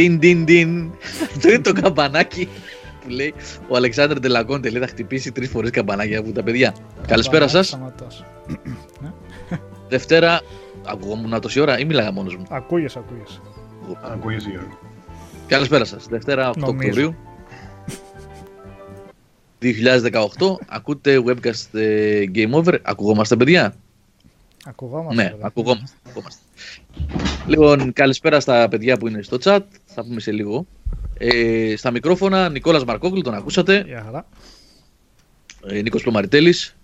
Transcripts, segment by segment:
Ντιν, ντιν, ντιν. Αυτό είναι το καμπανάκι που λέει ο Αλεξάνδρ Τελακόντε. Λέει θα χτυπήσει τρεις φορές καμπανάκια από τα παιδιά. Καλησπέρα σας. Δευτέρα. Ακουγόμουν τόση ώρα ή μίλαγα μόνος μου; Ακούγεσαι, ακούγεσαι. Ακούγεσαι, Γιώργο. Καλησπέρα σας. Δευτέρα 8 Οκτωβρίου. 2018. Ακούτε webcast ε, Game Over. Ακουγόμαστε, παιδιά; Ακουγόμαστε. Ναι, ακουγόμαστε. ακουγόμαστε. Λοιπόν, καλησπέρα στα παιδιά που είναι στο chat. Θα πούμε σε λίγο. Ε, στα μικρόφωνα, Νικόλας Μαρκόγλου, τον ακούσατε. Γεια χαρά. Ε, Νίκος Πλωμαριτέλης.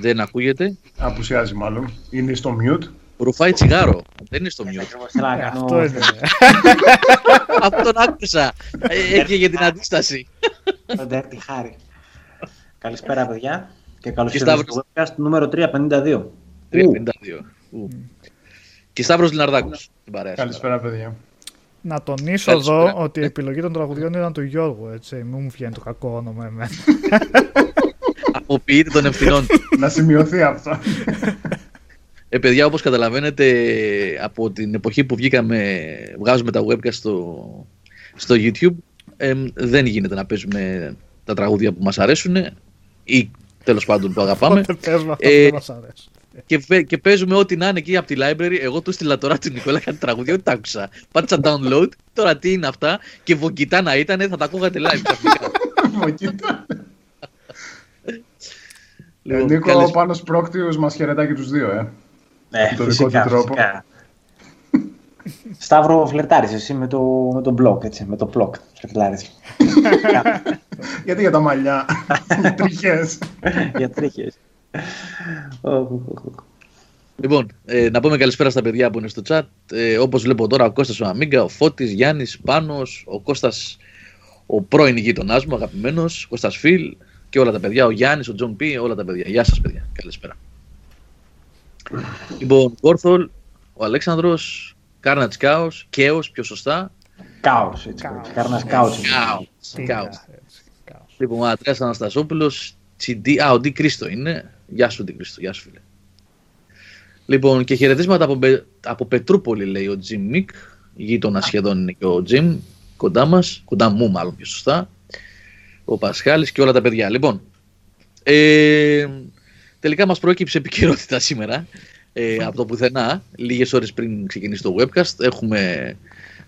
Δεν ακούγεται. Απουσιάζει μάλλον. Είναι στο mute. Ρουφάει τσιγάρο. Δεν είναι στο mute. Ε, αυτό είναι. Αυτόν άκουσα. Ε, Έφυγε την αντίσταση. Τον Dirty χάρη. Καλησπέρα, παιδιά. Και καλώς ήρθατε στο webcast νούμερο 352. 352. Και Σταύρος Λιναρδάκος. την παρέα σου. Καλησπέρα, παιδιά. Να τονίσω Καλησπέρα. εδώ ότι η επιλογή των τραγουδιών ήταν του Γιώργου, έτσι. Μην μου βγαίνει το κακό όνομα εμένα. Αποποιείται των ευθυνών. Να σημειωθεί αυτό. Ε, παιδιά, όπως καταλαβαίνετε, από την εποχή που βγήκαμε, βγάζουμε τα webcast στο, στο YouTube, εμ, δεν γίνεται να παίζουμε τα τραγούδια που μας αρέσουν ή τέλος πάντων που αγαπάμε. Οπότε παίζουμε αυτά Ε, που δεν μας αρέσουν. Και, παι- και παίζουμε ό,τι να είναι εκεί από τη library. Εγώ του στείλα τώρα του Νικόλα κάτι τραγούδια, δεν τα άκουσα. Πάτησα download, τώρα τι είναι αυτά; Και βογκητά να ήταν, θα τα ακούγατε live ξαφνικά. Μα κοίτα. Ε, Λοιπόν, Νίκο, καλησ- ο Πάνος Πρόκτιος μας χαιρετάει και τους δύο, ε. Ναι, το δικό φυσικά, του τρόπο. φυσικά. Σταύρο, φλερτάρεις εσύ με το, με το blog, έτσι, με το blog. Φλερτάρεις. Γιατί για τα μαλλιά. Τρίχες. Για τρίχες. Οχ, οχ, οχ. Λοιπόν, ε, να πούμε καλησπέρα στα παιδιά που είναι στο chat. Ε, Όπως βλέπω τώρα, ο Κώστας ο Amiga, ο Φώτης, Γιάννης, Πάνος, ο Κώστας ο πρώην γείτονάς μου, αγαπημένος, Κώστας Φιλ και όλα τα παιδιά, ο Γιάννης, ο Τζον Πι, όλα τα παιδιά. Γεια σας παιδιά, καλησπέρα. λοιπόν, Γόρθολ, ο Αλέξανδρος, Κάρνατς Κάος, Κέος πιο σωστά. Κάος, έτσι. Κάος. Καρνάς κάος. Κάος, Τι Κάος. είναι, έτσι, κάος. Λοιπόν, ο Αντρέας Αναστασόπουλος, Τσιντί, α, ο Ντι Κρίστο είναι. Γεια σου, Ντι Κρίστο, γεια σου, φίλε. Λοιπόν, και χαιρετίσματα από, Πε- από Πετρούπολη, λέει ο Τζιμ Μικ. Γείτονα σχεδόν είναι και ο Τζιμ, κοντά μας, κοντά μου μάλλον πιο σωστά. Ο Πασχάλης και όλα τα παιδιά. Λοιπόν, ε, τελικά μας προέκυψε επικαιρότητα σήμερα ε, από το πουθενά, λίγες ώρες πριν ξεκινήσει το webcast. Έχουμε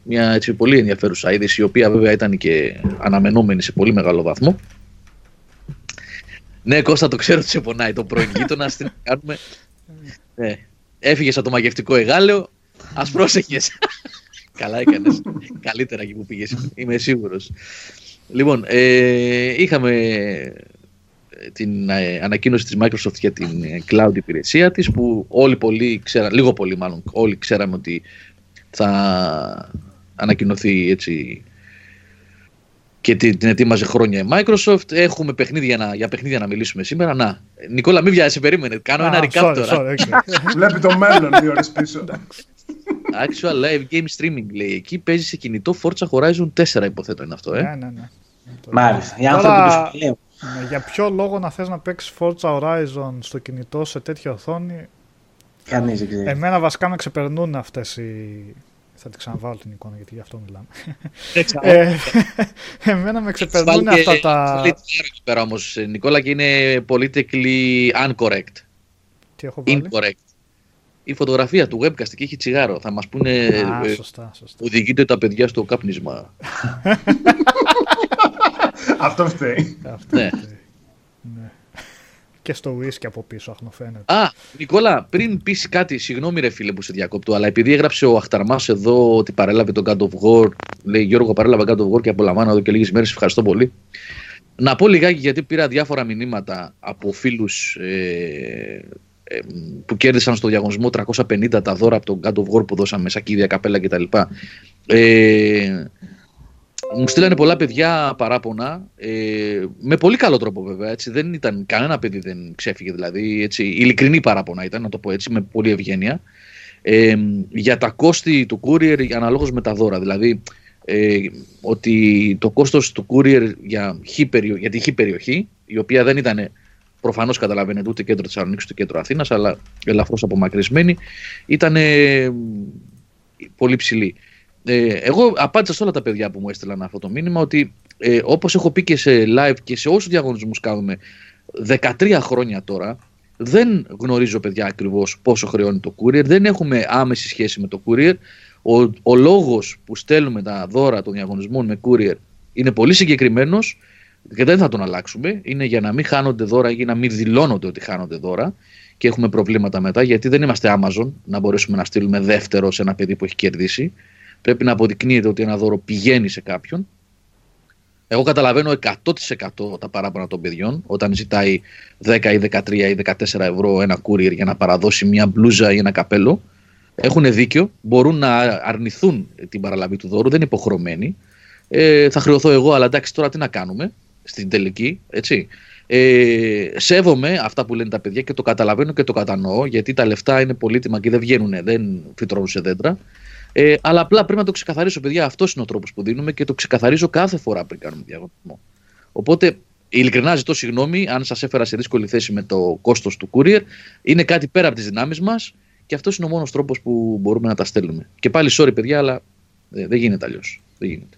μια έτσι, πολύ ενδιαφέρουσα είδηση, η οποία βέβαια ήταν και αναμενόμενη σε πολύ μεγάλο βαθμό. Ναι, Κώστα, το ξέρω ότι σε πονάει το πρώην γείτονα. Τι να κάνουμε. Ναι. Έφυγες από το μαγευτικό εγάλεο. Α πρόσεχες. Καλά έκανες. Καλύτερα εκεί που πήγες. Είμαι σίγουρος. Λοιπόν, ε, είχαμε την ε, ανακοίνωση της Microsoft για την ε, cloud υπηρεσία της που όλοι πολύ ξέραν, λίγο πολύ μάλλον, όλοι ξέραμε ότι θα ανακοινωθεί έτσι και την, την ετοίμαζε χρόνια η Microsoft. Έχουμε παιχνίδια να, για παιχνίδια να μιλήσουμε σήμερα. Να, Νικόλα, μην βιάζει, περίμενε. Κάνω ένα recap τώρα. Βλέπει το μέλλον δύο ώρες πίσω. Actual live game streaming λέει. Εκεί παίζει σε κινητό Forza Horizon 4 υποθέτω είναι αυτό, ε. Ναι, ναι, ναι. Μάλιστα. Οι άνθρωποι τους ναι, για ποιο λόγο να θες να παίξεις Forza Horizon στο κινητό σε τέτοια οθόνη; Κανείς δεν ξέρει. Εμένα βασικά με ξεπερνούν αυτές οι... Θα την ξαναβάλω την εικόνα γιατί γι' αυτό μιλάμε. ε, εμένα με ξεπερνούν αυτά τα... Πολύ πέρα όμως, Νικόλα, και είναι politically incorrect. Τι έχω βάλει; Incorrect. Η φωτογραφία του webcast και έχει τσιγάρο. Θα μας πούνε... Α, ε, σωστά, σωστά. Οδηγείτε τα παιδιά στο κάπνισμα. Αυτό φταίει. Αυτό Ναι. φταίει. Ναι. Και στο whisky από πίσω, αχνοφαίνεται. Α, Νικόλα, πριν πεις κάτι, συγγνώμη ρε φίλε που σε διακόπτω, αλλά επειδή έγραψε ο Αχταρμάς εδώ ότι παρέλαβε τον God of War, λέει Γιώργο, παρέλαβε God of War και απολαμβάνω εδώ και λίγες μέρες. Ευχαριστώ πολύ. Να πω λιγάκι γιατί πήρα διάφορα μηνύματα από φίλους ε, ε, που κέρδισαν στο διαγωνισμό 350 τα δώρα από τον God of War που δώσαμε, σακίδια, καπέλα κτλ. Ε, μου στείλανε πολλά παιδιά παράπονα, ε, με πολύ καλό τρόπο βέβαια, έτσι, δεν ήταν, κανένα παιδί δεν ξέφυγε δηλαδή, έτσι, ειλικρινή παράπονα ήταν, να το πω έτσι, με πολύ ευγένεια, ε, για τα κόστη του courier αναλόγως με τα δώρα, δηλαδή ε, ότι το κόστος του courier για, χι περιο, για τη χ περιοχή, η οποία δεν ήταν προφανώς καταλαβαίνετε ούτε κέντρο Θεσσαλονίκης ούτε κέντρο Αθήνας, αλλά ελαφρώς απομακρυσμένη, ήταν πολύ ψηλή. Ε, εγώ απάντησα σε όλα τα παιδιά που μου έστειλαν αυτό το μήνυμα ότι ε, όπως έχω πει και σε live και σε όσους διαγωνισμούς κάνουμε 13 χρόνια τώρα δεν γνωρίζω παιδιά ακριβώς πόσο χρεώνει το courier, δεν έχουμε άμεση σχέση με το courier. Ο, ο λόγος που στέλνουμε τα δώρα των διαγωνισμών με courier είναι πολύ συγκεκριμένος και δεν θα τον αλλάξουμε. Είναι για να μην χάνονται δώρα ή να μην δηλώνονται ότι χάνονται δώρα και έχουμε προβλήματα μετά γιατί δεν είμαστε Amazon να μπορέσουμε να στείλουμε δεύτερο σε ένα παιδί που έχει κερδίσει πρέπει να αποδεικνύεται ότι ένα δώρο πηγαίνει σε κάποιον. Εγώ καταλαβαίνω 100% τα παράπονα των παιδιών όταν ζητάει 10 ή 13 ή 14 ευρώ ένα courier για να παραδώσει μια μπλούζα ή ένα καπέλο. Έχουν δίκιο, μπορούν να αρνηθούν την παραλαβή του δώρου, δεν είναι υποχρεωμένοι. Ε, θα χρεωθώ εγώ, αλλά εντάξει, τώρα τι να κάνουμε στην τελική, έτσι. Ε, σέβομαι αυτά που λένε τα παιδιά και το καταλαβαίνω και το κατανοώ, γιατί τα λεφτά είναι πολύτιμα και δεν βγαίνουν, δεν φυτρώνουν σε δέντρα. Ε, αλλά απλά πρέπει να το ξεκαθαρίσω, παιδιά. Αυτός είναι ο τρόπος που δίνουμε και το ξεκαθαρίζω κάθε φορά πριν κάνουμε διαγωνισμό. Οπότε, ειλικρινά ζητώ συγγνώμη αν σας έφερα σε δύσκολη θέση με το κόστος του courier. Είναι κάτι πέρα από τις δυνάμεις μας και αυτός είναι ο μόνος τρόπος που μπορούμε να τα στέλνουμε. Και πάλι, sorry, παιδιά, αλλά ε, δεν γίνεται αλλιώς. Δεν γίνεται.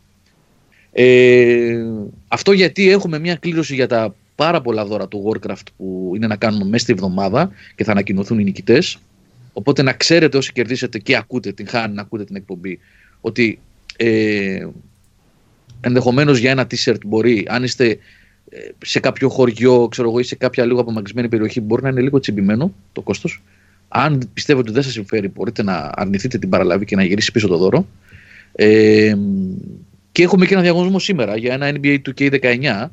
Ε, αυτό γιατί έχουμε μια κλήρωση για τα πάρα πολλά δώρα του Warcraft που είναι να κάνουμε μέσα στη εβδομάδα και θα ανακοινωθούν οι νικητές. Οπότε να ξέρετε όσοι κερδίσετε και ακούτε την χάνη, να ακούτε την εκπομπή, ότι ε, ενδεχομένως για ένα t-shirt μπορεί, αν είστε ε, σε κάποιο χωριό, ξέρω εγώ, ή σε κάποια λίγο απομακρυσμένη περιοχή, μπορεί να είναι λίγο τσιμπημένο το κόστος. Αν πιστεύετε ότι δεν σας συμφέρει, μπορείτε να αρνηθείτε την παραλαβή και να γυρίσει πίσω το δώρο. Ε, και έχουμε και ένα διαγωνισμό σήμερα για ένα NBA 2K19.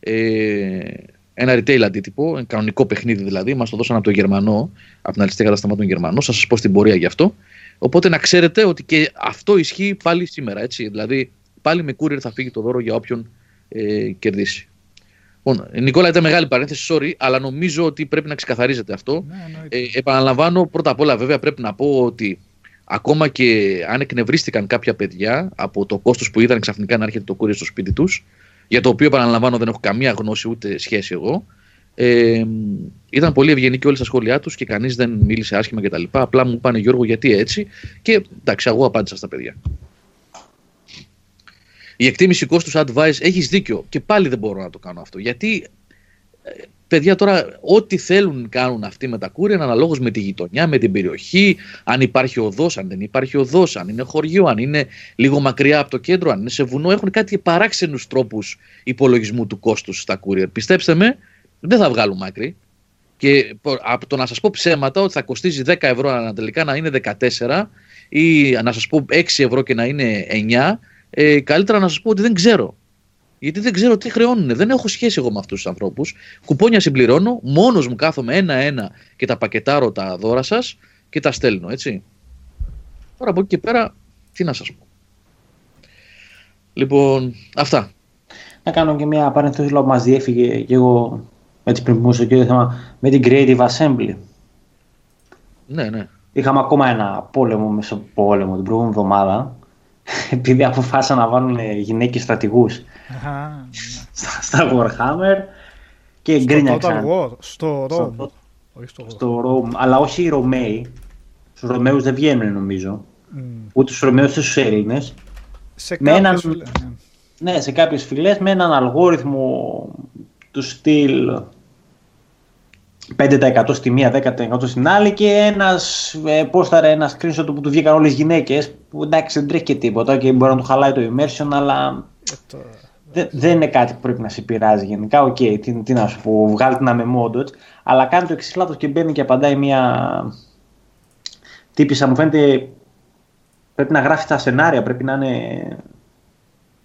Ε, ένα retail αντίτυπο, κανονικό παιχνίδι δηλαδή. Μας το δώσαν από τον Γερμανό, από την αριστερά καταστήμα Γερμανό. Θα σας πω στην πορεία γι' αυτό. Οπότε να ξέρετε ότι και αυτό ισχύει πάλι σήμερα. Έτσι. Δηλαδή, πάλι με courier θα φύγει το δώρο για όποιον ε, κερδίσει. Λοιπόν, Νικόλα, ήταν μεγάλη παρένθεση, sorry, αλλά νομίζω ότι πρέπει να ξεκαθαρίζεται αυτό. Ναι, ε, επαναλαμβάνω, πρώτα απ' όλα, βέβαια, πρέπει να πω ότι ακόμα και αν εκνευρίστηκαν κάποια παιδιά από το κόστος που είδαν ξαφνικά να έρχεται το courier στο σπίτι τους, για το οποίο επαναλαμβάνω δεν έχω καμία γνώση ούτε σχέση εγώ. Ε, ήταν πολύ ευγενικοί όλοι στα σχόλιά τους και κανείς δεν μίλησε άσχημα κτλ. Απλά μου πάνε Γιώργο γιατί έτσι και εντάξει, εγώ απάντησα στα παιδιά. Η εκτίμηση κόστους advice έχεις δίκιο και πάλι δεν μπορώ να το κάνω αυτό. Γιατί ε, παιδιά τώρα ό,τι θέλουν κάνουν αυτοί με τα κούρια αναλόγως με τη γειτονιά, με την περιοχή, αν υπάρχει οδός, αν δεν υπάρχει οδός, αν είναι χωριό, αν είναι λίγο μακριά από το κέντρο, αν είναι σε βουνό. Έχουν κάτι παράξενους τρόπους υπολογισμού του κόστους στα courier. Πιστέψτε με, δεν θα βγάλουν άκρη. Και από το να σας πω ψέματα ότι θα κοστίζει 10 ευρώ αλλά τελικά να είναι 14 ή να σας πω 6 ευρώ και να είναι 9, ε, καλύτερα να σας πω ότι δεν ξέρω. Γιατί δεν ξέρω τι χρεώνουν. Δεν έχω σχέση εγώ με αυτούς τους ανθρώπους. Κουπόνια συμπληρώνω, μόνος μου κάθομαι ένα-ένα και τα πακετάρω τα δώρα σας και τα στέλνω, έτσι. Τώρα από εκεί και πέρα, τι να σας πω. Λοιπόν, αυτά. Να κάνω και μια παρένθεση λόγω μας διέφυγε και εγώ έτσι πριν πούμε στο κύριο θέμα με την Creative Assembly. Ναι, ναι. Είχαμε ακόμα ένα πόλεμο, μεσοπόλεμο την προηγούμενη εβδομάδα επειδή αποφάσισαν να βάλουν γυναίκες στρατηγούς στα, Warhammer και γκρίνιαξαν. Στο Rome. Στο Rome, αλλά όχι οι Ρωμαίοι. Στους Ρωμαίους δεν βγαίνουν νομίζω. Mm. Ούτε στους Ρωμαίους ούτε στους Έλληνες. Σε κάποιες έναν... φυλές. Ναι. ναι, σε κάποιες φυλές με έναν αλγόριθμο του στυλ 5% στη μία, 10% στην άλλη και ένας ε, πόσταρε ένα screenshot που του βγήκαν όλες γυναίκες. Που εντάξει δεν τρέχει και τίποτα και μπορεί να του χαλάει το immersion, αλλά ε, δεν είναι κάτι που πρέπει να σε πειράζει γενικά. OK, okay, τι, τι, να σου πω, βγάλ' την ά- mod το. Αλλά κάνει το εξής λάθος και μπαίνει και απαντάει μια τύπησα. Μου φαίνεται πρέπει να γράφει τα σενάρια, πρέπει να είναι.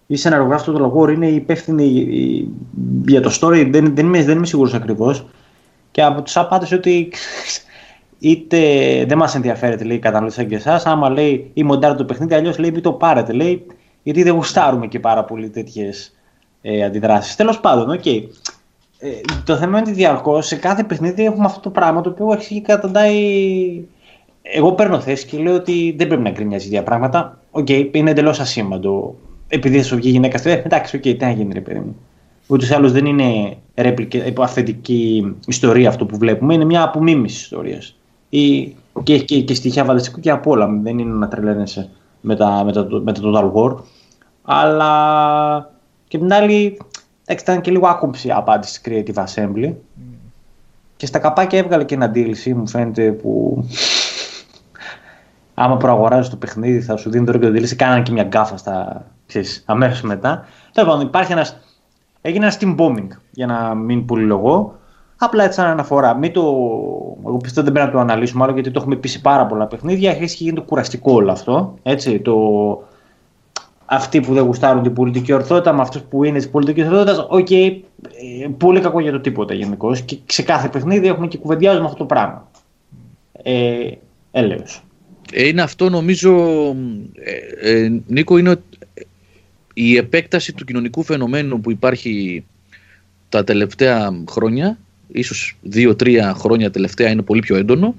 Η σεναριογράφη του λογόρ είναι υπεύθυνη για το story, δεν, δεν, είμαι, δεν είμαι σίγουρος ακριβώς. Και από τους απάντησε ότι είτε δεν μας ενδιαφέρεται λέει καταναλωτή και εσάς, άμα λέει ή μοντάρει το παιχνίδι, αλλιώς λέει μην το πάρετε. Λέει, γιατί δεν γουστάρουμε και πάρα πολύ τέτοιες ε, αντιδράσεις. Τέλος πάντων, οκ. Okay. Ε, το θέμα είναι ότι διαρκώς σε κάθε παιχνίδι έχουμε αυτό το πράγμα το οποίο αρχίζει και καταντάει. Εγώ παίρνω θέση και λέω ότι δεν πρέπει να γκρινιάζει για πράγματα. OK, okay, είναι εντελώς ασήμαντο. Επειδή θα σου βγει γυναίκα στη εντάξει, OK, okay, τι να γίνει, ρε παιδί μου. Ούτως ή άλλως δεν είναι ρέπλικα, αυθεντική ιστορία αυτό που βλέπουμε, είναι μια απομίμηση ιστορίας. Και, και, και στοιχεία φανταστικού και από όλα. Δεν είναι να τρελαίνεσαι με, τα, με, τα, με το Total War. Αλλά και την άλλη, ήταν και λίγο άκομψη απάντηση στη Creative Assembly. Mm. Και στα καπάκια έβγαλε και ένα DLC, μου φαίνεται, που άμα προαγοράζεις το παιχνίδι θα σου δίνει το ρόλο και Κάνανε και μια γκάφα στα, αμέσως μετά. Τέλος πάντων, υπάρχει ένας Έγινε ένα Steam bombing, για να μην πολυλογώ. Απλά έτσι σαν αναφορά. Μην το... Εγώ πιστεύω δεν πρέπει να το αναλύσουμε άλλο γιατί το έχουμε πει πάρα πολλά παιχνίδια. Έχει γίνει το κουραστικό όλο αυτό. Έτσι, το... Αυτοί που δεν γουστάρουν την πολιτική ορθότητα με αυτούς που είναι της πολιτικής ορθότητας, OK, okay, ε, πολύ κακό για το τίποτα γενικώ. Και σε κάθε παιχνίδι έχουμε και κουβεντιάζουμε αυτό το πράγμα. Ε, έλεος. Είναι αυτό νομίζω, ε, ε, Νίκο, είναι η επέκταση του κοινωνικού φαινομένου που υπάρχει τα τελευταία χρόνια, ίσως δύο-τρία χρόνια τελευταία είναι πολύ πιο έντονο,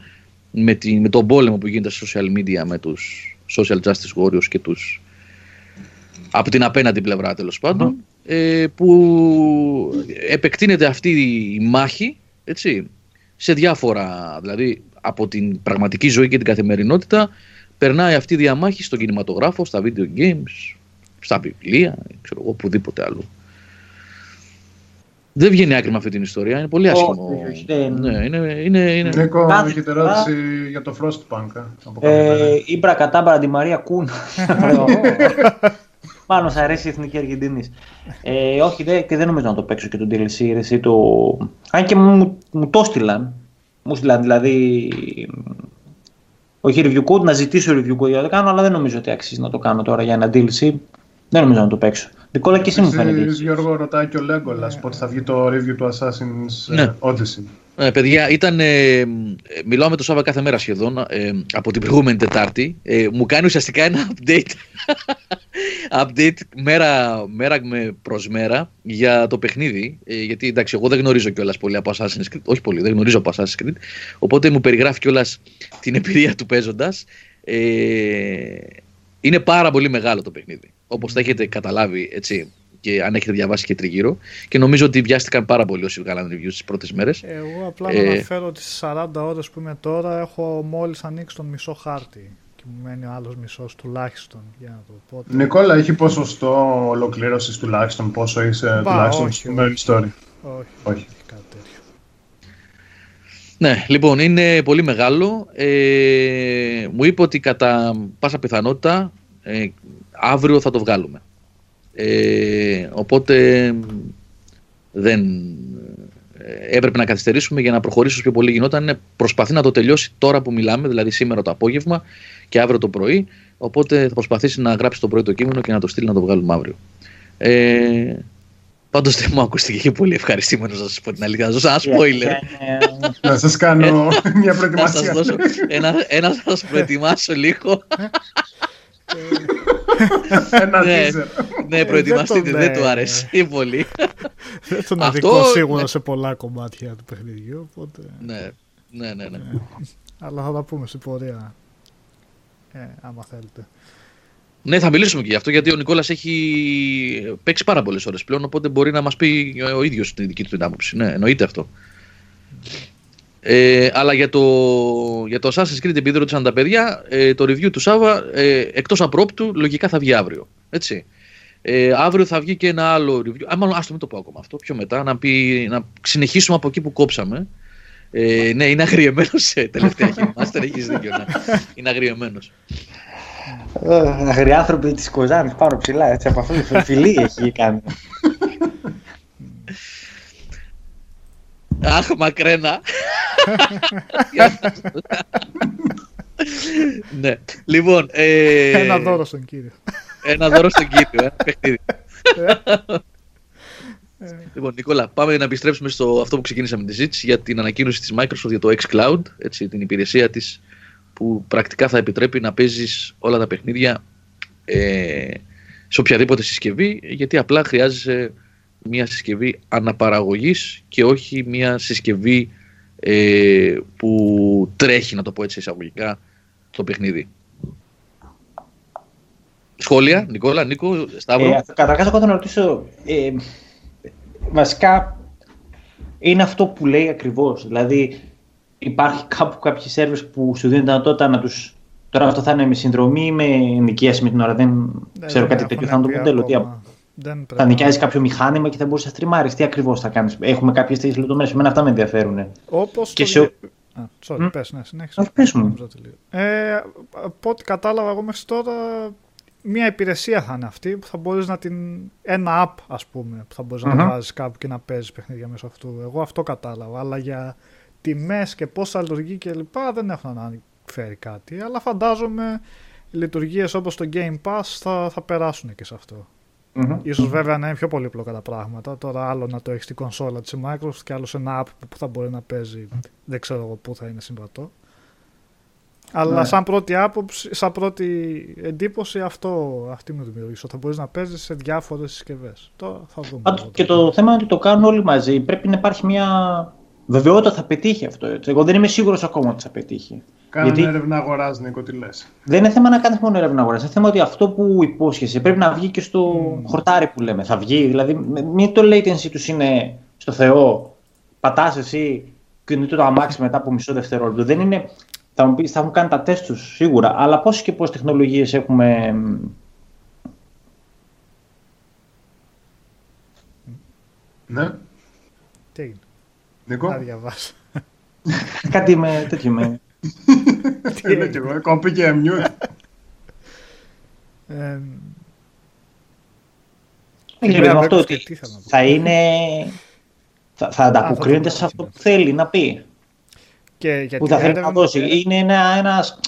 με, τη, με τον πόλεμο που γίνεται στα social media με τους social justice warriors και τους από την απέναντι πλευρά τέλος πάντων, ε, που επεκτείνεται αυτή η μάχη έτσι, σε διάφορα, δηλαδή από την πραγματική ζωή και την καθημερινότητα, περνάει αυτή η διαμάχη στον κινηματογράφο, στα video games, στα βιβλία, ξέρω εγώ, οπουδήποτε άλλο. Δεν βγαίνει άκρη με αυτή την ιστορία, είναι πολύ άσχημο. Ναι, είναι, είναι, είναι... Νίκο, έχετε ερώτηση για το Frostpunk. Ε, Ήμπρα κατάμπαρα τη Μαρία Κούν. Πάνω σ' αρέσει η Εθνική Αργεντινή. Ε, όχι, δε, και δεν νομίζω να το παίξω και τον DLC. Εσύ, το... Αν και μου, μου το στείλαν. Μου στείλαν δηλαδή. Όχι review code, να ζητήσω review code για να το κάνω, αλλά δεν νομίζω ότι αξίζει να το κάνω τώρα για ένα DLC. Δεν νομίζω να το παίξω. Νικόλα και εσύ μου φαίνεται. Γιώργο, ρωτάει και ο Λέγκολα πότε θα βγει το review του Assassin's ε, ναι. Odyssey. Ναι, παιδιά, ήταν, ε, μιλάω με το Σάβα κάθε μέρα σχεδόν ε, από την προηγούμενη Τετάρτη. Ε, μου κάνει ουσιαστικά ένα update, update μέρα, μέρα προς μέρα για το παιχνίδι. Ε, γιατί εντάξει, εγώ δεν γνωρίζω κιόλας πολύ από Assassin's Creed. Όχι πολύ, δεν γνωρίζω από Assassin's Creed. Οπότε μου περιγράφει κιόλας την εμπειρία του παίζοντας. Ε, είναι πάρα πολύ μεγάλο το παιχνίδι. Όπως θα έχετε καταλάβει έτσι, και αν έχετε διαβάσει και τριγύρω. Και νομίζω ότι βιάστηκαν πάρα πολύ όσοι βγάλαν reviews τις πρώτες μέρες. Εγώ απλά ε, να αναφέρω ότι στις 40 ώρες που είμαι τώρα έχω μόλις ανοίξει τον μισό χάρτη. Και μου μένει ο άλλος μισός τουλάχιστον. Για να το πω. Νικόλα, έχει ποσοστό ολοκλήρωσης τουλάχιστον πόσο είσαι Μπα, τουλάχιστον όχι, στο όχι, story; Όχι, όχι. Κάτι τέτοιο. Ναι, λοιπόν, είναι πολύ μεγάλο. Ε, μου είπε ότι κατά πάσα πιθανότητα ε, αύριο θα το βγάλουμε. Ε, οπότε δεν, ε, έπρεπε να καθυστερήσουμε για να προχωρήσει πιο πολύ γινόταν. Προσπαθεί να το τελειώσει τώρα που μιλάμε, δηλαδή σήμερα το απόγευμα και αύριο το πρωί. Οπότε θα προσπαθήσει να γράψει το πρωί το κείμενο και να το στείλει να το βγάλουμε αύριο. Ε, Πάντως δεν μου ακούστηκε και πολύ ευχαριστημένο να σας πω την αλήθεια. Να σας δώσω ένα spoiler. Να σας κάνω μια προετοιμασία. Ένα θα σας προετοιμάσω λίγο. Ένα ναι, ναι, προετοιμαστείτε, δεν του αρέσει πολύ. Δεν τον αδικό σίγουρα σε πολλά κομμάτια του παιχνιδιού. Οπότε... Ναι, ναι, ναι. ναι. Αλλά θα τα πούμε στην πορεία. Ε, άμα θέλετε. Ναι, θα μιλήσουμε και γι' αυτό γιατί ο Νικόλας έχει παίξει πάρα πολλές ώρες πλέον. Οπότε μπορεί να μας πει ο ίδιος την δική του την άποψη. Ναι, εννοείται αυτό. Ε, αλλά για το, για το Assassin's Creed, επειδή ρωτήσαν τα παιδιά, ε, το review του Σάβα ε, εκτός απρόπτου λογικά θα βγει αύριο. Έτσι. Ε, αύριο θα βγει και ένα άλλο review. Α, μάλλον, άστο μην το πω ακόμα αυτό. Πιο μετά, να, πει, να συνεχίσουμε από εκεί που κόψαμε. Ε, ναι, είναι αγριεμένος σε τελευταία χειμάστερ, έχεις δίκιο. Ναι. Είναι αγριεμένος. Αγριάνθρωποι της Κοζάνης πάνω ψηλά, έτσι από αυτό το φιλί έχει κάνει. Αχ, μακρένα. ναι. Λοιπόν. Ε... Ένα δώρο στον κύριο. Ένα δώρο στον κύριο, ε. παιχνίδι. λοιπόν, Νικόλα, πάμε να επιστρέψουμε στο αυτό που ξεκίνησαμε τη συζήτηση για την ανακοίνωση της Microsoft για το xCloud, έτσι, την υπηρεσία της που πρακτικά θα επιτρέπει να παίζεις όλα τα παιχνίδια ε, σε οποιαδήποτε συσκευή, γιατί απλά χρειάζεσαι μια συσκευή αναπαραγωγής και όχι μια συσκευή ε, που τρέχει, να το πω έτσι εισαγωγικά, το παιχνίδι. Σχόλια, Νικόλα, Νίκο, Σταύρο. Ε, καταρχάς, εγώ θα να ρωτήσω, ε, βασικά είναι αυτό που λέει ακριβώς. Δηλαδή, υπάρχει κάπου κάποιοι σερβερ που σου δίνουν δυνατότητα να τους Τώρα αυτό θα είναι με συνδρομή ή με νοικίαση με την ώρα. Δεν ναι, ξέρω κάτι τέτοιο. Θα είναι το μοντέλο. Δεν θα νοικιάζεις κάποιο μηχάνημα και θα μπορούσες να στριμάρεις. Τι ακριβώς θα κάνεις. Έχουμε κάποιες τέτοιες λεπτομέρειες. Εμένα αυτά με ενδιαφέρουν. Όπως. Και σε... Α, sorry, πες, ναι, συνέχισε. πες μου. Ε, από ό,τι κατάλαβα εγώ μέχρι τώρα, μια υπηρεσία θα είναι αυτή που θα μπορείς να την. ένα app, ας πούμε, που θα μπορείς να βάζεις κάπου και να παίζεις παιχνίδια μέσω αυτού. Εγώ αυτό κατάλαβα. Αλλά για τιμές και πώς θα λειτουργεί κλπ. δεν έχω να αναφέρει κάτι. Αλλά φαντάζομαι λειτουργίες όπως το Game Pass θα, θα περάσουν και σε αυτό. Mm-hmm. Ίσως βέβαια να είναι πιο πολύπλοκα τα πράγματα. Τώρα άλλο να το έχεις στην κονσόλα της Microsoft και άλλο σε ένα app που θα μπορεί να παίζει. Δεν ξέρω εγώ πού θα είναι συμβατό. Αλλά ναι. σαν πρώτη άποψη, σαν πρώτη εντύπωση αυτό, αυτή μου δημιουργήσει. Θα μπορείς να παίζεις σε διάφορες συσκευές. Τώρα θα δούμε. και το θέμα είναι ότι το κάνουν όλοι μαζί. Πρέπει να υπάρχει μια βεβαιότητα θα πετύχει αυτό. Εγώ δεν είμαι σίγουρος ακόμα ότι θα πετύχει. Κάνει Γιατί... έρευνα αγοράς, Νίκο, τι λες. Δεν είναι θέμα να κάνεις μόνο έρευνα αγοράς. Είναι θέμα ότι αυτό που υπόσχεσαι πρέπει να βγει και στο mm. χορτάρι που λέμε. Θα βγει. Δηλαδή, μην το latency τους είναι στο Θεό. Πατάς εσύ και είναι το αμάξι μετά από μισό δευτερόλεπτο. Δεν είναι. Θα μου πεις, θα έχουν κάνει τα τεστ τους σίγουρα. Αλλά πόσε και πόσε τεχνολογίες έχουμε. Ναι. Τι Νίκο; Να διαβάσω. Κάτι με τέτοιο με. Τι είναι κι εγώ, κόμπι και mute. Δεν αυτό ότι θα είναι... Θα, θα ανταποκρίνεται σε αυτό που θέλει να πει. Και που θα θέλει να δώσει. Είναι ένα, ένας,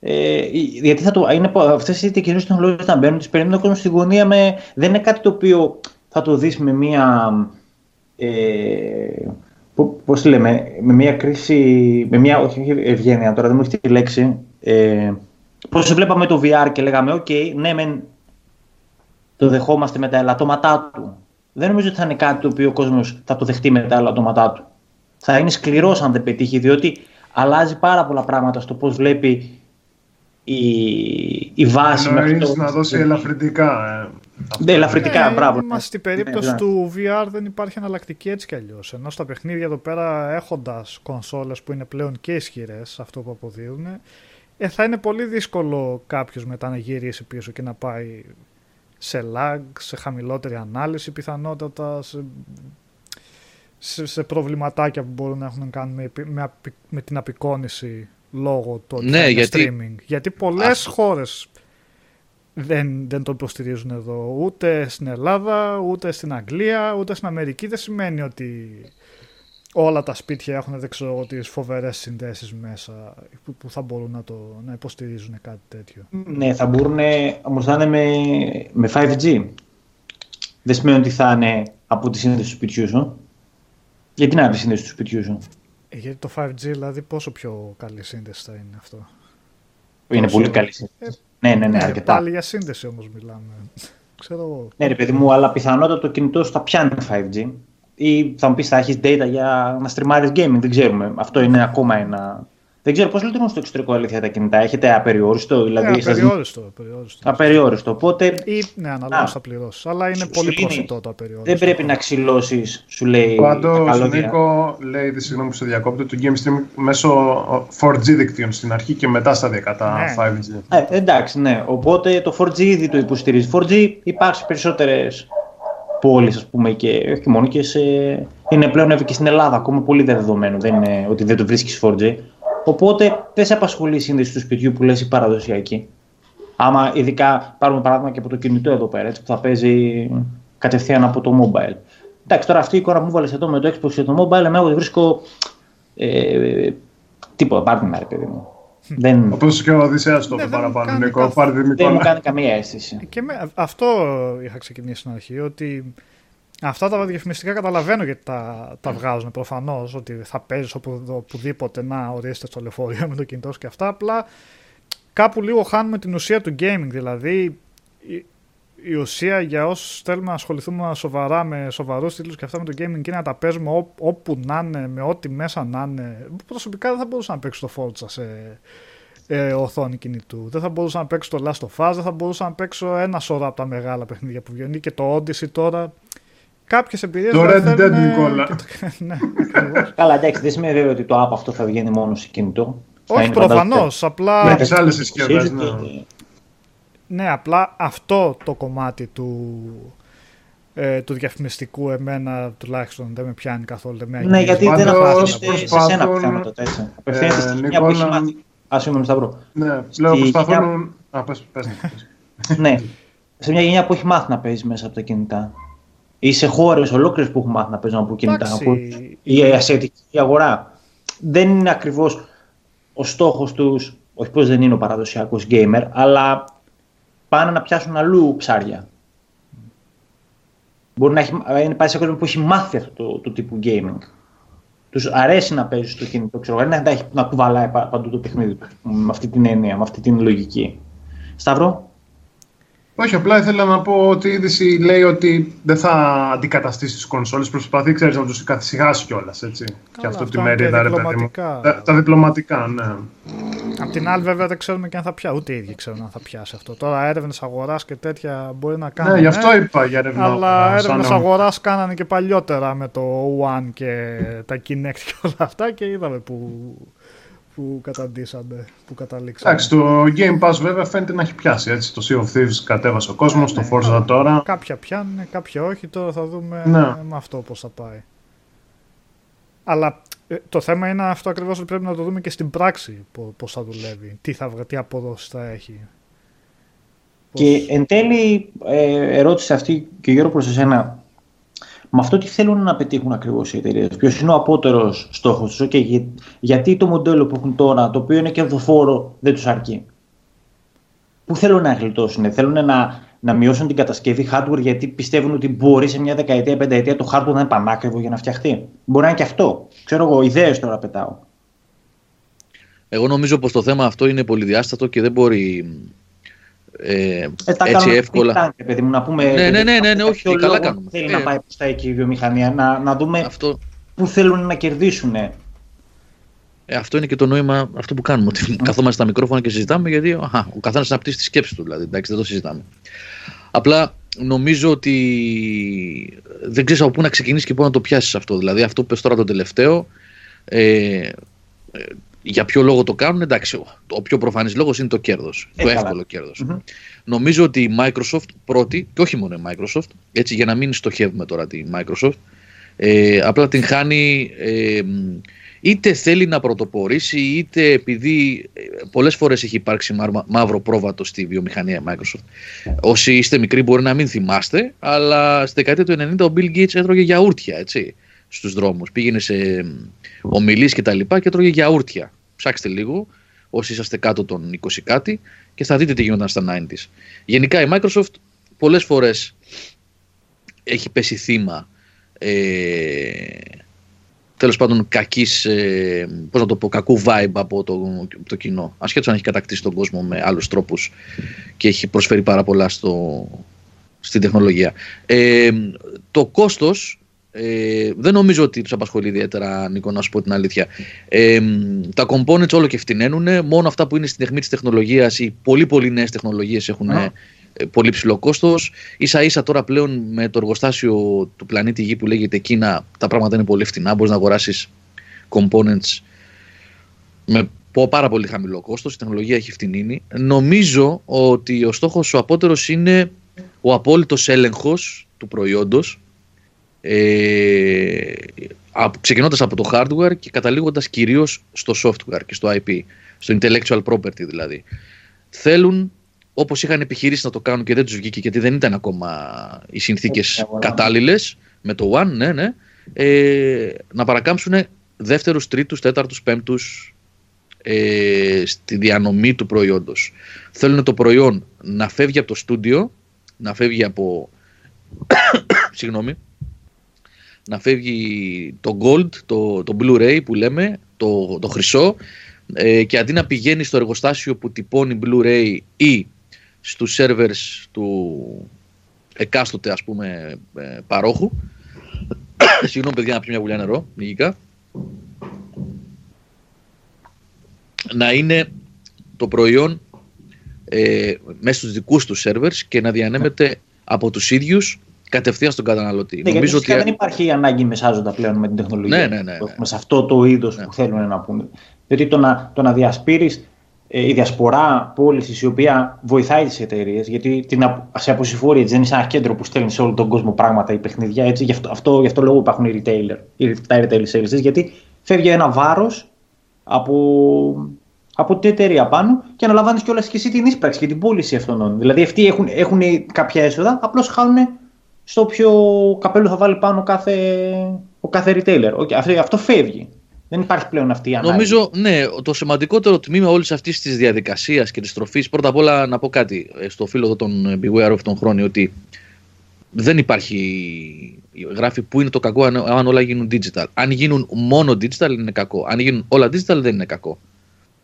ε, γιατί θα το, είναι, αυτές οι καινούριες τεχνολογίες να μπαίνουν, τις περιμένει ο κόσμος στην γωνία με, δεν είναι κάτι το οποίο θα το δεις με μία ε, πώς λέμε, με μια κρίση, με μια, όχι ευγένεια, τώρα δεν μου έχει τη λέξη, ε, πώς βλέπαμε το VR και λέγαμε, OK, okay, ναι, μεν το δεχόμαστε με τα ελαττώματά του. Δεν νομίζω ότι θα είναι κάτι το οποίο ο κόσμος θα το δεχτεί με τα ελαττώματά του. Θα είναι σκληρός αν δεν πετύχει, διότι αλλάζει πάρα πολλά πράγματα στο πώς βλέπει η, η βάση. Εννοείς να δώσει ελαφρυντικά. Ε. Ναι, ελαφρυντικά, ναι, μπράβο. Μα στην περίπτωση ναι, του VR δεν υπάρχει εναλλακτική έτσι κι αλλιώς. Ενώ στα παιχνίδια εδώ πέρα έχοντας κονσόλες που είναι πλέον και ισχυρές, αυτό που αποδίδουν, ε, θα είναι πολύ δύσκολο κάποιος μετά να γυρίσει πίσω και να πάει σε lag, σε χαμηλότερη ανάλυση πιθανότατα, σε, σε, σε προβληματάκια που μπορούν να έχουν να κάνουν με, με, με την απεικόνηση λόγω του ναι, γιατί... streaming. Γιατί πολλές χώρες δεν, δεν το υποστηρίζουν εδώ. Ούτε στην Ελλάδα, ούτε στην Αγγλία, ούτε στην Αμερική. Δεν σημαίνει ότι όλα τα σπίτια έχουν δεν ξέρω τις φοβερές συνδέσεις μέσα που, που θα μπορούν να, το, να υποστηρίζουν κάτι τέτοιο. Ναι, θα μπορούν όμως θα είναι με, με 5G. Δεν σημαίνει ότι θα είναι από τη σύνδεση του σπιτιού σου. Γιατί να είναι τη σύνδεση του σπιτιού σου; Ε, γιατί το 5G δηλαδή πόσο πιο καλή σύνδεση θα είναι αυτό; Είναι πολύ καλή σύνδεση. Ε, ναι, ναι, ναι, ναι αρκετά. Πάλι για σύνδεση όμως μιλάμε. Ξέρω Ναι ρε παιδί μου, αλλά πιθανότατα το κινητό σου θα πιάνει 5G ή θα μου πεις θα έχεις data για να στριμάρει gaming, δεν ξέρουμε. Αυτό είναι ακόμα ένα δεν ξέρω πώς λειτουργούν στο εξωτερικό αλήθεια τα κινητά. Έχετε απεριόριστο, δηλαδή. Ναι, απεριόριστο, απεριόριστο. Απεριόριστο. Οπότε. Ή, ναι, αναλόγως θα πληρώσεις. Αλλά είναι πολύ προσιτό το απεριόριστο. Δεν πρέπει να ξυλώσεις, σου λέει. Πάντως, ο Νίκο λέει, συγγνώμη που σε διακόπτω, το game stream μέσω 4G δικτύων στην αρχή και μετά στα τα ναι. 5G. Ε, εντάξει, ναι. Οπότε το 4G ήδη το υποστηρίζει. 4G υπάρχει περισσότερες πόλεις, ας πούμε, και όχι μόνο και σε... Είναι πλέον και στην Ελλάδα ακόμα πολύ δεδομένο. Δεν είναι ότι δεν το βρίσκεις 4G. Οπότε δεν σε απασχολεί η σύνδεση του σπιτιού που λες η παραδοσιακή. Άμα ειδικά πάρουμε παράδειγμα και από το κινητό εδώ πέρα, έτσι, που θα παίζει κατευθείαν από το mobile. Εντάξει, τώρα αυτή η εικόνα που μου βάλες εδώ με το Xbox και το mobile, εμένα δεν βρίσκω ε, τίποτα. Πάρτε με, ρε παιδί μου. Δεν... Όπω και ο Οδυσσέας το είπε παραπάνω, Νίκο. Δεν μου κάνει καμία αίσθηση. Και με, αυτό είχα ξεκινήσει στην αρχή, ότι Αυτά τα διαφημιστικά καταλαβαίνω γιατί τα, τα βγάζουν προφανώς, ότι θα παίζεις οπου, οπουδήποτε να ορίστε στο λεωφορείο με το κινητό και αυτά. Απλά κάπου λίγο χάνουμε την ουσία του gaming. Δηλαδή, η, η ουσία για όσους θέλουμε να ασχοληθούμε σοβαρά με σοβαρούς τίτλους και αυτά με το gaming είναι να τα παίζουμε ό, όπου να είναι, με ό,τι μέσα να είναι. Προσωπικά δεν θα μπορούσα να παίξω το Forza σε ε, οθόνη κινητού. Δεν θα μπορούσα να παίξω το Last of Us, δεν θα μπορούσα να παίξω ένα σώρο από τα μεγάλα παιχνίδια που βγαίνει και το Odyssey τώρα κάποιες εμπειρίες. Το Red Dead, Νικόλα. ναι, Καλά, εντάξει, δεν σημαίνει βέβαια ότι το app αυτό θα βγαίνει μόνος σε κινητό. Όχι, προφανώς. Απλά. Με τι άλλες συσκευές. Ναι. ναι, απλά αυτό το κομμάτι του, ε, του διαφημιστικού εμένα τουλάχιστον δεν με πιάνει καθόλου. Δεν με ναι, γιατί δεν αποφασίζεται σε σένα που θέματα έτσι. Απευθύνεται στη γενιά που έχει μάθει. Α, συγγνώμη, Σταυρό. Ναι, λέω προσπαθούν. Α, πες, πες, ναι, σε μια γενιά που έχει μάθει να παίζεις μέσα από τα κινητά ή σε χώρες ολόκληρες που έχουν μάθει να παίζουν από κινητά. Από η ασιατική αγορά. Δεν είναι ακριβώς ο στόχος τους, όχι πως δεν είναι ο παραδοσιακός gamer, αλλά πάνε να πιάσουν αλλού ψάρια. Μπορεί να έχει, είναι πάει σε κόσμο που έχει μάθει αυτό το, το τύπου gaming. Τους αρέσει να παίζει στο κινητό, ξέρω, να, να κουβαλάει παντού το παιχνίδι του. Με αυτή την έννοια, με αυτή την λογική. Σταύρο; Όχι, απλά ήθελα να πω ότι η είδηση λέει ότι δεν θα αντικαταστήσει τις κονσόλες. Προσπαθεί, ξέρεις, να τους καθησυχάσει κιόλας. Και αυτό τη μερίδα, ρε παιδί μου. Τα, τα διπλωματικά, ναι. Απ' την άλλη, βέβαια, δεν ξέρουμε και αν θα πιάσει. Ούτε οι ίδιοι ξέρουν αν θα πιάσει αυτό. Τώρα έρευνες αγοράς και τέτοια μπορεί να κάνουν. Ναι, γι' αυτό είπα για έρευνα. Αλλά έρευνες αγοράς κάνανε και παλιότερα με το One και τα Kinect και όλα αυτά και είδαμε που που καταντήσατε, που καταλήξατε. Εντάξει, το Game Pass βέβαια φαίνεται να έχει πιάσει. Έτσι. Το Sea of Thieves κατέβασε ο κόσμος, ναι, το Forza τώρα. Κάποια πιάνουν, κάποια όχι. Τώρα θα δούμε ναι. με αυτό πώς θα πάει. Αλλά ε, το θέμα είναι αυτό ακριβώς ότι πρέπει να το δούμε και στην πράξη πώς θα δουλεύει, τι, θα, τι αποδόσεις θα έχει. Και εν τέλει, ε, ερώτηση αυτή και γύρω προς εσένα, με αυτό τι θέλουν να πετύχουν ακριβώς οι εταιρείες; Ποιος είναι ο απότερος στόχος τους, okay, γιατί το μοντέλο που έχουν τώρα, το οποίο είναι κερδοφόρο, δεν τους αρκεί; Πού θέλουν να γλιτώσουν, θέλουν να, να μειώσουν την κατασκευή hardware γιατί πιστεύουν ότι μπορεί σε μια δεκαετία, πενταετία το hardware να είναι πανάκριβο για να φτιαχτεί; Μπορεί να είναι και αυτό. Ξέρω εγώ, ιδέες τώρα πετάω. Εγώ νομίζω πως το θέμα αυτό είναι πολυδιάστατο και δεν μπορεί ε, ε, έτσι εύκολα. Τάγκ, παιδί μου, να πούμε, ναι, ναι, ναι, ναι, ναι όχι, καλά κάνουμε. Θέλει ε, να πάει προς τα εκεί η βιομηχανία, να, να δούμε αυτό... πού θέλουν να κερδίσουν. Ε, αυτό είναι και το νόημα αυτό που κάνουμε. Ότι mm. καθόμαστε στα μικρόφωνα και συζητάμε γιατί αχα, ο καθένας αναπτύσσει τη σκέψη του. Δηλαδή, εντάξει, δεν το συζητάμε. Απλά νομίζω ότι δεν ξέρεις από πού να ξεκινήσεις και πού να το πιάσεις αυτό. Δηλαδή, αυτό που πες τώρα το τελευταίο, ε, για ποιο λόγο το κάνουν, εντάξει, ο πιο προφανής λόγος είναι το κέρδος, ε, το εύκολο Νομίζω ότι η Microsoft πρώτη, και όχι μόνο η Microsoft, έτσι για να μην στοχεύουμε τώρα τη Microsoft, ε, απλά την χάνει ε, είτε θέλει να πρωτοπορήσει είτε επειδή ε, πολλές φορές έχει υπάρξει μαύρο πρόβατο στη βιομηχανία Microsoft. Όσοι είστε μικροί μπορεί να μην θυμάστε, αλλά στη δεκαετία του 90 ο Bill Gates έτρωγε γιαούρτια, έτσι στους δρόμους. Πήγαινε σε ομιλίες και τα λοιπά και τρώγε γιαούρτια. Ψάξτε λίγο όσοι είσαστε κάτω των 20 κάτι και θα δείτε τι γινόταν στα 90s. Γενικά η Microsoft πολλές φορές έχει πέσει θύμα ε, τέλος πάντων κακής, ε, πώς να το πω, κακού vibe από το, το κοινό. Ασχέτως αν έχει κατακτήσει τον κόσμο με άλλους τρόπους και έχει προσφέρει πάρα πολλά στο, στην τεχνολογία. Ε, το κόστος ε, δεν νομίζω ότι τους απασχολεί ιδιαίτερα, Νίκο, να σου πω την αλήθεια. Ε, τα components όλο και φτηνένουν. Μόνο αυτά που είναι στην τεχνή της τεχνολογίας, οι πολύ πολύ νέες τεχνολογίες έχουν ε, πολύ ψηλό κόστος. σα ίσα τώρα πλέον με το εργοστάσιο του πλανήτη Γη που λέγεται Κίνα, τα πράγματα είναι πολύ φτηνά. Μπορείς να αγοράσεις components με πάρα πολύ χαμηλό κόστος. Η τεχνολογία έχει φτηνίνει. Νομίζω ότι ο στόχος ο απότερος είναι ο απόλυτος έλεγχος του προϊόντος ε, ξεκινώντας από το hardware και καταλήγοντας κυρίως στο software και στο IP, στο intellectual property δηλαδή. Θέλουν, όπως είχαν επιχειρήσει να το κάνουν και δεν τους βγήκε γιατί δεν ήταν ακόμα οι συνθήκες κατάλληλες με το One, ναι, ναι, ε, να παρακάμψουν δεύτερους, τρίτους, τέταρτους, πέμπτους ε, στη διανομή του προϊόντος. Θέλουν το προϊόν να φεύγει από το στούντιο, να φεύγει από... συγγνώμη, να φεύγει το gold, το, το blu-ray που λέμε, το, το χρυσό ε, και αντί να πηγαίνει στο εργοστάσιο που τυπώνει blu-ray ή στους servers του εκάστοτε ας πούμε ε, παρόχου συγγνώμη παιδιά να πιω μια βουλιά νερό λογικά να είναι το προϊόν ε, μέσα στους δικούς τους servers και να διανέμεται από τους ίδιους κατευθείαν στον καταναλωτή. Ναι, Νομίζω ότι δεν υπάρχει ανάγκη μεσάζοντα πλέον με την τεχνολογία. Ναι, ναι, ναι, ναι. Σε αυτό το είδος ναι. που θέλουν να πούνε. Δηλαδή το να, το να διασπείρεις ε, η διασπορά πώλησης η οποία βοηθάει τις εταιρείες, γιατί την, σε αποσυφόρει έτσι, δεν είναι σαν ένα κέντρο που στέλνει σε όλο τον κόσμο πράγματα ή παιχνίδια. Έτσι, γι, αυτό, αυτό, γι' αυτό λόγο υπάρχουν οι retailer, οι, τα retail sales, γιατί φεύγει ένα βάρος από, από την εταιρεία πάνω και αναλαμβάνεις κιόλας και εσύ την ίσπραξη και την πώληση αυτών. Δηλαδή αυτοί έχουν, έχουν κάποια έσοδα, απλώς χάνουν στο ποιο καπέλο θα βάλει πάνω κάθε, ο κάθε retailer. Okay, αυτό φεύγει. Δεν υπάρχει πλέον αυτή η ανάγκη. Νομίζω, ναι, το σημαντικότερο τμήμα όλης αυτής της διαδικασίας και της τροφής, πρώτα απ' όλα να πω κάτι ε, στο φίλο εδώ τον Beware of τον χρόνο, ότι δεν υπάρχει. Γράφει που είναι το κακό αν, αν όλα γίνουν digital. Αν γίνουν μόνο digital είναι κακό. Αν γίνουν όλα digital δεν είναι κακό.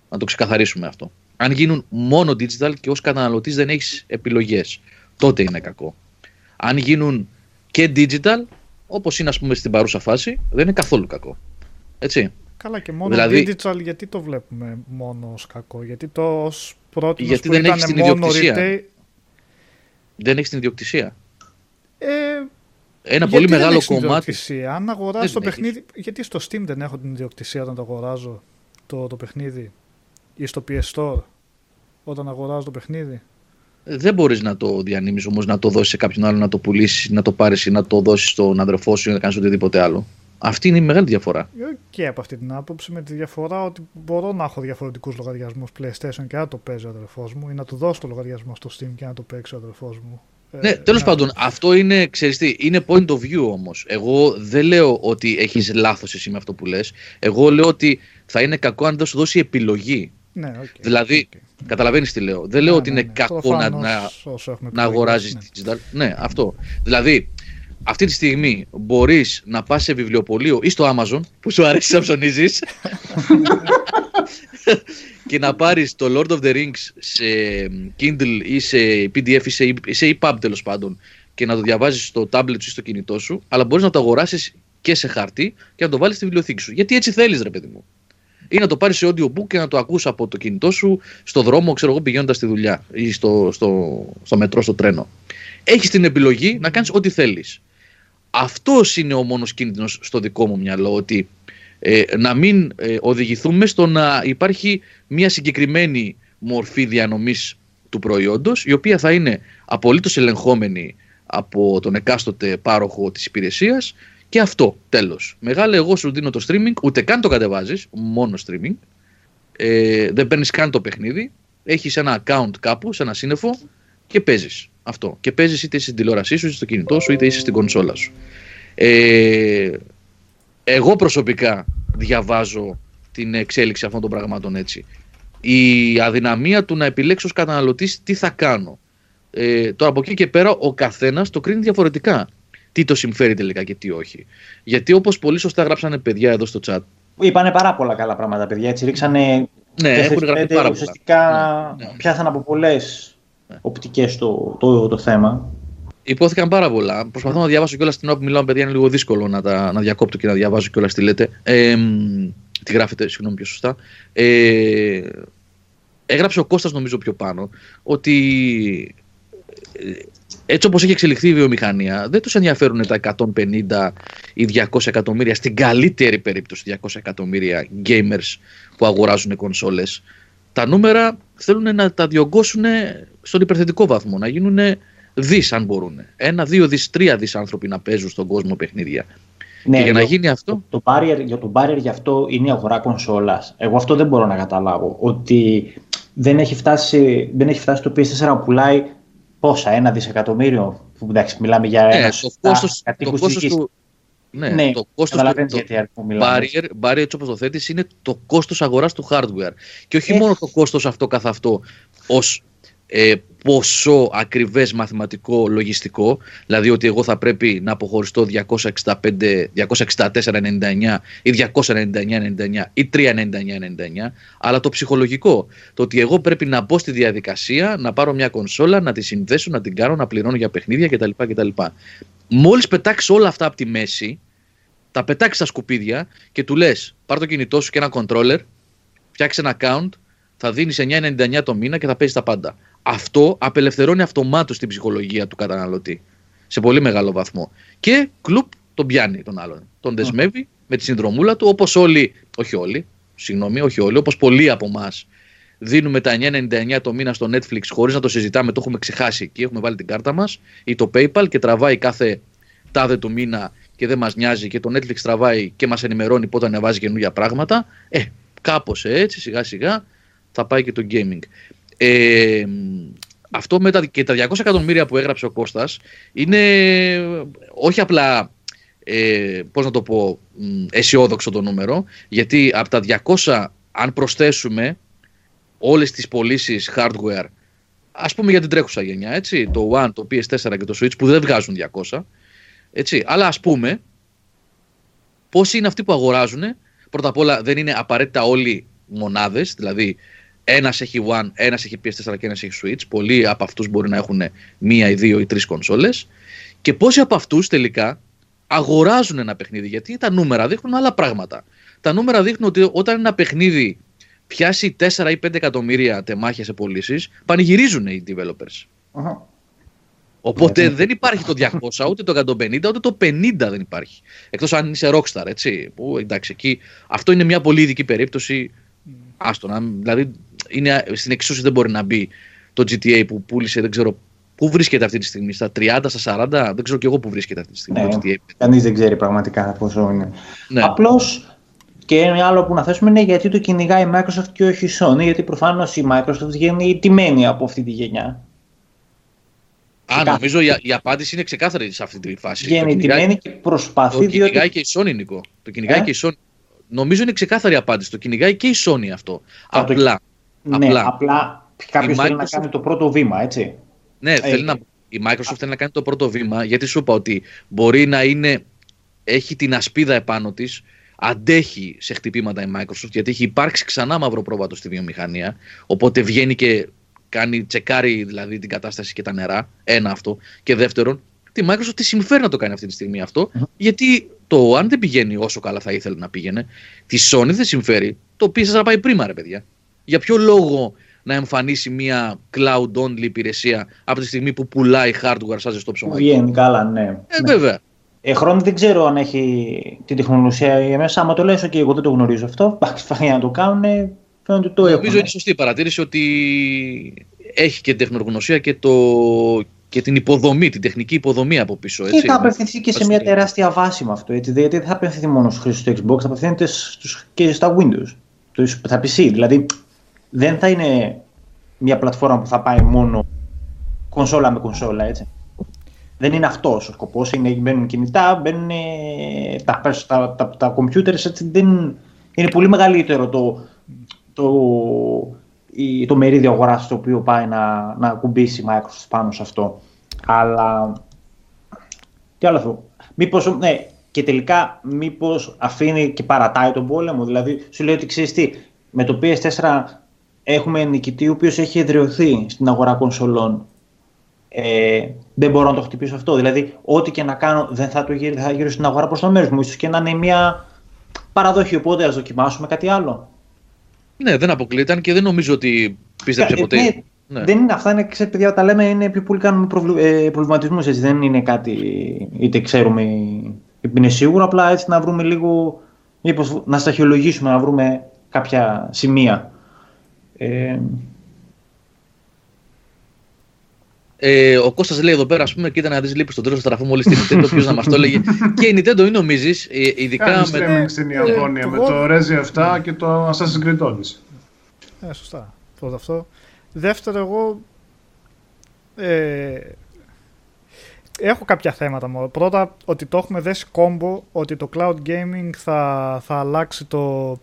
Να το ξεκαθαρίσουμε αυτό. Αν γίνουν μόνο digital και ως καταναλωτής δεν έχεις επιλογές, τότε είναι κακό αν γίνουν και digital, όπως είναι ας πούμε στην παρούσα φάση, δεν είναι καθόλου κακό. Έτσι. Καλά και μόνο δηλαδή, digital γιατί το βλέπουμε μόνο ως κακό, γιατί το ως πρώτο γιατί που δεν ήταν την μόνο retail... Δεν έχεις την ιδιοκτησία. Ε, ένα πολύ μεγάλο κομμάτι. Ιδιοκτησία; Αν αγοράσει το παιχνίδι. Γιατί στο Steam δεν έχω την ιδιοκτησία όταν το αγοράζω το, το παιχνίδι; Ή στο PS Store όταν αγοράζω το παιχνίδι; Δεν μπορείς να το διανύμεις όμως να το δώσεις σε κάποιον άλλο, να το πουλήσεις, να το πάρεις ή να το δώσεις στον αδερφό σου ή να κάνεις οτιδήποτε άλλο. Αυτή είναι η μεγάλη διαφορά. Και από αυτή την άποψη, με τη διαφορά ότι μπορώ να έχω διαφορετικούς λογαριασμούς PlayStation και να το παίζει ο αδερφός μου ή να του δώσω το λογαριασμό στο Steam και να το παίξει ο αδερφός μου. Ναι, ε, τέλος πάντων, αυτό είναι, ξέρεις τι, είναι point of view όμως. Εγώ δεν λέω ότι έχεις λάθος εσύ με αυτό που λες. Εγώ λέω ότι θα είναι κακό αν δεν σου δώσει επιλογή. Ναι, okay, δηλαδή, okay. Καταλαβαίνεις τι λέω. Δεν λέω ναι, ότι είναι ναι, κακό να, να, να αγοράζεις digital. Ναι, αυτό. Δηλαδή, αυτή τη στιγμή μπορείς να πας σε βιβλιοπωλείο ή στο Amazon που σου αρέσει να ψωνίζεις και να πάρεις το Lord of the Rings σε Kindle ή σε PDF ή σε, σε EPUB τέλος πάντων και να το διαβάζεις στο tablet σου ή στο κινητό σου, αλλά μπορείς να το αγοράσεις και σε χαρτί και να το βάλεις στη βιβλιοθήκη σου. Γιατί έτσι θέλεις, ρε παιδί μου ή να το πάρεις σε audiobook και να το ακούσει από το κινητό σου στο δρόμο, ξέρω εγώ, πηγαίνοντας στη δουλειά ή στο, στο, στο μετρό, στο τρένο. Έχεις την επιλογή να κάνεις ό,τι θέλεις. Αυτός είναι ο μόνος κίνδυνος στο δικό μου μυαλό, ότι ε, να μην ε, οδηγηθούμε στο να υπάρχει μια συγκεκριμένη μορφή διανομής του προϊόντος η οποία θα είναι απολύτως ελεγχόμενη από τον εκάστοτε πάροχο της υπηρεσίας και αυτό, τέλος. Μεγάλε, εγώ σου δίνω το streaming, ούτε καν το κατεβάζεις, μόνο streaming. Ε, δεν παίρνεις καν το παιχνίδι. Έχεις ένα account κάπου, σε ένα σύννεφο και παίζεις. Αυτό. Και παίζεις είτε στην τηλεόρασή σου, είτε στο κινητό σου, είτε είσαι στην κονσόλα σου. Ε, εγώ προσωπικά διαβάζω την εξέλιξη αυτών των πραγμάτων έτσι. Η αδυναμία του να επιλέξω ως καταναλωτής τι θα κάνω. Ε, τώρα από εκεί και πέρα ο καθένας το κρίνει διαφορετικά. Τι το συμφέρει τελικά και τι όχι. Γιατί όπως πολύ σωστά γράψανε παιδιά εδώ στο chat. Είπανε πάρα πολλά καλά πράγματα παιδιά. Έτσι ρίξανε ναι, έχουν γραφτεί πάρα πολλά. Ουσιαστικά ναι, ναι. πιάσαν από πολλές ναι. οπτικές το, το, το, θέμα. Υπόθηκαν πάρα πολλά. Προσπαθώ να διαβάσω κιόλας την ώρα που μιλάω, παιδιά. Είναι λίγο δύσκολο να, τα, να διακόπτω και να διαβάζω κιόλας τι λέτε. Ε, τι γράφετε, συγγνώμη πιο σωστά. Ε, έγραψε ο Κώστας νομίζω πιο πάνω ότι ε, έτσι όπως έχει εξελιχθεί η βιομηχανία δεν τους ενδιαφέρουν τα 150 ή 200 εκατομμύρια στην καλύτερη περίπτωση 200 εκατομμύρια gamers που αγοράζουν κονσόλες τα νούμερα θέλουν να τα διωγγώσουν στον υπερθετικό βαθμό να γίνουν δις αν μπορούν ένα, δύο δις, τρία δις άνθρωποι να παίζουν στον κόσμο παιχνίδια ναι, και για να γίνει αυτό. Το, το barrier, για το barrier γι' αυτό είναι η αγορά κονσόλας. Εγώ αυτό δεν μπορώ να καταλάβω. Ότι δεν έχει φτάσει, δεν έχει φτάσει το PS4 να πουλάει πόσα, ένα δισεκατομμύριο. Που εντάξει, μιλάμε για ναι, ένας. Το κόστος, το κόστος του, ναι, ναι, το κόστος του, το barrier, barrier έτσι όπως το θέτεις είναι το κόστος αγοράς του hardware και όχι μόνο το κόστος αυτό καθ' αυτό ως ε, ποσό ακριβές μαθηματικό λογιστικό, δηλαδή ότι εγώ θα πρέπει να αποχωριστώ 265, 264,99 ή 299,99 ή 399,99, αλλά το ψυχολογικό, το ότι εγώ πρέπει να μπω στη διαδικασία, να πάρω μια κονσόλα, να τη συνδέσω, να την κάνω, να πληρώνω για παιχνίδια κτλ. κτλ. Μόλις πετάξεις όλα αυτά από τη μέση, τα πετάξεις στα σκουπίδια και του λες πάρ το κινητό σου και ένα controller, φτιάξε ένα account, θα δίνεις 9,99 το μήνα και θα παίζεις τα πάντα. Αυτό απελευθερώνει αυτομάτως την ψυχολογία του καταναλωτή. Σε πολύ μεγάλο βαθμό. Και κλουπ τον πιάνει τον άλλον. Τον δεσμεύει με τη συνδρομούλα του, όπως όλοι, όχι όλοι, συγγνώμη, όχι όλοι, όπως πολλοί από εμάς δίνουμε τα 9,99 το μήνα στο Netflix χωρίς να το συζητάμε, το έχουμε ξεχάσει εκεί, έχουμε βάλει την κάρτα μας ή το PayPal και τραβάει κάθε τάδε του μήνα και δεν μας νοιάζει και το Netflix τραβάει και μας ενημερώνει πότε ανεβάζει καινούργια πράγματα. Ε, κάπως έτσι, σιγά σιγά θα πάει και το gaming. Ε, αυτό με τα, και τα 200 εκατομμύρια που έγραψε ο Κώστας είναι όχι απλά ε, πώς να το πω αισιόδοξο το νούμερο γιατί από τα 200 αν προσθέσουμε όλες τις πωλήσεις hardware ας πούμε για την τρέχουσα γενιά έτσι, το One, το PS4 και το Switch που δεν βγάζουν 200 έτσι, αλλά ας πούμε πόσοι είναι αυτοί που αγοράζουν πρώτα απ' όλα δεν είναι απαραίτητα όλοι μονάδες δηλαδή ένας έχει One, ένας έχει PS4 και ένας έχει Switch. Πολλοί από αυτούς μπορεί να έχουν μία ή δύο ή τρεις κονσόλες. Και πόσοι από αυτούς τελικά αγοράζουν ένα παιχνίδι. Γιατί τα νούμερα δείχνουν άλλα πράγματα. Τα νούμερα δείχνουν ότι όταν ένα παιχνίδι πιάσει 4 ή 5 εκατομμύρια τεμάχια σε πωλήσεις, πανηγυρίζουν οι developers. uh Οπότε δεν υπάρχει το 200, ούτε το 150, ούτε το 50 δεν υπάρχει. Εκτός αν είσαι rockstar, έτσι. Που, εντάξει, εκεί, αυτό είναι μια πολύ ειδική περίπτωση. Άστονα, δηλαδή είναι, στην εξίσωση δεν μπορεί να μπει το GTA που πούλησε, δεν ξέρω πού βρίσκεται αυτή τη στιγμή, στα 30, στα 40, δεν ξέρω και εγώ πού βρίσκεται αυτή τη στιγμή. Ναι, το GTA. Κανείς δεν ξέρει πραγματικά πόσο είναι. Ναι. Απλώς και ένα άλλο που να θέσουμε είναι γιατί το κυνηγάει η Microsoft και όχι η Sony, γιατί προφανώς η Microsoft βγαίνει τιμένη από αυτή τη γενιά. Α, νομίζω η, η απάντηση είναι ξεκάθαρη σε αυτή τη φάση. Βγαίνει τιμένη και προσπαθεί. Το κυνηγάει διότι... και η Sony, Νικό. Το κυνηγάει ε; και η Sony. Νομίζω είναι ξεκάθαρη απάντηση. Το κυνηγάει και η Sony αυτό. Απλά. Ναι, απλά, απλά κάποιος θέλει να κάνει το πρώτο βήμα, έτσι. Ναι, θέλει να, η Microsoft θέλει να κάνει το πρώτο βήμα γιατί σου είπα ότι μπορεί να είναι, έχει την ασπίδα επάνω της, αντέχει σε χτυπήματα η Microsoft γιατί έχει υπάρξει ξανά μαύρο πρόβατο στη βιομηχανία. Οπότε βγαίνει και κάνει, τσεκάρει δηλαδή την κατάσταση και τα νερά. Ένα αυτό. Και δεύτερον, τη Microsoft τη συμφέρει να το κάνει αυτή τη στιγμή γιατί το αν δεν πηγαίνει όσο καλά θα ήθελε να πήγαινε, τη Sony δεν συμφέρει. Το οποίο να πάει πρίμα, ρε παιδιά για ποιο λόγο να εμφανίσει μια cloud-only υπηρεσία από τη στιγμή που πουλάει hardware σαν ζεστό ψωμί; Βγαίνει καλά, ναι. Ε, ναι. βέβαια. Ε, χρόνο δεν ξέρω αν έχει την τεχνολογία μέσα. Άμα το λες, και εγώ δεν το γνωρίζω αυτό. Πάει να το κάνουν, φαίνεται ότι το έχουν. Νομίζω είναι σωστή η παρατήρηση ότι έχει και τεχνογνωσία και, το, και την υποδομή, την τεχνική υποδομή από πίσω. Έτσι. Και θα απευθυνθεί και σε μια τεράστια βάση με αυτό. Έτσι, γιατί δεν θα απευθυνθεί μόνο στους χρήστες του Xbox, θα απευθύνεται και στα Windows, στα PC. Δηλαδή δεν θα είναι μια πλατφόρμα που θα πάει μόνο κονσόλα με κονσόλα, έτσι. δεν είναι αυτός ο σκοπός. Μπαίνουν κινητά, μπαίνουν τα, τα, τα, τα computers, δεν, είναι πολύ μεγαλύτερο το, το, το μερίδιο αγοράς το οποίο πάει να, να κουμπίσει η Microsoft πάνω σε αυτό. Αλλά. Τι άλλο αυτό. Μήπως, ναι, και τελικά μήπως αφήνει και παρατάει τον πόλεμο. Δηλαδή, σου λέει ότι ξέρεις τι, με το PS4 έχουμε νικητή ο οποίος έχει εδραιωθεί στην αγορά κονσολών. Ε, δεν μπορώ να το χτυπήσω αυτό. Δηλαδή, ό,τι και να κάνω δεν θα, το γύρω, θα γύρω στην αγορά προς το μέρο μου. σω και να είναι μια παραδοχή. Οπότε ας δοκιμάσουμε κάτι άλλο. Ναι, δεν αποκλείεται και δεν νομίζω ότι πίστεψε ποτέ. Ναι, ναι. Δεν είναι αυτά, είναι, ξέρετε, παιδιά, τα λέμε είναι πιο πολύ κάνουμε ε, προβληματισμούς. Δεν είναι κάτι είτε ξέρουμε είτε είναι σίγουρο. Απλά έτσι να βρούμε λίγο. Μήπως, να σταχυολογήσουμε, να βρούμε κάποια σημεία. Ε, ε, ο Κώστας λέει εδώ πέρα, ας πούμε, κοίτα να δεις λείπεις στον τρίτο στραφό μόλις την Nintendo. Ποιος να μας το έλεγε. και η Nintendo είναι νομίζεις, ε, ειδικά Κάνεις με. στην Ιαπωνία με το Rezi 7 και το Assassin's Creed Odyssey. Ε, σωστά. Πρώτο αυτό. Δεύτερο, εγώ. Ε, έχω κάποια θέματα μόνο. Πρώτα, ότι το έχουμε δέσει κόμπο, ότι το cloud gaming θα, θα αλλάξει το.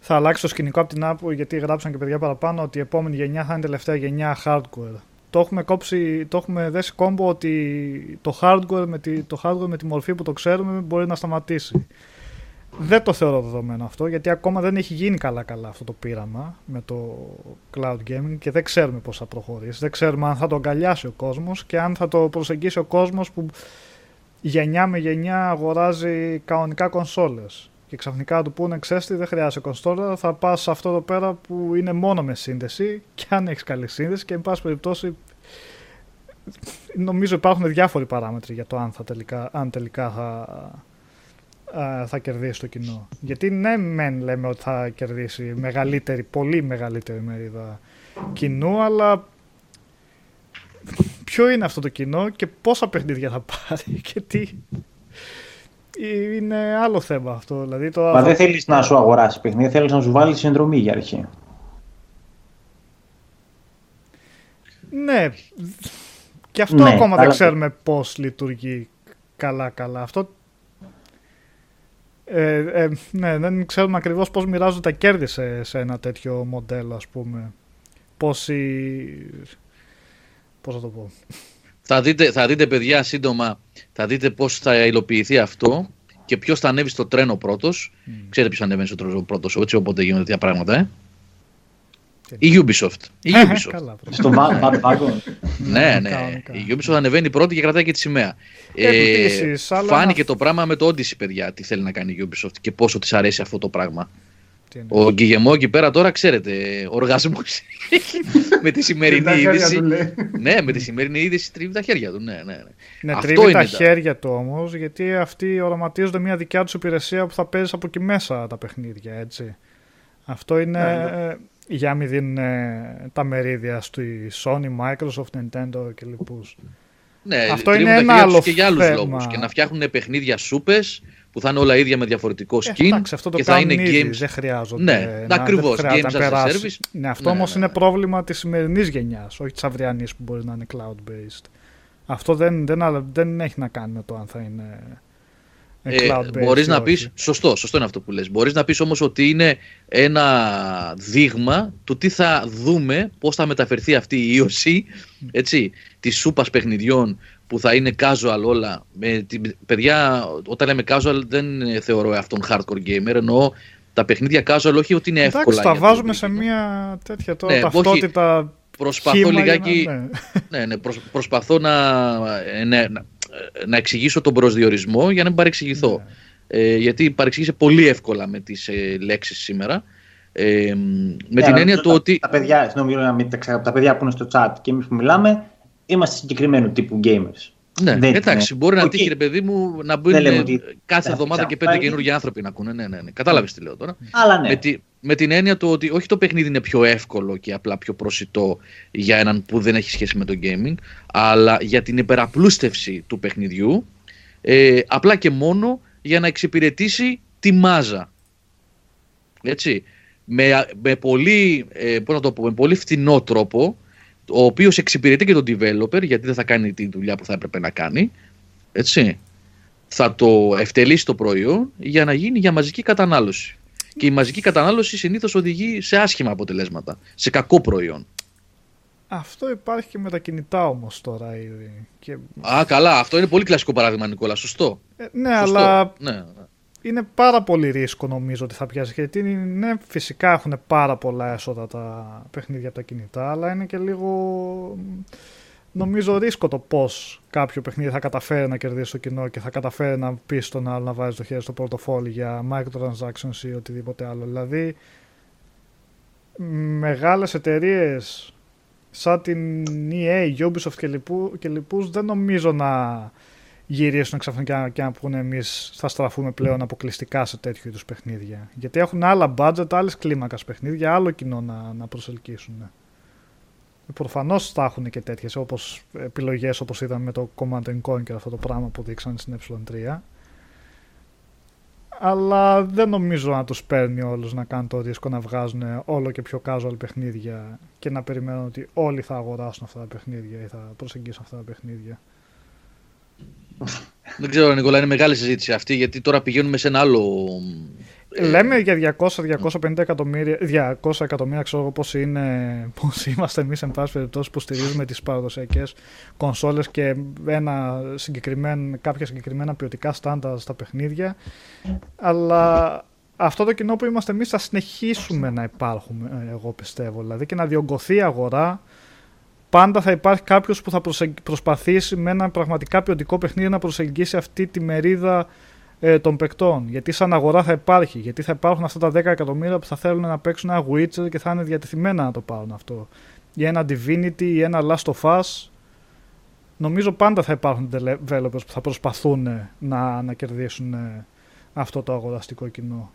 Θα αλλάξει το σκηνικό από την Apple γιατί γράψαν και παιδιά παραπάνω ότι η επόμενη γενιά θα είναι τελευταία γενιά hardware το έχουμε, κόψει, το έχουμε δέσει κόμπο ότι το hardware, με τη, το hardware με τη μορφή που το ξέρουμε μπορεί να σταματήσει. Δεν το θεωρώ δεδομένο αυτό, γιατί ακόμα δεν έχει γίνει καλά-καλά αυτό το πείραμα με το cloud gaming και δεν ξέρουμε πώς θα προχωρήσει. Δεν ξέρουμε αν θα το αγκαλιάσει ο κόσμος και αν θα το προσεγγίσει ο κόσμος που γενιά με γενιά αγοράζει κανονικά κονσόλες και ξαφνικά του πούνε ξέρεις τι δεν χρειάζεται κονσόλα θα πας σε αυτό εδώ πέρα που είναι μόνο με σύνδεση και αν έχεις καλή σύνδεση και εν πάση περιπτώσει νομίζω υπάρχουν διάφοροι παράμετροι για το αν, θα τελικά, αν τελικά θα, θα κερδίσει το κοινό. Γιατί ναι, μεν λέμε ότι θα κερδίσει μεγαλύτερη, πολύ μεγαλύτερη μερίδα κοινού, αλλά ποιο είναι αυτό το κοινό και πόσα παιχνίδια θα πάρει και τι, είναι άλλο θέμα αυτό. Δηλαδή το... Μα δεν θέλεις να σου αγοράσεις παιχνίδι, θέλεις να σου βάλεις συνδρομή για αρχή. Ναι. Και αυτό ναι, ακόμα δεν ξέρουμε πώς λειτουργεί καλά-καλά. Αυτό ε, ε, ναι, δεν ξέρουμε ακριβώς πώς μοιράζονται τα κέρδη σε, σε ένα τέτοιο μοντέλο, ας πούμε. Πόσοι... Πώς θα το πω; Θα δείτε, θα δείτε παιδιά σύντομα, θα δείτε πώς θα υλοποιηθεί αυτό και ποιος θα ανέβει στο τρένο πρώτος. Mm. Ξέρετε ποιος ανέβει στο τρένο πρώτος, έτσι, οπότε γίνονται τέτοια πράγματα, ε; Η Ubisoft. Η Ubisoft. Στο Wagon. ναι, ναι. Η Ubisoft ανεβαίνει πρώτη και κρατάει και τη σημαία. Ε, φάνηκε το πράγμα με το Odyssey, παιδιά, τι θέλει να κάνει η Ubisoft και πόσο της αρέσει αυτό το πράγμα. Ο Γκυγεμό εκεί πέρα τώρα ξέρετε, οργασμός με τη σημερινή είδηση. ναι, με τη σημερινή είδηση τρίβει τα χέρια του. Ναι, ναι, ναι. ναι Αυτό τρίβει τα χέρια του όμως, γιατί αυτοί οραματίζονται μια δικιά τους υπηρεσία που θα παίζει από εκεί μέσα τα παιχνίδια, έτσι. Αυτό είναι ναι, ναι. για να μην δίνουν τα μερίδια στη Sony, Microsoft, Nintendo και λοιπούς. Ναι, Αυτό είναι ένα άλλο και για άλλους λόγους. Και να φτιάχνουν παιχνίδια σούπες που θα είναι όλα ίδια με διαφορετικό ε, skin. εντάξει, αυτό το και θα είναι ήδη, games. Δεν χρειάζονται. Ναι, ακριβώς. Games as a service. Ναι, αυτό ναι, όμως ναι, είναι ναι. πρόβλημα της σημερινής γενιάς, όχι της αυριανής που μπορεί να είναι cloud-based. Αυτό δεν, δεν, δεν έχει να κάνει με το αν θα είναι. Ε, μπορείς να πεις, σωστό, σωστό είναι αυτό που λες Μπορείς να πεις όμως ότι είναι ένα δείγμα του τι θα δούμε Πώς θα μεταφερθεί αυτή η ίωση έτσι, Της σούπας παιχνιδιών που θα είναι casual όλα. Με, παιδιά, όταν λέμε casual δεν θεωρώ αυτόν hardcore gamer, εννοώ τα παιχνίδια casual όχι ότι είναι εύκολα. Εντάξει, τα βάζουμε σε μια τέτοια τώρα ναι, ταυτότητα. προσπαθώ λιγάκι. Ναι, ναι, ναι προσπαθώ να, ε, ναι, να, να, εξηγήσω τον προσδιορισμό για να μην παρεξηγηθώ. Ναι. Ε, γιατί παρεξήγησε πολύ εύκολα με τις ε, λέξεις σήμερα. Ε, με την έννοια του ότι. Τα παιδιά, συγγνώμη, να μην τα τα παιδιά που είναι στο chat και εμείς που μιλάμε, είμαστε συγκεκριμένου τύπου gamers. Ναι, δεν εντάξει, μπορεί να τύχει ρε παιδί μου να μπουν κάθε εβδομάδα και πέντε καινούργιοι άνθρωποι να ακούνε. Ναι, ναι, ναι. Κατάλαβες τι λέω τώρα. Αλλά ναι. Με, τη, με την έννοια του ότι όχι το παιχνίδι είναι πιο εύκολο και απλά πιο προσιτό για έναν που δεν έχει σχέση με το gaming, αλλά για την υπεραπλούστευση του παιχνιδιού, ε, απλά και μόνο για να εξυπηρετήσει τη μάζα. Έτσι. Με, με, πολύ, ε, πώς να το πω, με πολύ φτηνό τρόπο ο οποίος εξυπηρετεί και τον developer γιατί δεν θα κάνει τη δουλειά που θα έπρεπε να κάνει έτσι θα το ευτελίσει το προϊόν για να γίνει για μαζική κατανάλωση και η μαζική κατανάλωση συνήθως οδηγεί σε άσχημα αποτελέσματα σε κακό προϊόν αυτό υπάρχει και με τα κινητά όμως τώρα ήδη. Και... Α, καλά. Αυτό είναι πολύ κλασικό παράδειγμα, Νικόλα. Σωστό. Ε, ναι, αλλά ναι. Είναι πάρα πολύ ρίσκο νομίζω ότι θα πιάσει. Γιατί ναι, φυσικά έχουν πάρα πολλά έσοδα τα παιχνίδια από τα κινητά, αλλά είναι και λίγο. Νομίζω ρίσκο το πώς κάποιο παιχνίδι θα καταφέρει να κερδίσει το κοινό και θα καταφέρει να πει στον άλλο να βάζει το χέρι στο πορτοφόλι για microtransactions ή οτιδήποτε άλλο. Δηλαδή, μεγάλες εταιρείες σαν την EA, Ubisoft και, λοιπού, και λοιπούς δεν νομίζω να γυρίσουν ξαφνικά και να πούνε εμείς θα στραφούμε πλέον αποκλειστικά σε τέτοιου είδους παιχνίδια. Γιατί έχουν άλλα budget, άλλες κλίμακα παιχνίδια, άλλο κοινό να, να προσελκύσουν. Προφανώς θα έχουν και τέτοιες επιλογές όπως είδαμε με το Command Conquer αυτό το πράγμα που δείξαν στην ε3 αλλά δεν νομίζω να τους παίρνει όλους να κάνουν το ρίσκο να βγάζουν όλο και πιο casual παιχνίδια και να περιμένουν ότι όλοι θα αγοράσουν αυτά τα παιχνίδια ή θα προσεγγίσουν αυτά τα παιχνίδια. Δεν ξέρω, Νικόλα, είναι μεγάλη συζήτηση αυτή γιατί τώρα πηγαίνουμε σε ένα άλλο ε, Λέμε για 200-250 εκατομμύρια, 200 εκατομμύρια ξέρω εγώ πώς, είναι, πώς είμαστε εμείς εν πάση περιπτώσει που στηρίζουμε τις παραδοσιακές κονσόλες και ένα συγκεκριμένο, κάποια συγκεκριμένα ποιοτικά στάνταρ στα παιχνίδια. Αλλά αυτό το κοινό που είμαστε εμείς θα συνεχίσουμε να υπάρχουμε εγώ πιστεύω. Δηλαδή και να διωγγωθεί η αγορά πάντα θα υπάρχει κάποιος που θα προσπαθήσει με ένα πραγματικά ποιοτικό παιχνίδι να προσεγγίσει αυτή τη μερίδα ε, των παικτών. Γιατί σαν αγορά θα υπάρχει. Γιατί θα υπάρχουν αυτά τα 10 εκατομμύρια που θα θέλουν να παίξουν ένα Witcher και θα είναι διατεθειμένα να το πάρουν αυτό. Ή ένα Divinity ή ένα Last of Us. Νομίζω πάντα θα υπάρχουν developers που θα προσπαθούν να, να κερδίσουν ε, αυτό το αγοραστικό κοινό.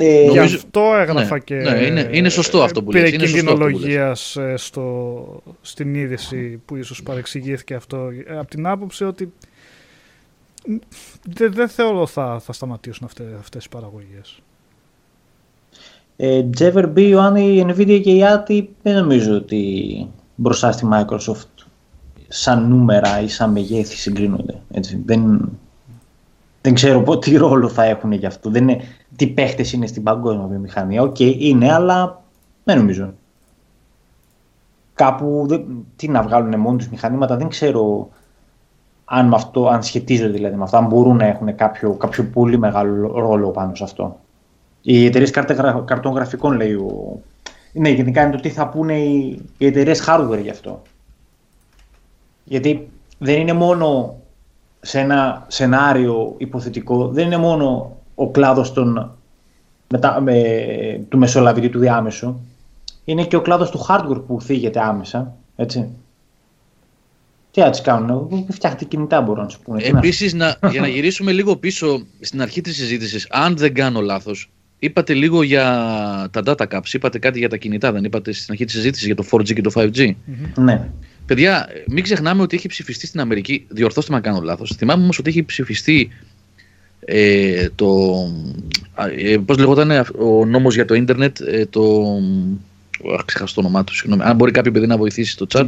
Ε, Γι' αυτό έγραφα ναι, και. Ναι, είναι, είναι σωστό αυτό που λες. Πήρε κινδυνολογία ε, στην είδηση που ίσως παρεξηγήθηκε αυτό. Από την άποψη ότι δεν δε θεωρώ θα, θα σταματήσουν αυτές, αυτές οι παραγωγές. Ε, Τζέβερ B, αν η Nvidia και η ATI δεν νομίζω ότι μπροστά στη Microsoft σαν νούμερα ή σαν μεγέθη συγκρίνονται. Έτσι. Δεν, δεν ξέρω τι ρόλο θα έχουν γι' αυτό. Δεν είναι, τι παίχτες είναι στην παγκόσμια βιομηχανία. OK, okay, είναι, αλλά δεν νομίζω. Κάπου, τι να βγάλουν μόνοι τους μηχανήματα, δεν ξέρω αν, με αυτό, αν σχετίζονται δηλαδή με αυτό, αν μπορούν να έχουν κάποιο, κάποιο πολύ μεγάλο ρόλο πάνω σε αυτό. Οι εταιρείες καρτών γραφικών λέει ο... Ναι, γενικά είναι το τι θα πούνε οι, οι εταιρείες hardware γι' αυτό. Γιατί δεν είναι μόνο σε ένα σενάριο υποθετικό, δεν είναι μόνο ο κλάδος των, με, του μεσολαβητή του διάμεσου, είναι και ο κλάδος του hardware που θίγεται άμεσα, έτσι. Τι να τις κάνουν, φτιάχνετε κινητά μπορούν να σου πούνε. Επίσης, για να γυρίσουμε λίγο πίσω στην αρχή της συζήτησης, αν δεν κάνω λάθος, είπατε λίγο για τα data caps, είπατε κάτι για τα κινητά, δεν είπατε στην αρχή της συζήτησης για το 4G και το 5G. Ναι. Παιδιά, μην ξεχνάμε ότι έχει ψηφιστεί στην Αμερική, διορθώστε με αν κάνω λάθος. Θυμάμαι όμως ότι έχει ψηφιστεί ε, το. Ε, Πώς λεγόταν ο νόμος για το ίντερνετ, ε, το. Αχ, ξεχάσω το όνομά του, συγγνώμη. Αν μπορεί κάποιο παιδί να βοηθήσει το chat.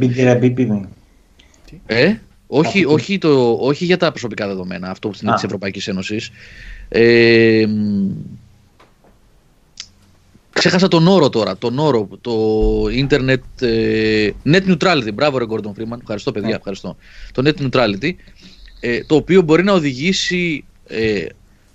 Ε, όχι, όχι, το, όχι για τα προσωπικά δεδομένα, αυτό που είναι της Ευρωπαϊκής Ένωσης. Ε, ξέχασα τον όρο τώρα, τον όρο, το ίντερνετ, ε, net neutrality, μπράβο ρε Gordon Freeman, ευχαριστώ παιδιά, ευχαριστώ. Το net neutrality, ε, το οποίο μπορεί να οδηγήσει ε,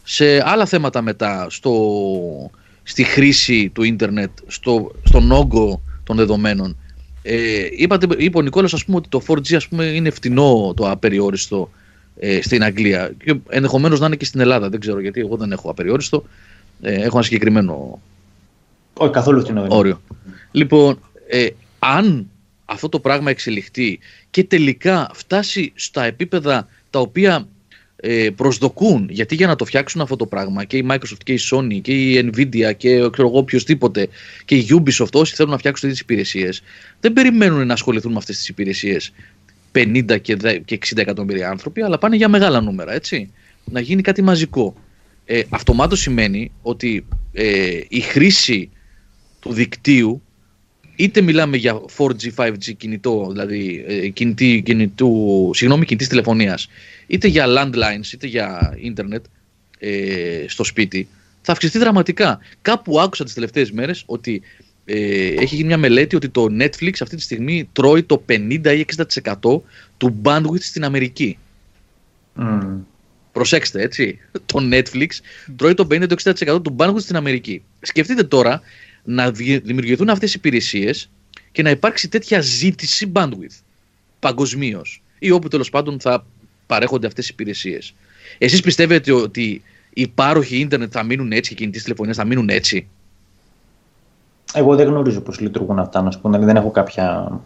σε άλλα θέματα μετά, στο, στη χρήση του ίντερνετ, στο, στον όγκο των δεδομένων. Ε, είπατε, είπε ο Νικόλας ας πούμε ότι το 4G ας πούμε, είναι φτηνό το απεριόριστο ε, στην Αγγλία. Και ενδεχομένως να είναι και στην Ελλάδα, δεν ξέρω γιατί εγώ δεν έχω απεριόριστο, ε, έχω ένα συγκεκριμένο Όχι, καθόλου φτηνό όριο. Λοιπόν, ε, αν αυτό το πράγμα εξελιχθεί και τελικά φτάσει στα επίπεδα τα οποία ε, προσδοκούν. Γιατί για να το φτιάξουν αυτό το πράγμα και η Microsoft και η Sony και η Nvidia και ξέρω εγώ οποιοδήποτε και η Ubisoft όσοι θέλουν να φτιάξουν τέτοιες υπηρεσίες, δεν περιμένουν να ασχοληθούν με αυτές τις υπηρεσίες 50 και 60 εκατομμύρια άνθρωποι, αλλά πάνε για μεγάλα νούμερα, έτσι. Να γίνει κάτι μαζικό. Ε, αυτομάτως σημαίνει ότι ε, η χρήση του δικτύου είτε μιλάμε για 4G, 5G κινητό, δηλαδή ε, κινητή, κινητού, συγγνώμη, κινητής τηλεφωνίας, είτε για landlines, είτε για ίντερνετ ε, στο σπίτι, θα αυξηθεί δραματικά. Κάπου άκουσα τις τελευταίες μέρες ότι ε, έχει γίνει μια μελέτη ότι το Netflix αυτή τη στιγμή τρώει το 50 ή 60% του bandwidth στην Αμερική. Mm. Προσέξτε, έτσι. Το Netflix τρώει το 50-60% του bandwidth στην Αμερική. Σκεφτείτε τώρα να δημιουργηθούν αυτές οι υπηρεσίες και να υπάρξει τέτοια ζήτηση bandwidth παγκοσμίως ή όπου τέλος πάντων θα παρέχονται αυτές οι υπηρεσίες. Εσείς πιστεύετε ότι οι πάροχοι ίντερνετ θα μείνουν έτσι και κινητής τηλεφωνίας θα μείνουν έτσι; Εγώ δεν γνωρίζω πώς λειτουργούν αυτά, να σου πω. Δηλαδή δεν έχω κάποια...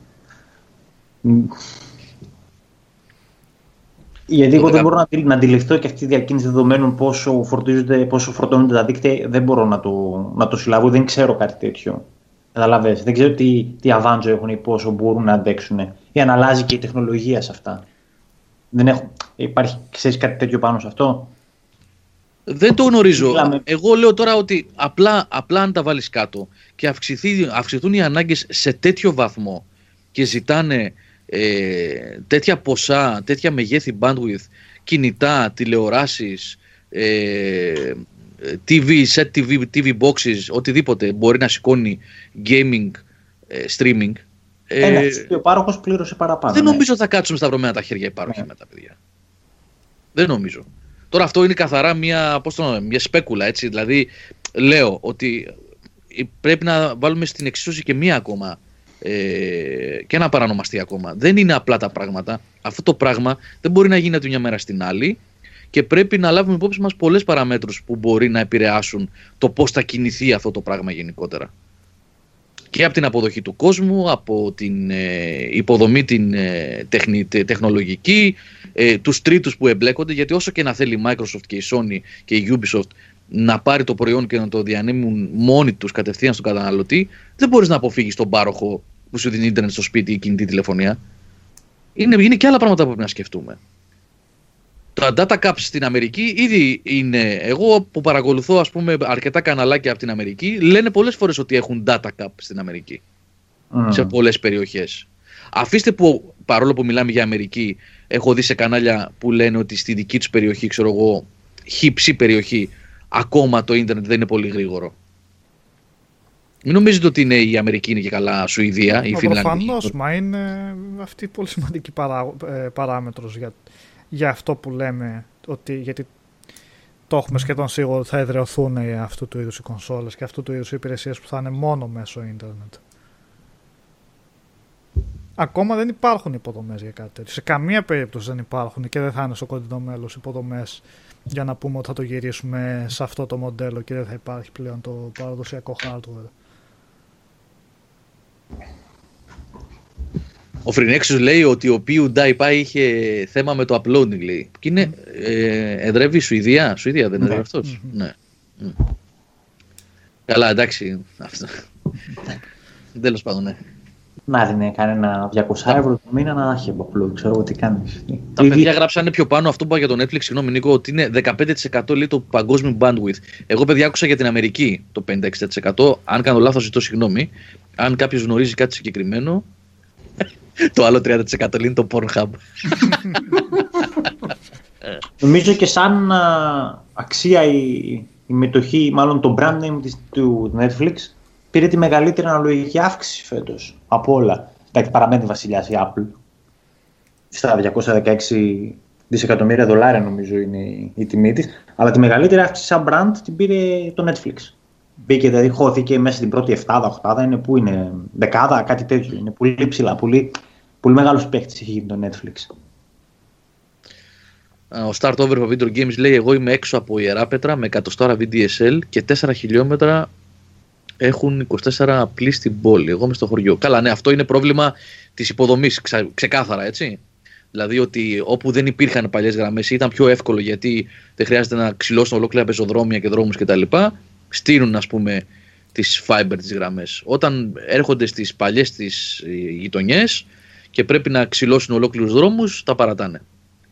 Γιατί εγώ δεν μπορώ να αντιληφθώ και αυτή τη διακίνηση δεδομένων πόσο, φορτίζονται, πόσο φορτώνονται τα δίκτυα. Δεν μπορώ να το, να το συλλάβω, δεν ξέρω κάτι τέτοιο. Καταλαβαίνετε. Δεν ξέρω τι, τι αβάντζο έχουν ή πόσο μπορούν να αντέξουν. Ή αν αλλάζει και η τεχνολογία σε αυτά. Δεν έχω, υπάρχει, ξέρεις κάτι τέτοιο πάνω σε αυτό; Δεν το γνωρίζω. Εγώ λέω τώρα ότι απλά, απλά αν τα βάλεις κάτω και αυξηθεί, αυξηθούν οι ανάγκες σε τέτοιο βαθμό και ζητάνε ε, τέτοια ποσά, τέτοια μεγέθη bandwidth, κινητά, τηλεοράσεις, ε, TV, set TV, TV boxes, οτιδήποτε μπορεί να σηκώνει gaming, ε, streaming. Ένα, ε, ο πάροχος πλήρωσε παραπάνω. Δεν ναι. νομίζω θα κάτσουμε σταυρωμένα τα χέρια οι πάροχοι ναι. με τα παιδιά. Δεν νομίζω. Τώρα αυτό είναι καθαρά μια, πώς το, μια σπέκουλα, έτσι. Δηλαδή, λέω ότι πρέπει να βάλουμε στην εξίσωση και μία ακόμα ε, και ένα παρανομαστή ακόμα. Δεν είναι απλά τα πράγματα. Αυτό το πράγμα δεν μπορεί να γίνει από τη μια μέρα στην άλλη και πρέπει να λάβουμε υπόψη μας πολλές παραμέτρους που μπορεί να επηρεάσουν το πώς θα κινηθεί αυτό το πράγμα γενικότερα. Και από την αποδοχή του κόσμου, από την ε, υποδομή την ε, τεχνολογική, ε, τους τρίτους που εμπλέκονται, γιατί όσο και να θέλει η Microsoft και η Sony και η Ubisoft να πάρει το προϊόν και να το διανέμουν μόνοι τους κατευθείαν στον καταναλωτή, δεν μπορείς να αποφύγεις τον πάροχο που σου δίνει ίντερνετ στο σπίτι ή κινητή τηλεφωνία. Είναι, είναι και άλλα πράγματα που πρέπει να σκεφτούμε. Τα data caps στην Αμερική ήδη είναι. Εγώ που παρακολουθώ ας πούμε, αρκετά καναλάκια από την Αμερική, λένε πολλές φορές ότι έχουν data cap στην Αμερική. Σε πολλές περιοχές. Αφήστε που παρόλο που μιλάμε για Αμερική, έχω δει σε κανάλια που λένε ότι στη δική τους περιοχή, ξέρω εγώ, χύψη περιοχή, ακόμα το ίντερνετ δεν είναι πολύ γρήγορο. Μην νομίζετε ότι είναι η Αμερική είναι και καλά Σουηδία ή Φινλανδία. Προφανώς, μα είναι αυτή πολύ σημαντική παρά, ε, παράμετρος για, για αυτό που λέμε. Ότι, γιατί το έχουμε σχεδόν σίγουρο ότι θα εδρεωθούν αυτού του είδους οι κονσόλες και αυτού του είδους οι υπηρεσίες που θα είναι μόνο μέσω ίντερνετ. Ακόμα δεν υπάρχουν υποδομές για κάτι τέτοιο. Σε καμία περίπτωση δεν υπάρχουν και δεν θα είναι στο κοντινό μέλος υποδομές για να πούμε ότι θα το γυρίσουμε σε αυτό το μοντέλο και δεν θα υπάρχει πλέον το παραδοσιακό hardware. Ο Φρινέξος λέει ότι ο PewDiePie είχε θέμα με το uploading λέει. Και είναι, ε, εδρεύει η Σουηδία, Σουηδία δεν εδρεύει ναι. αυτός; Ναι. Καλά εντάξει. Τέλος πάντων ναι. Να δίνει κανένα 200 ευρώ το μήνα να έχει upload, ξέρω εγώ τι κάνεις. Τα παιδιά γράψανε πιο πάνω αυτό που είπα για το Netflix, συγγνώμη Νίκο, ότι είναι 15% λέει το παγκόσμιο bandwidth. Εγώ παιδιά άκουσα για την Αμερική το 50-60%. Αν κάνω λάθος, ζητώ συγγνώμη. Αν κάποιος γνωρίζει κάτι συγκεκριμένο, το άλλο 30% είναι το Pornhub. Νομίζω και σαν αξία η, η μετοχή, μάλλον το brand name της, του Netflix, πήρε τη μεγαλύτερη αναλογική αύξηση φέτος από όλα. Εντάξει, παραμένει βασιλιάς η Apple. Στα 216 δισεκατομμύρια δολάρια νομίζω είναι η τιμή της. Αλλά τη μεγαλύτερη αύξηση σαν brand την πήρε το Netflix. Μπήκε, δηλαδή χώθηκε μέσα στην πρώτη εφτάδα, οχτάδα, είναι που είναι, δεκάδα, κάτι τέτοιο. Είναι πολύ ψηλά, πολύ, πολύ μεγάλος παίχτης έχει γίνει το Netflix. Ο Start Over από Video Games λέει: Εγώ είμαι έξω από Ιεράπετρα με 100 VDSL και 4 χιλιόμετρα έχουν 24 απλή στην πόλη. Εγώ είμαι στο χωριό. Καλά, ναι, αυτό είναι πρόβλημα της υποδομής, ξεκάθαρα έτσι. Δηλαδή ότι όπου δεν υπήρχαν παλιές γραμμές ήταν πιο εύκολο γιατί δεν χρειάζεται να ξυλώσουν ολόκληρα πεζοδρόμια και δρόμους κτλ στείλουν ας πούμε τις fiber τις γραμμές. Όταν έρχονται στις παλιές τις γειτονιές και πρέπει να ξυλώσουν ολόκληρους δρόμους, τα παρατάνε.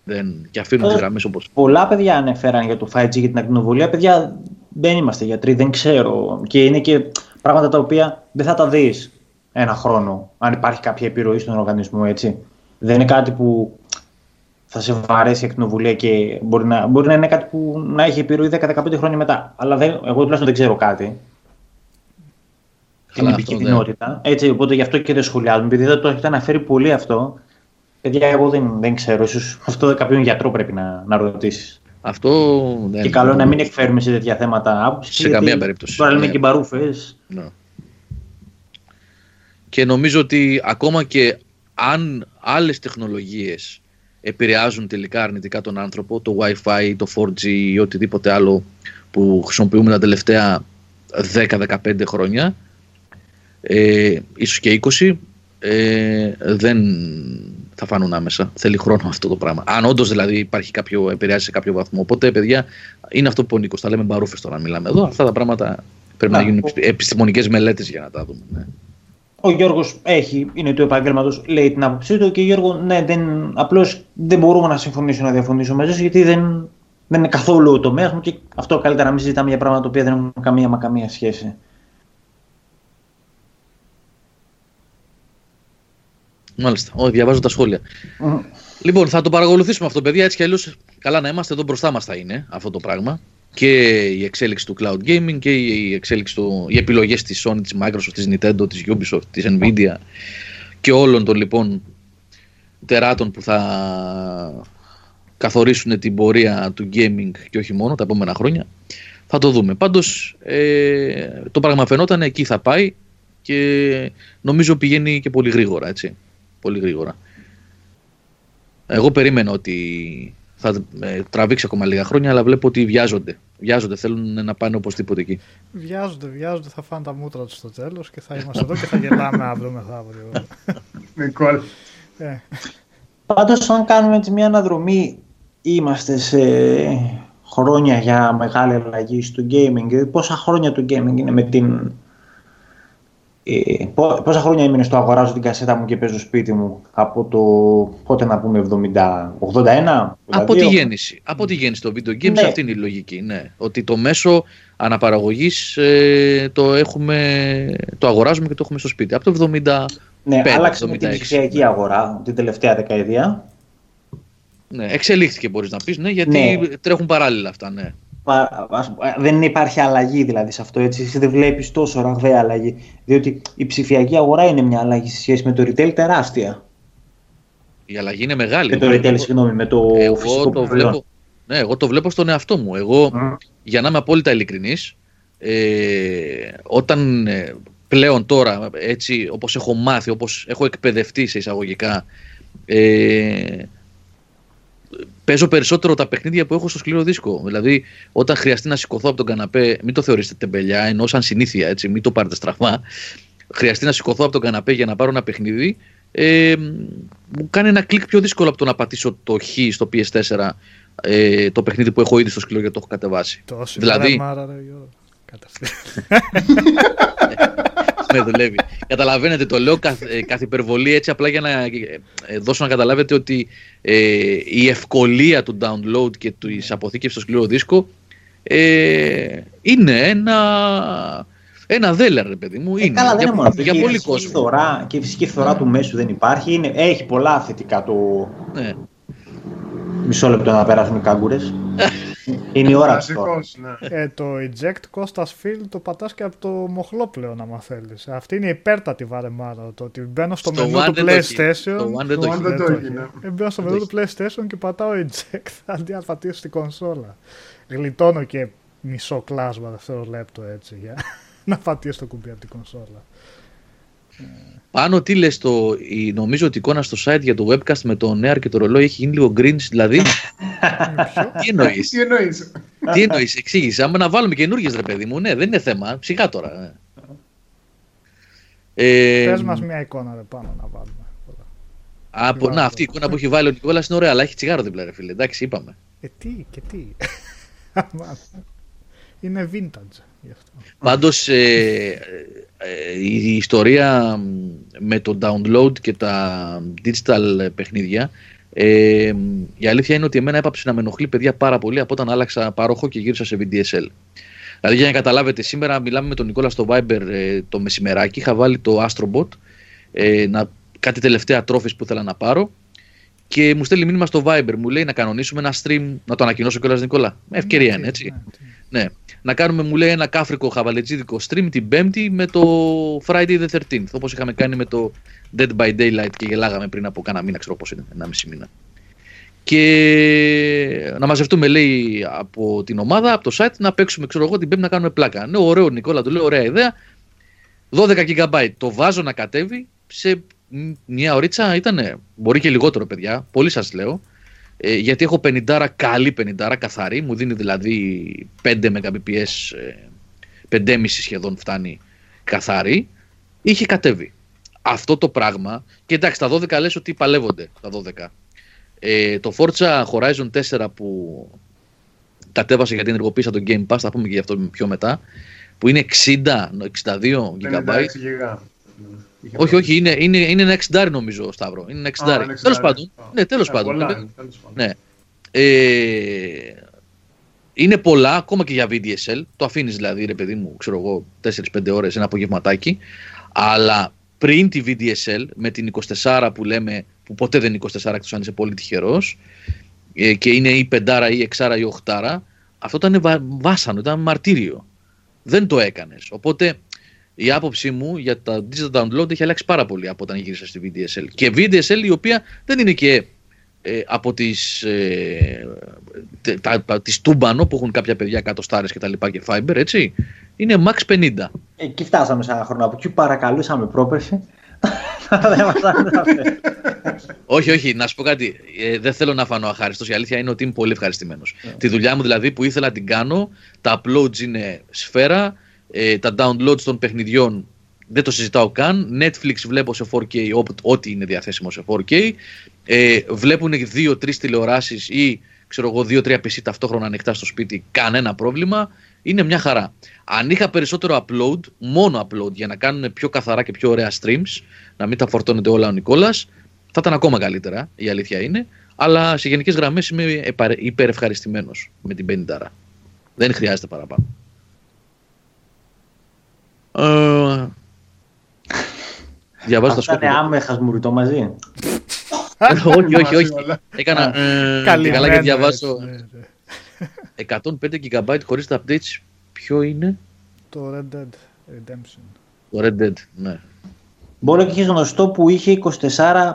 Δεν, και αφήνουν ε, τις γραμμές όπως. Πολλά παιδιά ανέφεραν για το 5G για την ακτινοβολία. Παιδιά δεν είμαστε γιατροί, δεν ξέρω. Και είναι και πράγματα τα οποία δεν θα τα δεις ένα χρόνο, αν υπάρχει κάποια επιρροή στον οργανισμό, έτσι. Δεν είναι κάτι που θα σε βαρέσει η ακτινοβουλία και μπορεί να, μπορεί να είναι κάτι που να έχει επιρροή 10-15 χρόνια μετά. Αλλά δεν, εγώ τουλάχιστον δεν ξέρω κάτι. Την επικίνδυνοτητα. Έτσι, οπότε γι' αυτό και δεν σχολιάζουμε. Επειδή δεν το έχετε αναφέρει πολύ αυτό, παιδιά, εγώ δεν, δεν ξέρω. Ίσως αυτό κάποιον γιατρό πρέπει να, να ρωτήσεις. Αυτό δεν Και καλό να μην εκφέρουμε σε τέτοια θέματα άποψη. Σε καμία περίπτωση. Τώρα λέμε ναι. και μπαρούφες. Ναι. Και νομίζω ότι ακόμα και αν άλλες τεχνολογίες επηρεάζουν τελικά αρνητικά τον άνθρωπο, το Wi-Fi, το 4G ή οτιδήποτε άλλο που χρησιμοποιούμε τα τελευταία 10-15 χρόνια, ε, ίσως και 20, ε, δεν θα φανούν άμεσα. Θέλει χρόνο αυτό το πράγμα. Αν όντως δηλαδή υπάρχει κάποιο, επηρεάζει σε κάποιο βαθμό. Οπότε, παιδιά, είναι αυτό που ο Νίκος. Τα λέμε μπαρούφες τώρα, μιλάμε εδώ. Αυτά τα πράγματα πρέπει να, να γίνουν επιστημονικές μελέτες για να τα δούμε. Ναι. Ο Γιώργος έχει, είναι του επαγγέλματος, λέει την άποψή του και Γιώργο, ναι, δεν, απλώς δεν μπορούμε να συμφωνήσω να διαφωνήσω μαζί σου γιατί δεν, δεν είναι καθόλου ο τομέα μου και αυτό καλύτερα να μην συζητάμε για πράγματα τα οποία δεν έχουν καμία μα καμία σχέση. Μάλιστα. Όχι, διαβάζω τα σχόλια. Λοιπόν, θα το παρακολουθήσουμε αυτό, παιδιά. Έτσι κι αλλιώς, καλά να είμαστε εδώ μπροστά μας θα είναι αυτό το πράγμα. Και η εξέλιξη του cloud gaming και η εξέλιξη του, οι επιλογές της Sony, της Microsoft, της Nintendo, της Ubisoft, της Nvidia και όλων των λοιπόν τεράτων που θα καθορίσουν την πορεία του gaming και όχι μόνο τα επόμενα χρόνια. Θα το δούμε. Πάντως ε, το πράγμα φαινόταν εκεί θα πάει και νομίζω πηγαίνει και πολύ γρήγορα έτσι πολύ γρήγορα. Εγώ περίμενα ότι θα ε, τραβήξει ακόμα λίγα χρόνια, αλλά βλέπω ότι βιάζονται. Βιάζονται, θέλουν να πάνε οπωσδήποτε εκεί. Βιάζονται, βιάζονται, θα φάνε τα μούτρα τους στο τέλος και θα είμαστε εδώ και θα γελάμε αύριο μεθαύριο. Νικόλ. ε. Πάντως, αν κάνουμε έτσι μια αναδρομή, είμαστε σε χρόνια για μεγάλη αλλαγή στο gaming. Πόσα χρόνια το gaming είναι με την ε, πόσα χρόνια έμεινε στο αγοράζω την κασέτα μου και παίζω σπίτι μου; Από το πότε να πούμε 70, 81, Από τη γέννηση. Από τη γέννηση το video games ναι. αυτή είναι η λογική. Ναι. Ότι το μέσο αναπαραγωγής ε, το, έχουμε, το αγοράζουμε και το έχουμε στο σπίτι. Από το 70. Ναι, άλλαξε με την ψηφιακή αγορά την τελευταία δεκαετία. Ναι, εξελίχθηκε μπορείς να πεις, ναι, γιατί ναι. τρέχουν παράλληλα αυτά, ναι δεν υπάρχει αλλαγή δηλαδή σε αυτό. Έτσι. Εσύ δεν βλέπεις τόσο ραγδαία αλλαγή. Διότι η ψηφιακή αγορά είναι μια αλλαγή σε σχέση με το retail τεράστια. Η αλλαγή είναι μεγάλη. Με το retail, συγγνώμη, με το εγώ φυσικό το βλέπω, Ναι, εγώ το βλέπω στον εαυτό μου. Εγώ, για να είμαι απόλυτα ειλικρινής, ε, όταν ε, πλέον τώρα, έτσι όπως έχω μάθει, όπως έχω εκπαιδευτεί σε εισαγωγικά, ε, παίζω περισσότερο τα παιχνίδια που έχω στο σκληρό δίσκο. Δηλαδή, όταν χρειαστεί να σηκωθώ από τον καναπέ, μην το θεωρήσετε τεμπελιά, ενώ σαν συνήθεια, έτσι, μην το πάρετε στραφά. Χρειαστεί να σηκωθώ από τον καναπέ για να πάρω ένα παιχνίδι. Ε, μου κάνει ένα κλικ πιο δύσκολο από το να πατήσω το χ στο PS4 ες, το παιχνίδι που έχω ήδη στο σκληρό γιατί το έχω κατεβάσει. Τόσο δηλαδή. Με δουλεύει. Καταλαβαίνετε, το λέω καθ, ε, καθ υπερβολή έτσι απλά για να ε, δώσω να καταλάβετε ότι ε, η ευκολία του download και της αποθήκευσης στο σκληρό δίσκο ε, είναι ένα, ένα δέλερ, ρε παιδί μου. Είναι. καλά, δεν για, είναι μόνο για, πολύ κόσμο. Φθορά, και η φυσική φθορά του μέσου δεν υπάρχει. Είναι, έχει πολλά θετικά το. Ναι. Μισό λεπτό να περάσουν οι κάγκουρες. Είναι η ώρα του. Ναι. Ε, το eject Costas Field το πατάς και από το μοχλό πλέον άμα θέλεις. Αυτή είναι η υπέρτατη βαρεμάρα. Το ότι μπαίνω στο, στο μενού του PlayStation. Το One δεν το έχει. Ε, μπαίνω στο μενού του PlayStation και πατάω eject αντί να πατήσω στην κονσόλα. Γλιτώνω και μισό κλάσμα δευτερόλεπτο έτσι για να πατήσω το κουμπί από την κονσόλα. Πάνω τι λες το, η, νομίζω ότι η εικόνα στο site για το webcast με το νέαρ και το ρολόι έχει γίνει λίγο green, δηλαδή. τι εννοείς; Τι εννοείς; τι εννοείς, εξήγησε. Άμα να βάλουμε καινούργιες ρε παιδί μου, ναι, δεν είναι θέμα. Ψυχά τώρα. Ε, Πες μας μια εικόνα ρε πάνω να βάλουμε. Από, να, αυτή η εικόνα που έχει βάλει ο Νικόλας είναι ωραία, αλλά έχει τσιγάρο δίπλα ρε φίλε. Εντάξει, είπαμε. Ε, τι και τι. είναι vintage γι' αυτό. Πάντως, ε, ε, η ιστορία με το download και τα digital παιχνίδια ε, η αλήθεια είναι ότι εμένα έπαψε να με ενοχλεί παιδιά πάρα πολύ από όταν άλλαξα πάροχο και γύρισα σε VDSL. Δηλαδή για να καταλάβετε, σήμερα μιλάμε με τον Νικόλα στο Viber ε, το μεσημεράκι, είχα βάλει το Astrobot ε, να, κάτι τελευταία τρόφις που ήθελα να πάρω και μου στέλνει μήνυμα στο Viber, μου λέει να κανονίσουμε ένα stream, να το ανακοινώσω κιόλας Νικόλα. Με ευκαιρία είναι έτσι. Ναι, ναι. Να κάνουμε, μου λέει, ένα κάφρικο χαβαλετζίδικο stream την Πέμπτη με το Friday the 13th, όπως είχαμε κάνει με το Dead by Daylight και γελάγαμε πριν από κάνα μήνα, ξέρω πώς είναι, ένα μισή μήνα. Και να μαζευτούμε, λέει, από την ομάδα, από το site, να παίξουμε, ξέρω εγώ, την Πέμπτη να κάνουμε πλάκα. Ναι, ωραίο, Νικόλα, του λέω, ωραία ιδέα. 12 GB το βάζω να κατέβει σε μια ωρίτσα ήτανε, μπορεί και λιγότερο παιδιά, πολύ σας λέω, ε, γιατί έχω 50 καλή 50 καθαρή, μου δίνει δηλαδή 5 Mbps, 5,5 σχεδόν φτάνει καθαρή, είχε κατέβει. Αυτό το πράγμα, και εντάξει τα 12 λες ότι παλεύονται τα 12. Ε, το Forza Horizon 4 που κατέβασε γιατί ενεργοποίησα το Game Pass, θα πούμε και γι' αυτό πιο μετά, που είναι 60, 62 GB. Όχι, όχι, είναι, είναι, είναι ένα 60 νομίζω, Σταύρο. Είναι ένα 60. Τέλος πάντων. Ναι, τέλος ε, πάντων. Ναι. Ε, είναι πολλά ακόμα και για VDSL. Το αφήνεις δηλαδή, ρε παιδί μου, ξέρω εγώ, 4-5 ώρες ένα απογευματάκι. Αλλά πριν τη VDSL, με την 24 που λέμε, που ποτέ δεν είναι 24 εκτός αν είσαι πολύ τυχερός, ε, και είναι η 5 ή 6 ή 8, αυτό ήταν βάσανο, ήταν μαρτύριο. Δεν το έκανες. Οπότε η άποψή μου για τα digital download έχει αλλάξει πάρα πολύ από όταν γύρισα στη VDSL. Και VDSL η οποία δεν είναι και ε, από τις, ε, τα, τα, τις τούμπανο που έχουν κάποια παιδιά κάτω στάρες και τα λοιπά και fiber, έτσι. Είναι max 50. Εκεί φτάσαμε σε ένα χρόνο από εκεί παρακαλούσαμε πρόπερση. όχι, όχι, να σου πω κάτι. Ε, δεν θέλω να φανώ αχάριστος. Η αλήθεια είναι ότι είμαι πολύ ευχαριστημένος. Yeah. Τη δουλειά μου δηλαδή που ήθελα να την κάνω, τα uploads είναι σφαίρα, ε, τα downloads των παιχνιδιών δεν το συζητάω καν. Netflix βλέπω σε 4K ό,τι είναι διαθέσιμο σε 4K. Ε, βλέπουν δύο-τρει τηλεοράσεις ή ξέρω εγώ δύο-τρία PC ταυτόχρονα ανοιχτά στο σπίτι, κανένα πρόβλημα. Είναι μια χαρά. Αν είχα περισσότερο upload, μόνο upload για να κάνουν πιο καθαρά και πιο ωραία streams, να μην τα φορτώνεται όλα ο Νικόλας, θα ήταν ακόμα καλύτερα, η αλήθεια είναι. Αλλά σε γενικές γραμμές είμαι υπερευχαριστημένος με την 50. Δεν χρειάζεται παραπάνω. Ε, διαβάζω τα σχόλια. Αυτά είναι άμεχα μουριτό μαζί. όχι, όχι, όχι. Έκανα ε, καλά και διαβάζω. 105 GB χωρίς τα updates. Ποιο είναι; Το Red Dead Redemption. Το Red Dead, ναι. Μπορεί και είχε γνωστό που είχε 24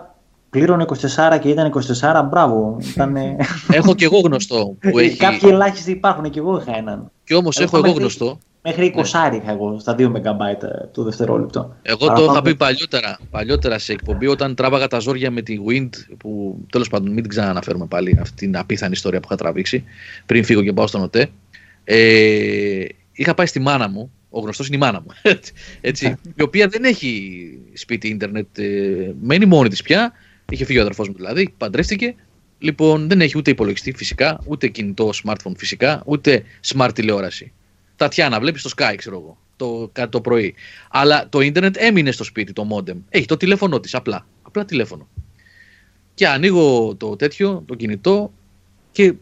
πλήρωνε 24 και ήταν 24, μπράβο. Ήτανε... έχω και εγώ γνωστό. Που έχει... Κάποιοι ελάχιστοι υπάρχουν και εγώ είχα έναν. Και όμως έχω εγώ γνωστό. Μέχρι 20 ναι. είχα εγώ στα 2 MB το δευτερόλεπτο. Εγώ το είχα πει παλιότερα, παλιότερα σε εκπομπή όταν τράβαγα τα ζόρια με τη Wind που τέλος πάντων μην την ξαναναφέρουμε πάλι αυτή την απίθανη ιστορία που είχα τραβήξει πριν φύγω και πάω στον ΟΤΕ. Ε, είχα πάει στη μάνα μου, ο γνωστός είναι η μάνα μου, έτσι, η οποία δεν έχει σπίτι ίντερνετ, ε, μένει μόνη της πια, είχε φύγει ο αδερφός μου δηλαδή, παντρεύτηκε, λοιπόν δεν έχει ούτε υπολογιστή φυσικά, ούτε κινητό smartphone φυσικά, ούτε smart τηλεόραση. Τατιάνα, βλέπεις το Sky, ξέρω εγώ, το, το πρωί. Αλλά το ίντερνετ έμεινε στο σπίτι, το modem. Έχει το τηλέφωνό της, απλά. Απλά τηλέφωνο. Και ανοίγω το τέτοιο, το κινητό και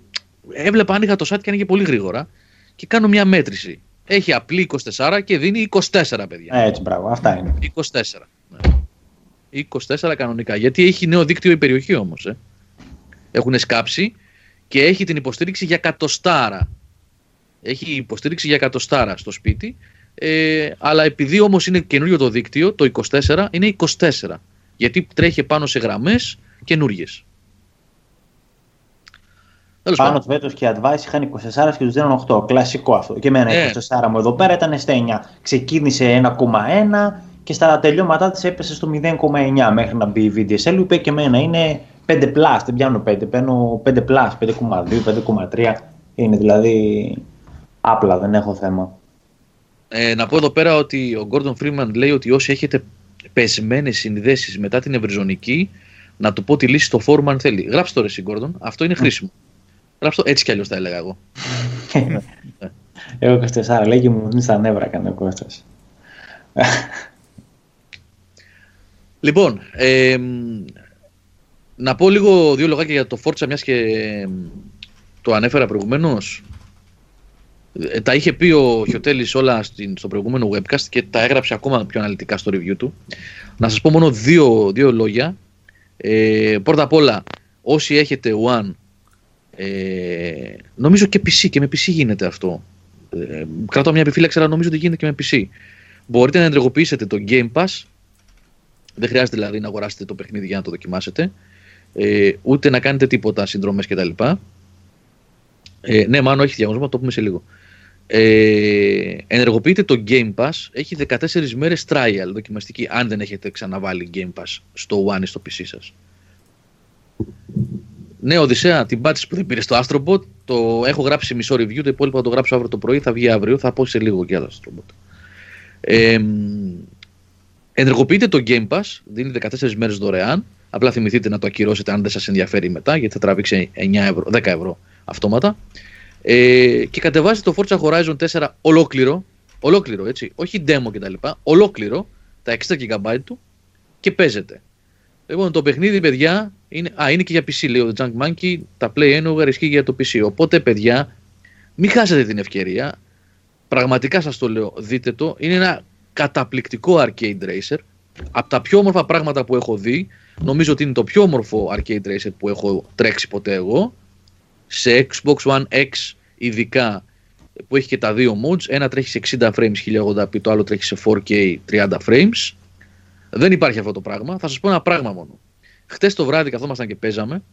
έβλεπα άνοιγα το site και άνοιγε πολύ γρήγορα και κάνω μια μέτρηση. Έχει απλή 24 και δίνει 24 παιδιά. Έτσι, μπράβο, αυτά είναι. 24. Ναι. 24 κανονικά. Γιατί έχει νέο δίκτυο η περιοχή όμως. Ε. Έχουν σκάψει και έχει την υποστήριξη για κατοστάρα έχει υποστήριξη για εκατοστάρα στο σπίτι. Ε, αλλά επειδή όμως είναι καινούριο το δίκτυο, το 24 είναι 24. Γιατί τρέχει πάνω σε γραμμές καινούριες. Πάνω του Βέτο και Advice είχαν 24 και τους δίνουν 8. Κλασικό αυτό. Και εμένα ε. 24 μου εδώ πέρα ήταν στα 9. Ξεκίνησε 1,1 και στα τελειώματά της έπεσε στο 0,9 μέχρι να μπει η VDSL. Είπε και εμένα είναι 5 plus. Δεν πιάνω 5, παίρνω 5 plus, 5,2, 5,3. Είναι δηλαδή Απλά δεν έχω θέμα. Ε, να πω εδώ πέρα ότι ο Gordon Freeman λέει ότι όσοι έχετε πεσμένες συνδέσεις μετά την ευρυζωνική, να του πω τη λύση στο φόρουμ αν θέλει. Γράψτε το ρε εσύ Gordon, αυτό είναι χρήσιμο. Γράψτε το έτσι κι αλλιώς θα έλεγα εγώ. Εγώ 24 λέει και μου δίνει τα νεύρα κάνει ο Κώστας. λοιπόν, ε, να πω λίγο δύο λογάκια για το Forza μιας και το ανέφερα προηγουμένως. Ε, τα είχε πει ο Χιωτέλης όλα στην, στο προηγούμενο webcast και τα έγραψε ακόμα πιο αναλυτικά στο review του. Να σας πω μόνο δύο, δύο λόγια. Ε, πρώτα απ' όλα, όσοι έχετε One, ε, νομίζω και PC και με PC γίνεται αυτό. Ε, κρατώ μια επιφύλαξη, αλλά νομίζω ότι γίνεται και με PC. Μπορείτε να ενεργοποιήσετε το Game Pass. Δεν χρειάζεται δηλαδή να αγοράσετε το παιχνίδι για να το δοκιμάσετε. Ε, ούτε να κάνετε τίποτα, συνδρομές κτλ. Ε, ναι, μάλλον έχει διαγωνισμό, το πούμε σε λίγο. Ε, ενεργοποιείτε το Game Pass, έχει 14 μέρες trial δοκιμαστική, αν δεν έχετε ξαναβάλει Game Pass στο One ή στο PC σας. Ναι, Οδυσσέα, την πάτηση που δεν πήρε στο Astrobot, το έχω γράψει μισό review, το υπόλοιπο θα το γράψω αύριο το πρωί, θα βγει αύριο, θα πω σε λίγο και άλλο Astrobot. Ε, ενεργοποιείτε το Game Pass, δίνει 14 μέρες δωρεάν, απλά θυμηθείτε να το ακυρώσετε αν δεν σας ενδιαφέρει μετά, γιατί θα τραβήξει 9 ευρώ, 10 ευρώ αυτόματα. Ε, και κατεβάζετε το Forza Horizon 4 ολόκληρο, ολόκληρο έτσι, όχι demo κτλ. Ολόκληρο, τα 60 GB του και παίζετε. Λοιπόν, το παιχνίδι, παιδιά, είναι, α, είναι και για PC, λέει ο The Junk Monkey. Τα Play Anywhere ισχύει για το PC. Οπότε, παιδιά, μην χάσετε την ευκαιρία. Πραγματικά σας το λέω, δείτε το. Είναι ένα καταπληκτικό arcade racer. Από τα πιο όμορφα πράγματα που έχω δει, νομίζω ότι είναι το πιο όμορφο arcade racer που έχω τρέξει ποτέ εγώ σε Xbox One X ειδικά που έχει και τα δύο modes, ένα τρέχει σε 60 frames 1080p, το άλλο τρέχει σε 4K 30 frames. Δεν υπάρχει αυτό το πράγμα. Θα σας πω ένα πράγμα μόνο. Χτες το βράδυ καθόμασταν και παίζαμε,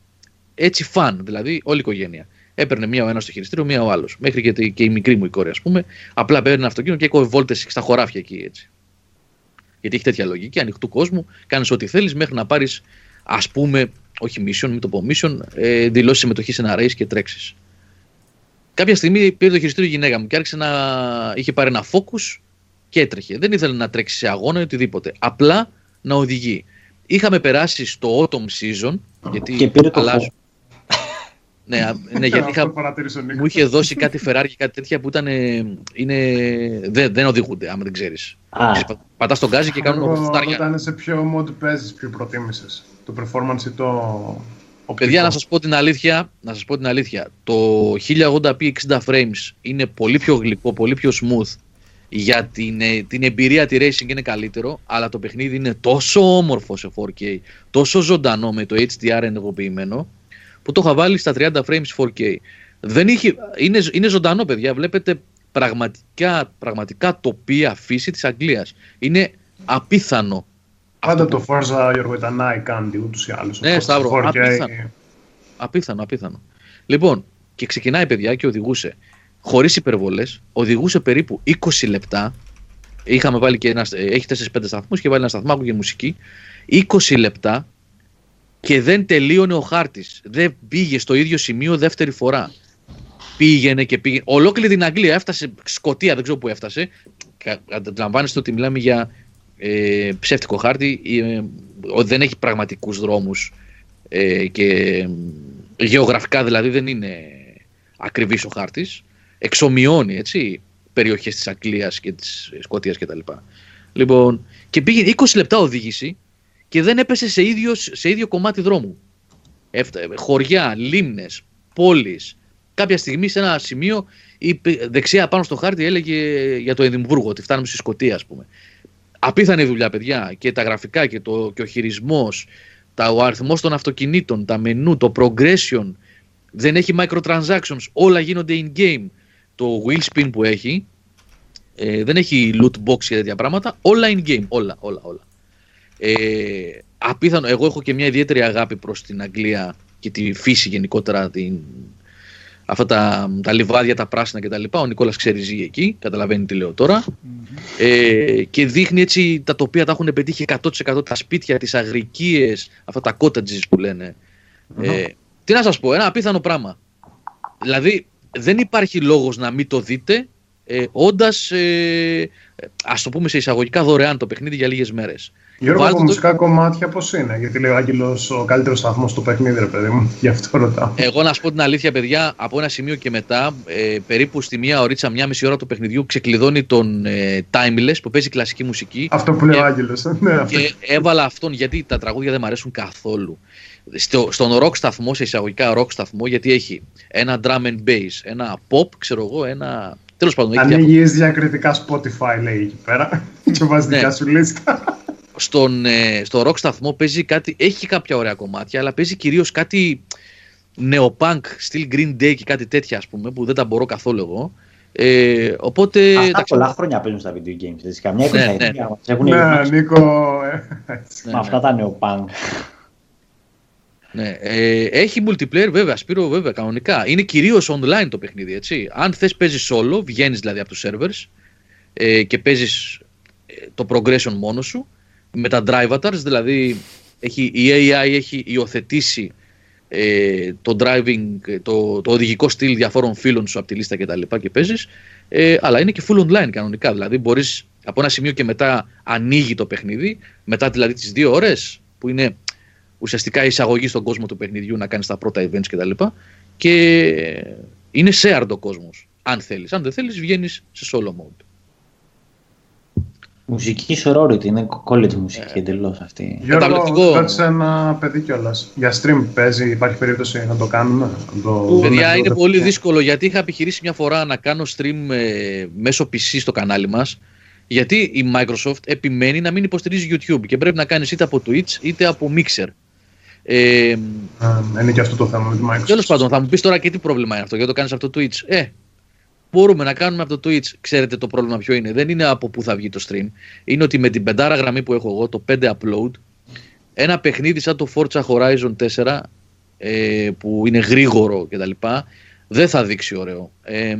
έτσι φαν, δηλαδή όλη η οικογένεια. Έπαιρνε μία ο ένας στο χειριστήριο, μία ο άλλος. Μέχρι και, και η μικρή μου η κόρη, ας πούμε, απλά παίρνει αυτοκίνητο και έκοβε βόλτε στα χωράφια εκεί έτσι. Γιατί έχει τέτοια λογική, ανοιχτού κόσμου, κάνεις ό,τι θέλεις μέχρι να πάρεις, ας πούμε, όχι mission, μην το πω mission, ε, δηλώσεις συμμετοχή σε ένα race και τρέξεις. Κάποια στιγμή πήρε το χειριστήριο η γυναίκα μου και άρχισε να. είχε πάρει ένα focus και έτρεχε. Δεν ήθελε να τρέξει σε αγώνα ή οτιδήποτε. Απλά να οδηγεί. Είχαμε περάσει στο autumn season. Γιατί και πήρε το αλλάζω. ναι, ναι, γιατί είχα, μου είχε δώσει κάτι Ferrari και κάτι τέτοια που ήταν. Είναι, δεν, δεν οδηγούνται, άμα δεν ξέρεις. Πατάς τον γκάζι και κάνουν αποστάρια. Όταν σε ποιο mod παίζεις, ποιο προτίμησες. Το performance ή το. Παιδιά, να σας πω την αλήθεια, να σας πω την αλήθεια, το 1080p 60 frames είναι πολύ πιο γλυκό, πολύ πιο smooth για την, ε, την εμπειρία τη racing είναι καλύτερο, αλλά το παιχνίδι είναι τόσο όμορφο σε 4K, τόσο ζωντανό με το HDR ενεργοποιημένο, που το είχα βάλει στα 30 frames 4K. Δεν είχε, είναι, είναι ζωντανό, παιδιά. Βλέπετε πραγματικά, πραγματικά τοπία φύση της Αγγλίας. Είναι απίθανο Πάντα το Forza Γιώργο ήταν eye candy ούτως ή άλλως. Ναι, Σταύρο, απίθανο. απίθανο, απίθανο. Λοιπόν, και ξεκινάει παιδιά και οδηγούσε χωρίς υπερβολές, οδηγούσε περίπου 20 λεπτά, είχαμε βάλει και ένα, έχει 4-5 σταθμούς και βάλει ένα σταθμάκο και μουσική, 20 λεπτά και δεν τελείωνε ο χάρτης. Δεν πήγε στο ίδιο σημείο δεύτερη φορά. Πήγαινε και πήγαινε. Ολόκληρη την Αγγλία έφτασε, Σκοτία δεν ξέρω που έφτασε. Αντιλαμβάνεστε ότι μιλάμε για ε, ψεύτικο χάρτη, ε, δεν έχει πραγματικούς δρόμους ε, και γεωγραφικά δηλαδή δεν είναι ακριβής ο χάρτης. Εξομοιώνει έτσι, περιοχές της Αγγλίας και της Σκοτίας κτλ. Λοιπόν, και πήγε 20 λεπτά οδήγηση και δεν έπεσε σε ίδιος, σε ίδιο κομμάτι δρόμου. χωριά, λίμνες, πόλεις. Κάποια στιγμή σε ένα σημείο η δεξιά πάνω στο χάρτη έλεγε για το Εδιμβούργο, ότι φτάνουμε στη Σκοτία ας πούμε απίθανη δουλειά, παιδιά. Και τα γραφικά και, το, και ο χειρισμός, ο αριθμός των αυτοκινήτων, τα μενού, το progression. Δεν έχει microtransactions. Όλα γίνονται in-game. Το wheel spin που έχει ε, δεν έχει loot box και τέτοια πράγματα. Όλα in-game. Όλα, όλα, όλα. Ε, απίθανο. Εγώ έχω και μια ιδιαίτερη αγάπη προς την Αγγλία και τη φύση γενικότερα, την, αυτά τα, τα λιβάδια, τα πράσινα κτλ. Ο Νικόλας ξέρει ζει εκεί, καταλαβαίνει τι λέω τώρα. Ε, και δείχνει έτσι τα τοπία τα έχουν πετύχει 100% τα σπίτια, τις αγρικίες, αυτά τα cottages που λενε Ε, τι να σας πω, ένα απίθανο πράγμα. Δηλαδή δεν υπάρχει λόγος να μην το δείτε ε, όντας, ε, ας το πούμε σε εισαγωγικά δωρεάν το παιχνίδι για λίγες μέρες. Γιώργο, από μουσικά κομμάτια πώς είναι, γιατί λέει ο Άγγελος ο καλύτερος σταθμός του παιχνίδι, ρε παιδί μου. Γι' αυτό ρωτάω. Εγώ να σου πω την αλήθεια, παιδιά, από ένα σημείο και μετά, ε, περίπου στη μία ωρίτσα, μία μισή ώρα του παιχνιδιού, ξεκλειδώνει τον ε, Timeless που παίζει κλασική μουσική. Αυτό που λέει ο Άγγελος. Ναι, και έβαλα αυτόν γιατί τα τραγούδια δεν μου αρέσουν καθόλου. Στο, στον rock σταθμό, σε εισαγωγικά rock σταθμό, γιατί έχει ένα drum and bass, ένα pop, ξέρω εγώ, ένα Τέλος πάντων. Ανοίγεις διακριτικά Spotify, λέει εκεί πέρα. και βάζεις ναι. δικά σου λίστα. Στον, ε, στο rock σταθμό παίζει κάτι. Έχει κάποια ωραία κομμάτια, αλλά παίζει κυρίως κάτι νεοπάνκ, στυλ Green Day και κάτι τέτοια, ας πούμε, που δεν τα μπορώ καθόλου εγώ. Ε, οπότε. Αυτά πολλά χρόνια παίζουν στα video games. Έτσι. Καμιά εικοσαετία ναι, ναι. ναι, Νίκο. Ε, Με αυτά τα νεοπάνκ. Ναι, ε, έχει multiplayer βέβαια, Σπύρο, βέβαια, κανονικά. Είναι κυρίως online το παιχνίδι, έτσι. Αν θες παίζεις solo, βγαίνεις δηλαδή από τους servers ε, και παίζεις ε, το progression μόνο σου με τα drivatars, δηλαδή έχει, η AI έχει υιοθετήσει ε, το driving, το, το οδηγικό στυλ διαφόρων φίλων σου από τη λίστα κτλ. Και, και παίζεις. Ε, αλλά είναι και full online κανονικά. Δηλαδή μπορείς από ένα σημείο και μετά ανοίγει το παιχνίδι, μετά δηλαδή τις δύο ώρες που είναι ουσιαστικά η εισαγωγή στον κόσμο του παιχνιδιού να κάνεις τα πρώτα events κτλ. Και, και είναι shared ο κόσμος. Αν θέλεις. Αν δεν θέλεις, βγαίνεις σε solo mode. Μουσική sorority, είναι college μουσική ε, εντελώς αυτή. Γιώργο, ρώτησε ένα παιδί κιόλας. Για stream παίζει, υπάρχει περίπτωση να το κάνουμε. Να το... Παιδιά, είναι πολύ δύσκολο γιατί είχα επιχειρήσει μια φορά να κάνω stream ε, μέσω PC στο κανάλι μας. Γιατί η Microsoft επιμένει να μην υποστηρίζει YouTube και πρέπει να κάνεις είτε από Twitch είτε από Mixer. Ε, είναι και αυτό το θέμα με τη Microsoft. Τέλο πάντων, θα μου πεις τώρα και τι πρόβλημα είναι αυτό, γιατί το κάνεις από το Twitch. Ε, μπορούμε να κάνουμε από το Twitch. Ξέρετε το πρόβλημα ποιο είναι. Δεν είναι από πού θα βγει το stream. Είναι ότι με την πεντάρα γραμμή που έχω εγώ, το 5 upload, ένα παιχνίδι σαν το Forza Horizon 4, ε, που είναι γρήγορο κτλ., δεν θα δείξει ωραίο. Ε,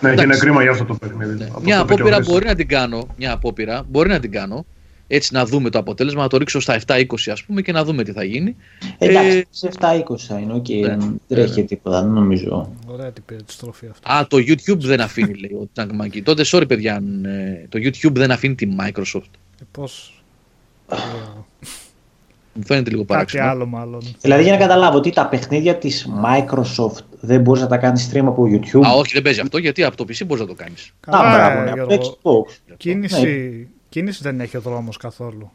ναι, είναι κρίμα για αυτό το παιχνίδι. Ναι. Μια απόπειρα μπορεί να την κάνω. Μια απόπειρα μπορεί να την κάνω έτσι να δούμε το αποτέλεσμα, να το ρίξω στα 7-20 ας πούμε και να δούμε τι θα γίνει. Εντάξει, ε, σε 7-20 θα είναι, okay, ναι, δεν τρέχει ναι. τίποτα, δεν νομίζω. Ωραία την περιστροφή αυτό. Α, το YouTube δεν αφήνει, λέει ο Τσαγκμαγκή. Τότε, sorry παιδιά, ε, το YouTube δεν αφήνει τη Microsoft. Ε, πώς... Μου φαίνεται λίγο παράξενο. Κάτι άλλο μάλλον. Δηλαδή για να καταλάβω ότι τα παιχνίδια της Microsoft δεν μπορείς να τα κάνεις stream από YouTube; Α, όχι, δεν παίζει αυτό γιατί από το PC μπορείς να το κάνεις. Α, μπράβο, από Xbox. Κίνηση κίνηση δεν έχει ο δρόμος καθόλου.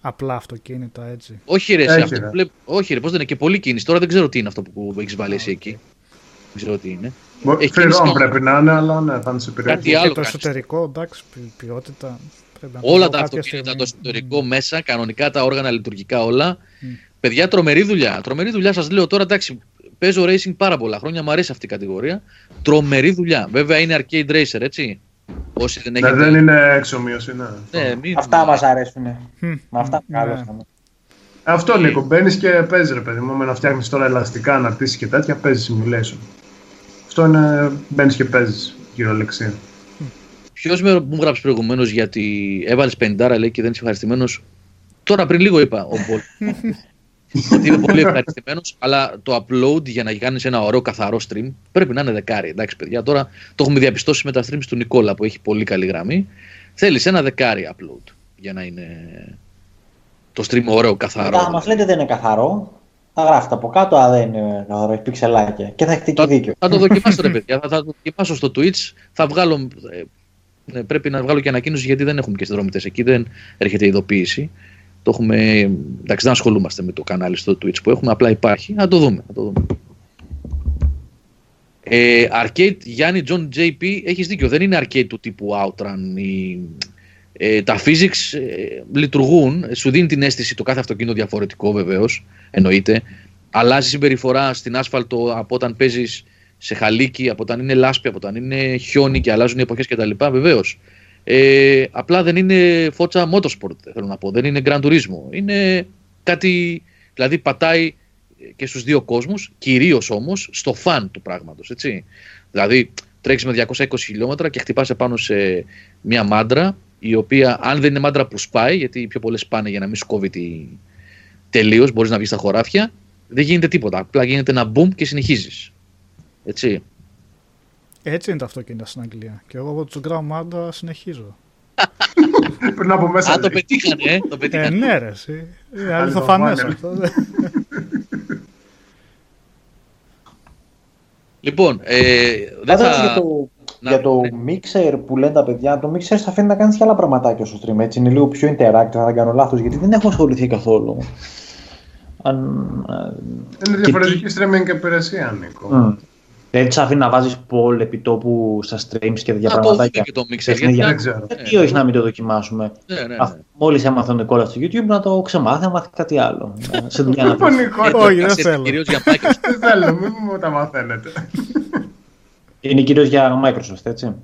Απλά αυτοκίνητα έτσι. Όχι ρε, έχει, αυτό ρε. όχι ρε, πώς δεν είναι και πολύ κίνηση. Τώρα δεν ξέρω τι είναι αυτό που έχεις βάλει εσύ εκεί. Δεν ξέρω τι είναι. Φερόν πρέπει να είναι, αλλά ναι, θα είναι σε περιοχή. Κάτι άλλο. Το εσωτερικό, εντάξει, ποιότητα. όλα τα αυτοκίνητα, το εσωτερικό μέσα, κανονικά τα όργανα λειτουργικά όλα. Mm. Παιδιά, τρομερή δουλειά. Τρομερή δουλειά σας λέω τώρα, εντάξει, παίζω racing πάρα πολλά χρόνια, μου αρέσει αυτή η κατηγορία. Τρομερή δουλειά. Βέβαια είναι arcade racer, έτσι. Όσοι δεν, έχετε... δεν είναι εξομοίωση, ναι. ναι μην... Αυτά μας αρέσουν. Με αυτά ναι. Αυτό Νίκο, μπαίνεις και παίζεις ρε παιδί μου. Με να φτιάχνεις τώρα ελαστικά, να πτήσεις και τέτοια, παίζεις simulation. Αυτό είναι. Μπαίνεις και παίζεις κυριολεξία. Ποιος μου γράψει προηγουμένως γιατί έβαλες 50 λέει και δεν είσαι ευχαριστημένος. Τώρα πριν λίγο είπα ο Μπολ. ότι είμαι πολύ ευχαριστημένος, αλλά το upload για να κάνεις ένα ωραίο καθαρό stream πρέπει να είναι δεκάρι. Εντάξει, παιδιά, τώρα το έχουμε διαπιστώσει με τα streams του Νικόλα που έχει πολύ καλή γραμμή. Θέλεις ένα δεκάρι upload για να είναι το stream ωραίο, καθαρό. Αν μας λέτε δεν είναι καθαρό, θα γράφετε από κάτω, αν δεν είναι καθαρό, έχει πιξελάκια και θα έχετε και δίκιο. Θα το δοκιμάσω, ρε παιδιά. Θα, θα το δοκιμάσω στο Twitch. Θα βγάλω. Ε, πρέπει να βγάλω και ανακοίνωση γιατί δεν έχουμε και συνδρομητές εκεί, δεν έρχεται ειδοποίηση. Το έχουμε, εντάξει, δεν ασχολούμαστε με το κανάλι στο Twitch που έχουμε, απλά υπάρχει. Να το δούμε. Να το δούμε. Ε, arcade Γιάννη John JP, έχεις δίκιο, δεν είναι arcade του τύπου Outrun. Η, ε, τα physics ε, λειτουργούν, σου δίνει την αίσθηση το κάθε αυτοκίνητο διαφορετικό βεβαίως, εννοείται. Αλλάζει συμπεριφορά στην άσφαλτο από όταν παίζεις σε χαλίκι, από όταν είναι λάσπη, από όταν είναι χιόνι και αλλάζουν οι εποχές κτλ. Βεβαίως. Ε, απλά δεν είναι φώτσα motorsport, θέλω να πω. Δεν είναι Grand Turismo. Είναι κάτι, δηλαδή πατάει και στους δύο κόσμους, κυρίως όμως στο φαν του πράγματος, έτσι. Δηλαδή τρέχεις με 220 χιλιόμετρα και χτυπάς επάνω σε μια μάντρα, η οποία αν δεν είναι μάντρα που σπάει, γιατί οι πιο πολλές σπάνε για να μην σκόβει τη... τελείως, μπορείς να βγεις στα χωράφια, δεν γίνεται τίποτα. Απλά γίνεται ένα boom και συνεχίζεις. Έτσι. Έτσι είναι τα αυτοκίνητα στην Αγγλία. Και εγώ από του Γκράου Μάντα συνεχίζω. Πριν από μέσα. Α, το πετύχανε, ε. Το πετύχανε. Ε, ναι, ρε, εσύ. Είναι αληθοφανέ αυτό. Λοιπόν, ε, δεν θα... Για το, να, για το ναι. mixer που λένε τα παιδιά, το mixer θα φαίνεται να κάνεις και άλλα πραγματάκια στο stream. Έτσι είναι λίγο πιο interactive, θα δεν κάνω λάθος, γιατί δεν έχω ασχοληθεί καθόλου. Αν, είναι διαφορετική και... streaming υπηρεσία, Νίκο. Mm. Δεν τους αφήνει να βάζεις poll επί τόπου στα streams και τέτοια πραγματάκια. Και το mixer, γιατί δεν ξέρω. Γιατί όχι να μην το δοκιμάσουμε. Ναι, ναι, ναι. Μόλις έμαθαν κόλλα στο YouTube να το ξεμάθει, να μάθει κάτι άλλο. Σε δουλειά να πει. Όχι, δεν θέλω. Δεν θέλω, μην μου τα μαθαίνετε. Είναι κυρίως για Microsoft, έτσι.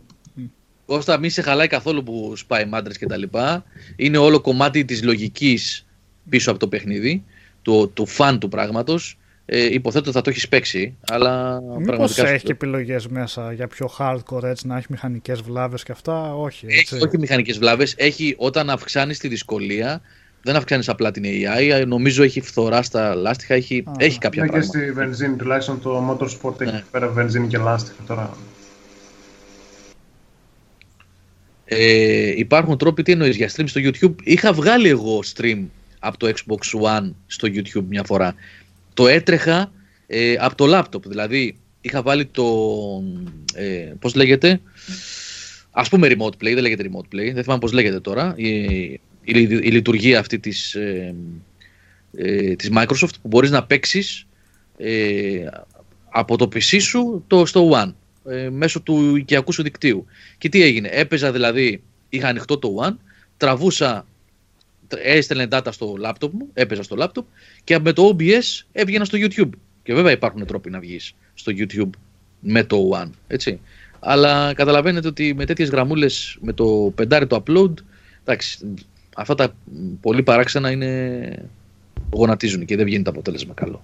Κώστα, μην σε χαλάει καθόλου που σπάει μάντρες και τα λοιπά. Είναι όλο κομμάτι της λογικής πίσω από το παιχνίδι, του, του φαν του πράγματος. Ε, υποθέτω θα το έχεις παίξει, αλλά Μήπως πραγματικά... έχει και επιλογές μέσα για πιο hardcore έτσι, να έχει μηχανικές βλάβες και αυτά, όχι. Έτσι. Έχει, όχι μηχανικές βλάβες. Έχει όταν αυξάνεις τη δυσκολία, δεν αυξάνεις απλά την AI, νομίζω έχει φθορά στα λάστιχα, έχει, έχει κάποια ναι, πράγματα. Και στη βενζίνη, τουλάχιστον το Motorsport ναι. έχει πέρα βενζίνη και λάστιχα τώρα. Ε, υπάρχουν τρόποι, τι εννοείς για stream στο YouTube; Είχα βγάλει εγώ stream από το Xbox One στο YouTube μια φορά. Το έτρεχα ε, από το λάπτοπ. Δηλαδή είχα βάλει το. Ε, πώς λέγεται. Ας πούμε remote play, δεν λέγεται remote play, δεν θυμάμαι πώς λέγεται τώρα. Η, η, λειτουργία αυτή της, ε, ε, της Microsoft που μπορείς να παίξεις ε, από το PC σου το, στο One ε, μέσω του οικιακού σου δικτύου. Και τι έγινε, έπαιζα δηλαδή, είχα ανοιχτό το One, τραβούσα, έστελνε data στο laptop μου, έπαιζα στο laptop και με το OBS έβγαινα στο YouTube. Και βέβαια υπάρχουν τρόποι να βγεις στο YouTube με το One, έτσι. Αλλά καταλαβαίνετε ότι με τέτοιες γραμμούλες, με το πεντάρι το upload, εντάξει, αυτά τα πολύ παράξενα είναι γονατίζουν και δεν βγαίνει το αποτέλεσμα καλό.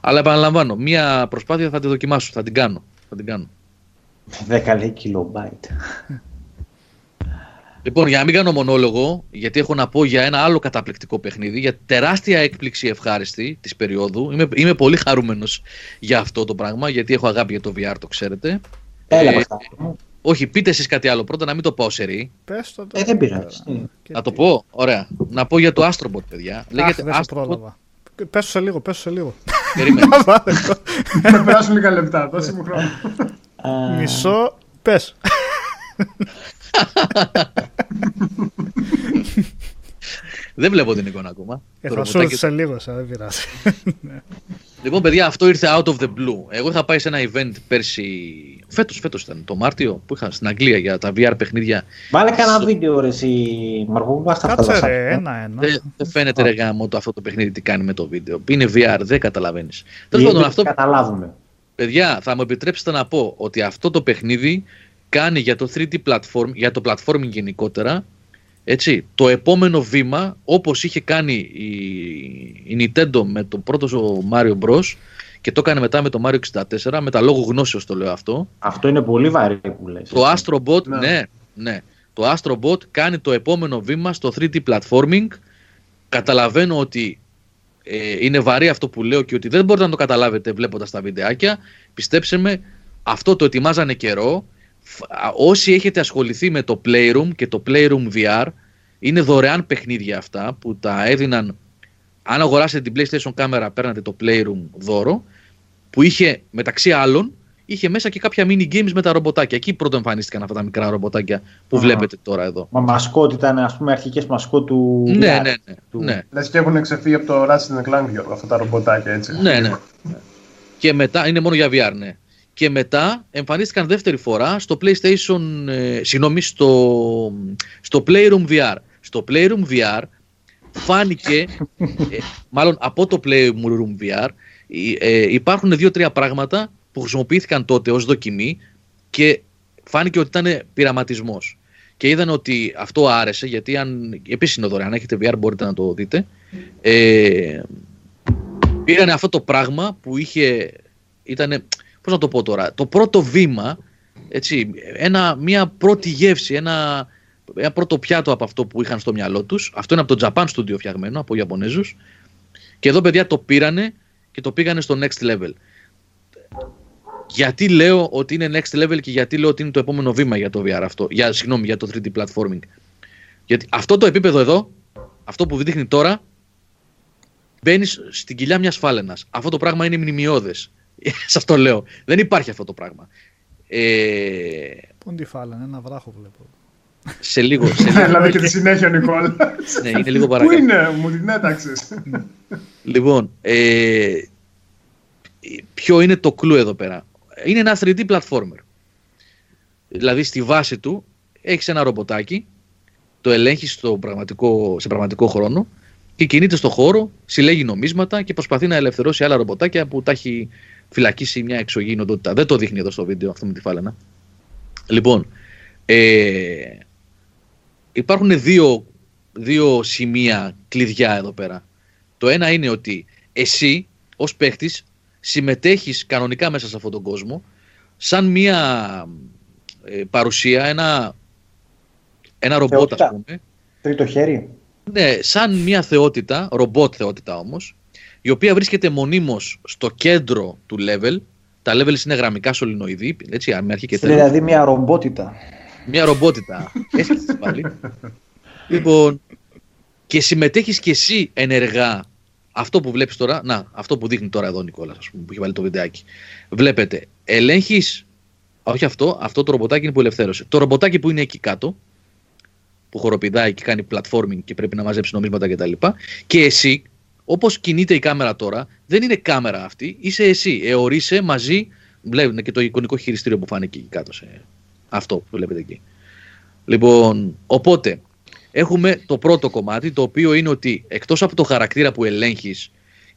Αλλά επαναλαμβάνω, μία προσπάθεια θα τη δοκιμάσω, θα την κάνω. Θα την κάνω. 10 λέει κιλομπάιτ. Λοιπόν, για να μην κάνω μονόλογο, γιατί έχω να πω για ένα άλλο καταπληκτικό παιχνίδι, για τεράστια έκπληξη ευχάριστη της περίοδου. Είμαι, είμαι πολύ χαρούμενος για αυτό το πράγμα, γιατί έχω αγάπη για το VR, το ξέρετε. Έλα, ε, όχι, πείτε εσείς κάτι άλλο πρώτα, να μην το πω σερή. Πες το, ε, δεν πειράζει. Να το πω, ωραία. Να πω για το Astrobot, παιδιά. Αχ, Λέγεται δεν Astrobot. Πέσω σε λίγο, πέσω σε λίγο. Περίμενε. Να περάσουν λίγα λεπτά, δώσε μου χρόνο. Μισό, πες. Δεν βλέπω την εικόνα ακόμα. Ε, θα σου σε λίγο, δεν πειράζει. Λοιπόν, παιδιά, αυτό ήρθε out of the blue. Εγώ είχα πάει σε ένα event πέρσι. Φέτος, φέτος ήταν, το Μάρτιο, που είχα στην Αγγλία για τα VR παιχνίδια. Βάλε κανένα βίντεο, ρε, εσύ Μαρκό, που Κάτσε, ρε, ένα-ένα. Δεν, φαίνεται, ρε, γάμο, το, αυτό το παιχνίδι τι κάνει με το βίντεο. Είναι VR, δεν καταλαβαίνεις. Τέλος πάντων, αυτό. Καταλάβουμε. Παιδιά, θα μου επιτρέψετε να πω ότι αυτό το παιχνίδι κάνει για το 3D platform, για το platforming γενικότερα, έτσι, το επόμενο βήμα, όπως είχε κάνει η, η Nintendo με το πρώτο Mario Bros. και το έκανε μετά με το Mario 64, με τα λόγω γνώσεως το λέω αυτό. Αυτό είναι πολύ βαρύ που λες. Το Astrobot, ναι. ναι, ναι. Το Astrobot κάνει το επόμενο βήμα στο 3D platforming. Καταλαβαίνω ότι ε, είναι βαρύ αυτό που λέω και ότι δεν μπορείτε να το καταλάβετε βλέποντας τα βιντεάκια. Πιστέψτε με, αυτό το ετοιμάζανε καιρό όσοι έχετε ασχοληθεί με το Playroom και το Playroom VR, είναι δωρεάν παιχνίδια αυτά που τα έδιναν. Αν αγοράσετε την PlayStation κάμερα, παίρνατε το Playroom δώρο, που είχε μεταξύ άλλων είχε μέσα και κάποια mini games με τα ρομποτάκια. Εκεί πρώτο εμφανίστηκαν αυτά τα μικρά ρομποτάκια που βλέπετε τώρα εδώ. Μα μασκότ ήταν, ας πούμε, αρχικές μασκότ του. Ναι, ναι, ναι. Του... ναι. Λες και έχουν ξεφύγει από το Ratchet Clank αυτά τα ρομποτάκια, έτσι. Ναι, ναι. και μετά είναι μόνο για VR, ναι και μετά εμφανίστηκαν δεύτερη φορά στο PlayStation, ε, συγγνώμη, στο, στο Playroom VR. Στο Playroom VR φάνηκε, ε, μάλλον από το Playroom VR, ε, υπάρχουν δύο-τρία πράγματα που χρησιμοποιήθηκαν τότε ως δοκιμή και φάνηκε ότι ήταν πειραματισμός. Και είδαν ότι αυτό άρεσε, γιατί αν, επίσης είναι δωρεάν, αν έχετε VR μπορείτε να το δείτε. Ε, πήρανε αυτό το πράγμα που είχε, ήταν πώς να το πω τώρα, το πρώτο βήμα, έτσι, ένα, μια πρώτη γεύση, ένα, ένα πρώτο πιάτο από αυτό που είχαν στο μυαλό τους. Αυτό είναι από το Japan Studio φτιαγμένο, από Ιαπωνέζους. Και εδώ παιδιά το πήρανε και το πήγανε στο next level. Γιατί λέω ότι είναι next level και γιατί λέω ότι είναι το επόμενο βήμα για το VR αυτό, για, συγγνώμη, για το 3D platforming. Γιατί αυτό το επίπεδο εδώ, αυτό που δείχνει τώρα, μπαίνεις στην κοιλιά μιας φάλαινας. Αυτό το πράγμα είναι μνημειώδες. Σε αυτό λέω. Δεν υπάρχει αυτό το πράγμα. Ε... Πού τη φάλανε, ένα βράχο βλέπω. Σε λίγο. Σε λίγο. Δηλαδή και τη συνέχεια, Νικόλα. ναι, είναι λίγο παρακάτω. Πού είναι, μου την έταξες. λοιπόν, ε, ποιο είναι το κλου εδώ πέρα; Είναι ένα 3D platformer. Δηλαδή στη βάση του έχεις ένα ρομποτάκι, το ελέγχεις στο πραγματικό, σε πραγματικό χρόνο και κινείται στο χώρο, συλλέγει νομίσματα και προσπαθεί να ελευθερώσει άλλα ρομποτάκια που τα έχει φυλακίσει μια εξωγήινη οντότητα. Δεν το δείχνει εδώ στο βίντεο αυτό με τη φάλαινα. Λοιπόν, ε, υπάρχουν δύο, δύο σημεία κλειδιά εδώ πέρα. Το ένα είναι ότι εσύ ως παίχτης συμμετέχεις κανονικά μέσα σε αυτόν τον κόσμο σαν μια ε, παρουσία, ένα, ένα ρομπότ ας πούμε. Τρίτο χέρι. Ναι, σαν μια θεότητα, ρομπότ θεότητα όμως, η οποία βρίσκεται μονίμως στο κέντρο του level. Τα levels είναι γραμμικά σωληνοειδή, έτσι, με αρχή και τέλος. Δηλαδή μια ρομπότητα. Μια ρομπότητα. Έσκησες πάλι. λοιπόν, και συμμετέχεις και εσύ ενεργά αυτό που βλέπεις τώρα, να, αυτό που δείχνει τώρα εδώ ο Νικόλας, ας πούμε, που έχει βάλει το βιντεάκι. Βλέπετε, ελέγχεις, όχι αυτό, αυτό το ρομποτάκι είναι που ελευθέρωσε. Το ρομποτάκι που είναι εκεί κάτω, που χοροπηδάει και κάνει platforming και πρέπει να μαζέψει νομίσματα κτλ. Και, και εσύ, όπως κινείται η κάμερα τώρα, δεν είναι κάμερα αυτή, είσαι εσύ. Εωρείσαι μαζί, βλέπουν και το εικονικό χειριστήριο που φάνηκε εκεί κάτω. Σε αυτό που βλέπετε εκεί. Λοιπόν, οπότε έχουμε το πρώτο κομμάτι, το οποίο είναι ότι εκτός από το χαρακτήρα που ελέγχεις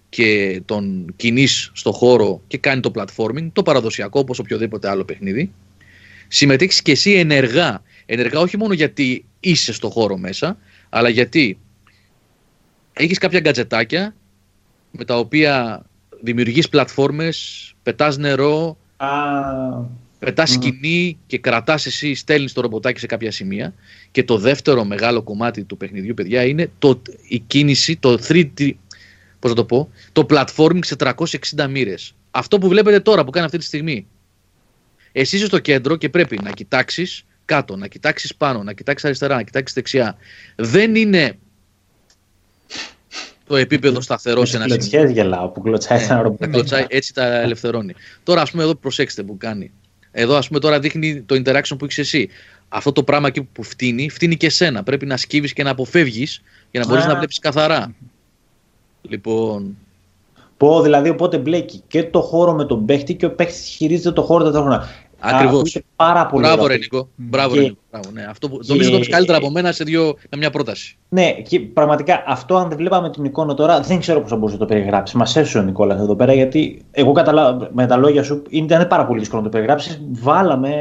και τον κινείς στο χώρο και κάνει το platforming, το παραδοσιακό όπως οποιοδήποτε άλλο παιχνίδι, συμμετέχεις και εσύ ενεργά. Ενεργά όχι μόνο γιατί είσαι στο χώρο μέσα, αλλά γιατί έχεις κάποια γκατζετάκια με τα οποία δημιουργείς πλατφόρμες, πετάς νερό, Α, πετάς σκηνή και κρατάς εσύ, στέλνεις το ρομποτάκι σε κάποια σημεία. Και το δεύτερο μεγάλο κομμάτι του παιχνιδιού, παιδιά, είναι το, η κίνηση, το 3D, πώς να το πω, το platforming σε 360 μοίρες. Αυτό που βλέπετε τώρα που κάνει αυτή τη στιγμή. Εσύ είσαι στο κέντρο και πρέπει να κοιτάξεις κάτω, να κοιτάξεις πάνω, να κοιτάξεις αριστερά, να κοιτάξεις δεξιά. Δεν είναι το επίπεδο σταθερός σε ένας σημείο. γελάω που κλωτσάει ένα ρομπότ. κλωτσάει, έτσι τα ελευθερώνει. Τώρα, ας πούμε, εδώ προσέξτε που κάνει. Εδώ, ας πούμε, τώρα δείχνει το interaction που έχεις εσύ. Αυτό το πράγμα εκεί που φτύνει, φτύνει και εσένα. Πρέπει να σκύβεις και να αποφεύγεις για να μπορείς να βλέπεις καθαρά. Λοιπόν. Πω, δηλαδή, οπότε μπλέκει και το χώρο με τον παίχτη και ο παίχτης χειρίζεται το χώρο ταυτόχρονα. Ακριβώς. Πάρα πολύ Μπράβο, Ρενικό. Μπράβο, και... Ρενικό. Μπράβο, ναι. Αυτό που... και... Νομίζω το καλύτερα από μένα σε δύο, με μια πρόταση. Ναι, και πραγματικά αυτό, αν δεν βλέπαμε την εικόνα τώρα, δεν ξέρω πώς θα μπορούσε να το περιγράψει. Μα έσωσε ο Νικόλας εδώ πέρα, γιατί εγώ καταλα... με τα λόγια σου ήταν πάρα πολύ δύσκολο να το περιγράψεις. Βάλαμε,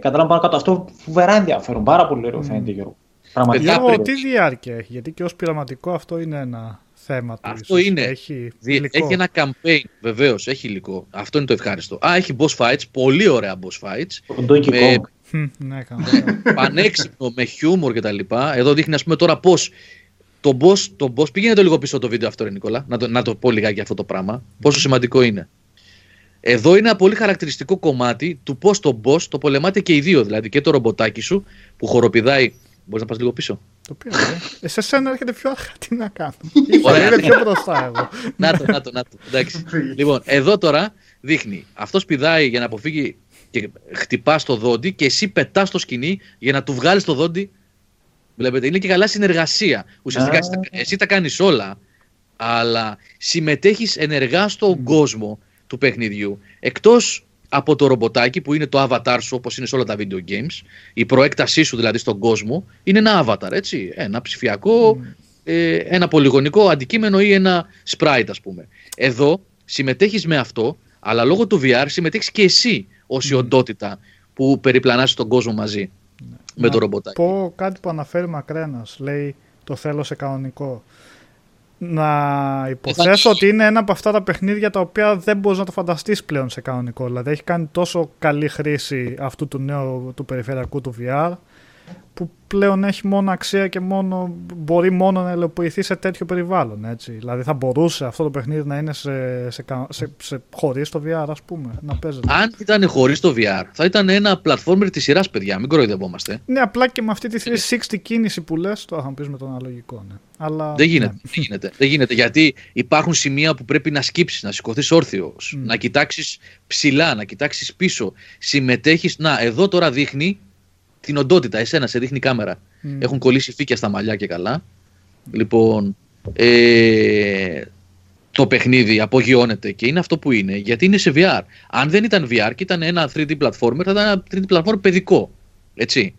καταλάβαμε πάνω κάτω. Αυτό φοβερά ενδιαφέρον. Πάρα πολύ ωραίο φαίνεται, Γιώργο. Πραγματικά. Γιώργο, τι διάρκεια έχει, γιατί και ως πειραματικό αυτό είναι ένα θέμα του. Αυτό είναι. Έχει, έχει ένα campaign, βεβαίως, έχει υλικό. Αυτό είναι το ευχάριστο. Α, έχει boss fights, πολύ ωραία boss fights. Donkey με, ναι, ναι, πανέξυπνο, με χιούμορ κτλ. Εδώ δείχνει, ας πούμε, τώρα πώς το boss, το boss, πήγαινε το λίγο πίσω το βίντεο αυτό, Νικόλα, να το, να το πω λιγάκι αυτό το πράγμα, πόσο σημαντικό είναι. Εδώ είναι ένα πολύ χαρακτηριστικό κομμάτι του πώς το boss το πολεμάτε και οι δύο, δηλαδή και το ρομποτάκι σου που χοροπηδάει. Μπορείς να πας λίγο πίσω; Το πήρα, ε. Σε σένα έρχεται πιο αργά, τι να κάνω. Ωραία, είναι πιο μπροστά εγώ. να το, να το, να το. Εντάξει. λοιπόν, εδώ τώρα δείχνει. Αυτός πηδάει για να αποφύγει και χτυπάς το δόντι και εσύ πετάς το σκηνή για να του βγάλεις το δόντι. Βλέπετε, είναι και καλά συνεργασία. Ουσιαστικά εσύ τα κάνεις όλα, αλλά συμμετέχεις ενεργά στον κόσμο του παιχνιδιού. Εκτός από το ρομποτάκι που είναι το avatar σου όπως είναι σε όλα τα video games, η προέκτασή σου δηλαδή στον κόσμο είναι ένα avatar, έτσι, ένα ψηφιακό, ε, ένα πολυγωνικό αντικείμενο ή ένα sprite ας πούμε. Εδώ συμμετέχεις με αυτό, αλλά λόγω του VR συμμετέχεις και εσύ ως η οντότητα που περιπλανάς τον κόσμο μαζί με το ρομποτάκι. πω κάτι που αναφέρει Μακρένας, λέει το θέλω σε κανονικό να υποθέσω ότι είναι ένα από αυτά τα παιχνίδια τα οποία δεν μπορείς να το φανταστείς πλέον σε κανονικό. Δηλαδή έχει κάνει τόσο καλή χρήση αυτού του νέου του περιφερειακού του VR που πλέον έχει μόνο αξία και μόνο, μπορεί μόνο να ελοποιηθεί σε τέτοιο περιβάλλον. Έτσι. Δηλαδή θα μπορούσε αυτό το παιχνίδι να είναι σε, σε, σε, σε χωρίς το VR ας πούμε, να παίζεται. Αν ήταν χωρίς το VR θα ήταν ένα platformer της σειράς παιδιά, μην κοροϊδευόμαστε. Ναι, απλά και με αυτή τη 360 κίνηση που λες, το θα πει με τον αναλογικό. Ναι. Αλλά, δεν, γίνεται, ναι. δεν, γίνεται, δεν γίνεται, γιατί υπάρχουν σημεία που πρέπει να σκύψεις, να σηκωθείς όρθιος, να κοιτάξεις ψηλά, να κοιτάξεις πίσω. Συμμετέχεις, να εδώ τώρα δείχνει την οντότητα, εσένα, σε δείχνει κάμερα. Έχουν κολλήσει φύκια στα μαλλιά και καλά. Λοιπόν, ε, το παιχνίδι απογειώνεται και είναι αυτό που είναι, γιατί είναι σε VR. Αν δεν ήταν VR και ήταν ένα 3D platformer, θα ήταν ένα 3D platformer παιδικό. Έτσι.